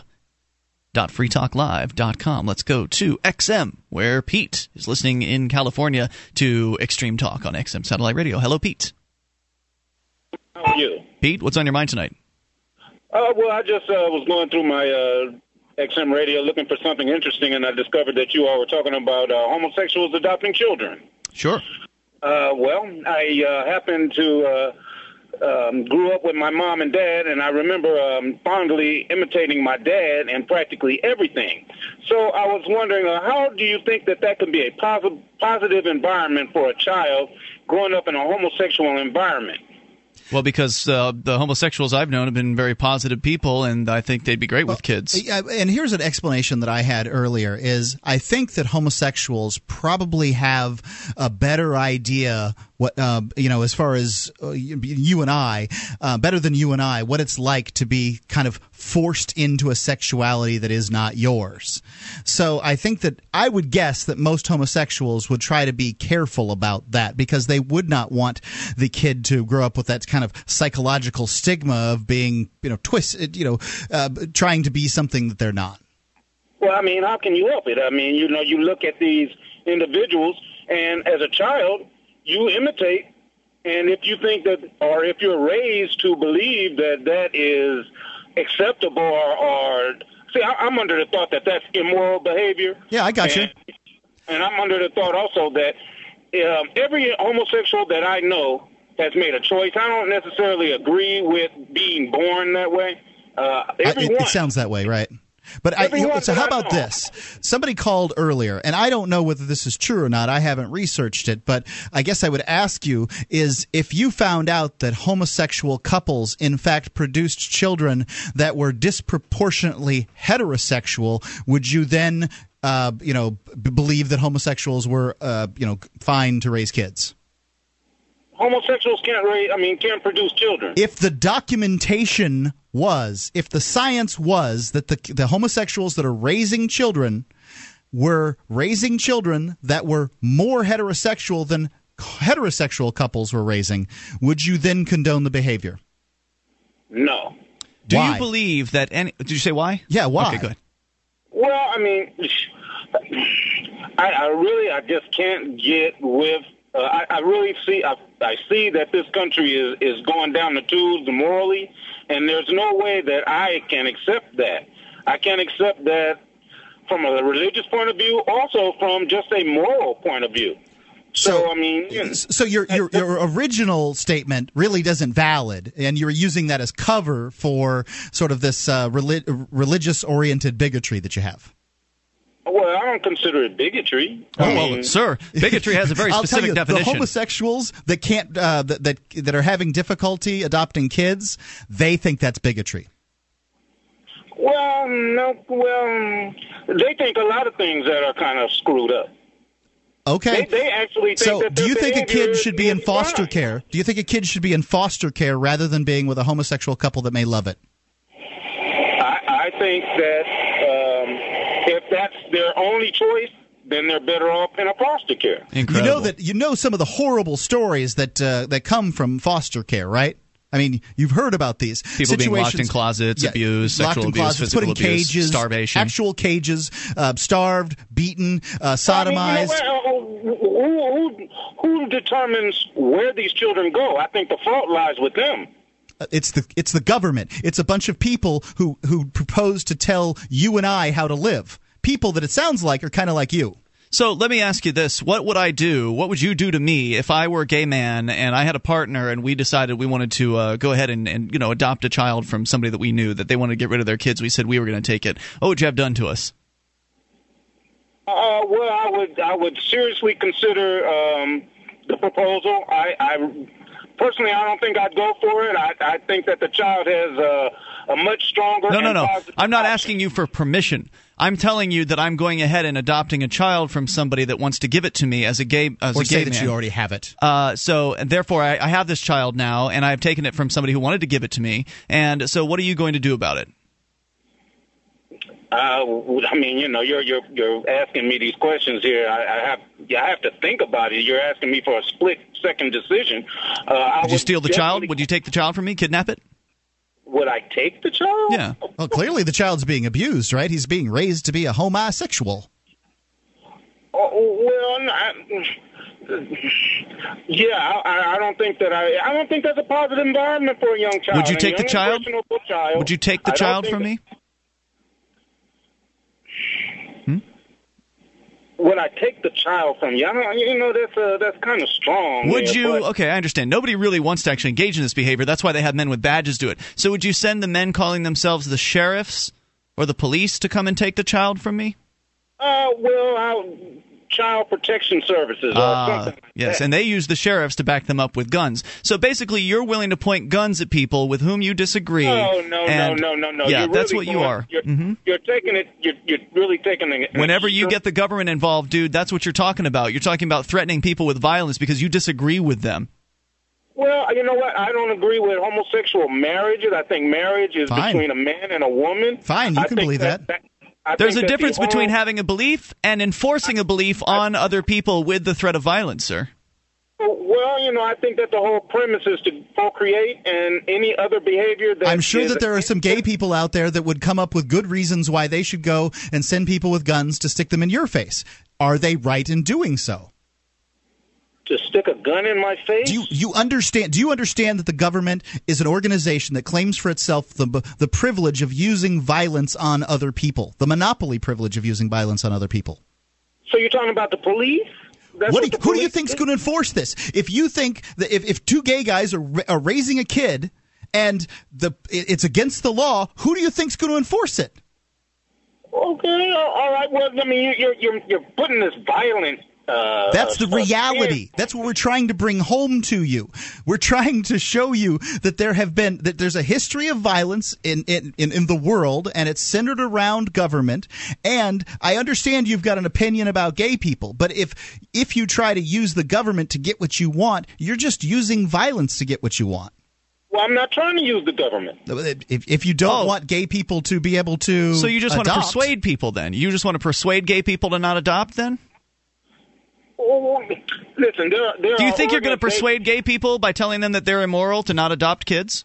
freetalklive.com. Let's go to XM, where Pete is listening in California to Extreme Talk on XM Satellite Radio. Hello, Pete. How are you? Pete, what's on your mind tonight? Uh, well, I just uh, was going through my uh, XM radio looking for something interesting, and I discovered that you all were talking about uh, homosexuals adopting children. Sure. Uh, well, I uh, happened to uh, um, grew up with my mom and dad, and I remember um, fondly imitating my dad in practically everything. So I was wondering, uh, how do you think that that can be a positive positive environment for a child growing up in a homosexual environment? Well, because uh, the homosexuals I've known have been very positive people, and I think they'd be great with kids. Yeah, and here's an explanation that I had earlier: is I think that homosexuals probably have a better idea what uh, you know as far as uh, you and I, uh, better than you and I, what it's like to be kind of forced into a sexuality that is not yours. So I think that I would guess that most homosexuals would try to be careful about that because they would not want the kid to grow up with that kind of psychological stigma of being you know twisted, you know, uh, trying to be something that they're not. Well, I mean, how can you help it? I mean, you know, you look at these individuals, and as a child, you imitate. And if you think that, or if you're raised to believe that that is acceptable or, or see, I, I'm under the thought that that's immoral behavior. Yeah, I got and, you. And I'm under the thought also that um, every homosexual that I know has made a choice. I don't necessarily agree with being born that way. Uh, I, it, it sounds that way, right? But I, so how about this? Somebody called earlier, and I don't know whether this is true or not. I haven't researched it, but I guess I would ask you: is if you found out that homosexual couples, in fact, produced children that were disproportionately heterosexual, would you then, uh, you know, b- believe that homosexuals were, uh, you know, fine to raise kids? Homosexuals can't raise i mean can't produce children. If the documentation was if the science was that the the homosexuals that are raising children were raising children that were more heterosexual than heterosexual couples were raising would you then condone the behavior? No. Do why? you believe that any did you say why? Yeah why? Okay good. Well i mean I, I really i just can't get with uh, I, I really see I, I see that this country is is going down the tubes morally, and there's no way that I can accept that. I can't accept that from a religious point of view, also from just a moral point of view. So, I mean, you know, so your, your your original statement really doesn't valid, and you're using that as cover for sort of this uh, relig- religious oriented bigotry that you have. Well, I don't consider it bigotry. Oh, I well, sir, bigotry has a very I'll specific tell you, definition. The homosexuals that can't uh, that, that that are having difficulty adopting kids, they think that's bigotry. Well, no, well, they think a lot of things that are kind of screwed up. Okay. They, they actually think so, that do you think a kid should be in foster fine. care? Do you think a kid should be in foster care rather than being with a homosexual couple that may love it? I, I think that if that's their only choice, then they're better off in a foster care. You know that you know some of the horrible stories that uh, that come from foster care, right? I mean, you've heard about these People being locked in closets, closet, abused, locked sexual in abuse, closets, physical put in abuse, cages, starvation. actual cages, uh, starved, beaten, uh, sodomized. I mean, you know, who, who, who determines where these children go? I think the fault lies with them. Uh, It's the it's the government. It's a bunch of people who who propose to tell you and I how to live. People that it sounds like are kind of like you. So let me ask you this: What would I do? What would you do to me if I were a gay man and I had a partner and we decided we wanted to uh, go ahead and, and you know adopt a child from somebody that we knew that they wanted to get rid of their kids? We said we were going to take it. What would you have done to us? Uh, well, I would I would seriously consider um, the proposal. I, I personally, I don't think I'd go for it. I, I think that the child has uh, a much stronger. No, no, no. I'm not asking you for permission. I'm telling you that I'm going ahead and adopting a child from somebody that wants to give it to me as a gay as or a say gay that man. you already have it. Uh, so and therefore, I, I have this child now, and I've taken it from somebody who wanted to give it to me. And so, what are you going to do about it? Uh, I mean, you know, you're you're you're asking me these questions here. I, I have yeah, I have to think about it. You're asking me for a split second decision. Uh, I Would you would steal the child? Would you take the child from me? Kidnap it? Would I take the child? Yeah. Well, clearly the child's being abused, right? He's being raised to be a homosexual. Oh, well, I, yeah, I, I don't think that I. I don't think that's a positive environment for a young child. Would you take the child? child. Would you take the I child from that- me? Would I take the child from you? I don't, you know, that's uh, that's kind of strong. Would there, you? but- Okay, I understand. Nobody really wants to actually engage in this behavior. That's why they have men with badges do it. So, would you send the men calling themselves the sheriffs or the police to come and take the child from me? Uh, well, uh, child protection services or Ah, something. like yes, that. and they use the sheriffs to back them up with guns. So basically, you're willing to point guns at people with whom you disagree. No, no, and- no, no, no, no. Yeah, You're that's really what you are. You're, Mhm. you're taking it. You're, you're really taking it. Whenever you get the government involved, dude, that's what you're talking about. You're talking about threatening people with violence because you disagree with them. Well, you know what? I don't agree with homosexual marriages. I think marriage is Fine. between a man and a woman. Fine, you I can believe that. I There's a that the difference between homo- having a belief and enforcing a belief on other people with the threat of violence, sir. Well, you know, I think that the whole premise is to procreate, and any other behavior that I'm sure is- that there are some gay people out there that would come up with good reasons why they should go and send people with guns to stick them in your face. Are they right in doing so? To stick a gun in my face. Do you, you understand? Do you understand that the government is an organization that claims for itself the the privilege of using violence on other people, the monopoly privilege of using violence on other people? So you're talking about the police? That's What do you, the who do you think's going to enforce this? If you think that if, if two gay guys are, are raising a kid and the it's against the law, who do you think's going to enforce it? Okay, all right. Well, I mean, you're you're you're putting this violent. Uh, That's the reality. That's what we're trying to bring home to you. We're trying to show you that there have been that there's a history of violence in in, in, in the world and it's centered around government. And I understand you've got an opinion about gay people, but if if you try to use the government to get what you want, you're just using violence to get what you want. Well, I'm not trying to use the government. If, if you don't want gay people to be able to, Oh. So you just want to persuade people then? You just want to persuade gay people to not adopt then? Oh, listen, there there Do you think you're going to persuade gay people by telling them that they're immoral to not adopt kids?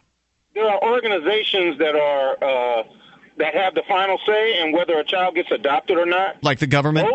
There are organizations that are uh, that have the final say in whether a child gets adopted or not. Like the government?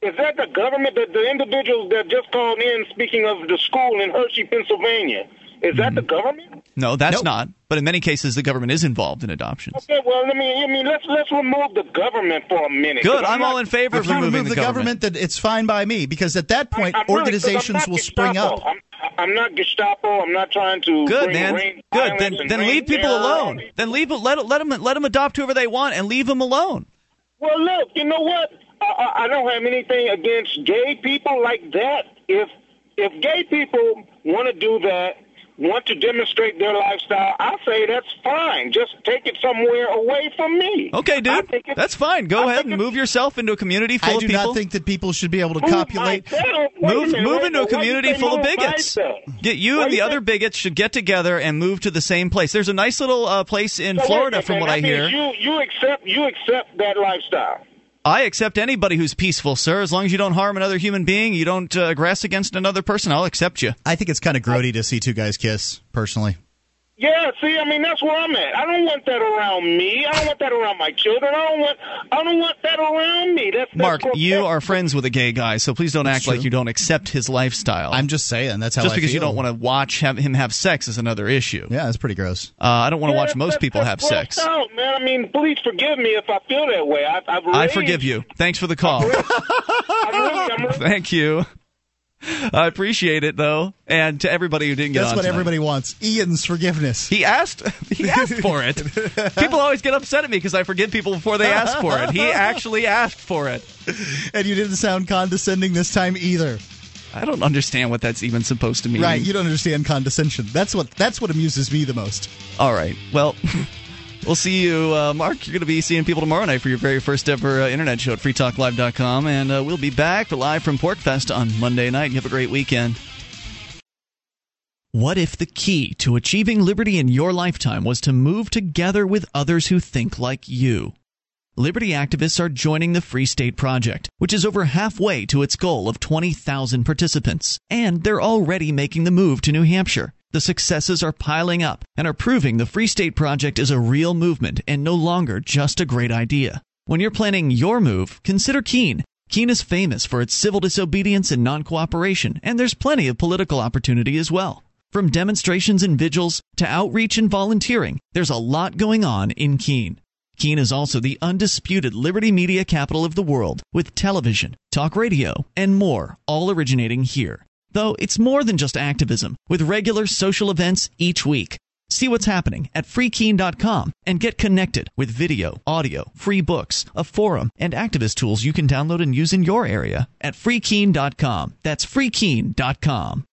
Is that the government? The, the individuals that just called in, speaking of the school in Hershey, Pennsylvania, is that the mm-hmm. government? No, that's not. But in many cases, the government is involved in adoptions. Okay, well, I mean, I mean, let's let's remove the government for a minute. Good. I'm not- all in favor of If you removing remove the the government, then it's fine by me because at that point, I'm really- organizations will spring up. I'm, I'm not Gestapo. I'm not trying to Good bring man. rain Good. Then then leave people terror alone. Then leave let let them let them adopt whoever they want and leave them alone. Well, look, you know what? I, I, I don't have anything against gay people like that. If if gay people want to do that, want to demonstrate their lifestyle, I say that's fine. Just take it somewhere away from me. Okay, dude. That's fine. Go ahead and move yourself into a community full I of do not think that people should be able to copulate. myself? Wait a Move minute, move into a minute. Why you community full of bigots. myself? Get you and the other bigots should get together and move to the same place. There's a nice little uh, place in So Florida, minute, from what I That hear. You you accept you accept that lifestyle. I accept anybody who's peaceful, sir. As long as you don't harm another human being, you don't uh, aggress against another person, I'll accept you. I think it's kind of grody to see two guys kiss, personally. Yeah, see, I mean that's where I'm at. I don't want that around me. I don't want that around my children. I don't want I don't want that around me. That's, that's Mark, what- you are friends with a gay guy, so please don't act like you don't accept his lifestyle. I'm just saying that's how Just I because you don't want to watch have, him have sex is another issue. Yeah, that's pretty gross. Uh, I don't want to Yeah, watch most people have sex. grossed Out, man. I mean, please forgive me if I feel that way. I, I've I forgive you. Thanks for the call. I'm really, I'm really, Thank you. I appreciate it though, and to everybody who didn't get That's what tonight. everybody wants. Ian's forgiveness. He asked. He asked for it. People always get upset at me because I forgive people before they ask for it. He actually asked for it. and you didn't sound condescending this time either. I don't understand what that's even supposed to mean. Right, you don't understand condescension. That's what that's what amuses me the most. All right. Well, we'll see you, uh, Mark. You're going to be seeing people tomorrow night for your very first ever uh, internet show at freetalklive.com. And uh, we'll be back live from PorcFest on Monday night. You have a great weekend. What if the key to achieving liberty in your lifetime was to move together with others who think like you? Liberty activists are joining the Free State Project, which is over halfway to its goal of 20,000 participants. And they're already making the move to New Hampshire. The successes are piling up and are proving the Free State Project is a real movement and no longer just a great idea. When you're planning your move, consider Keene. Keene is famous for its civil disobedience and non cooperation, and there's plenty of political opportunity as well. From demonstrations and vigils to outreach and volunteering, there's a lot going on in Keene. Keene is also the undisputed liberty media capital of the world, with television, talk radio, and more, all originating here. Though it's more than just activism, with regular social events each week. See what's happening at freekeene.com and get connected with video, audio, free books, a forum, and activist tools you can download and use in your area at freekeene.com. That's freekeene.com.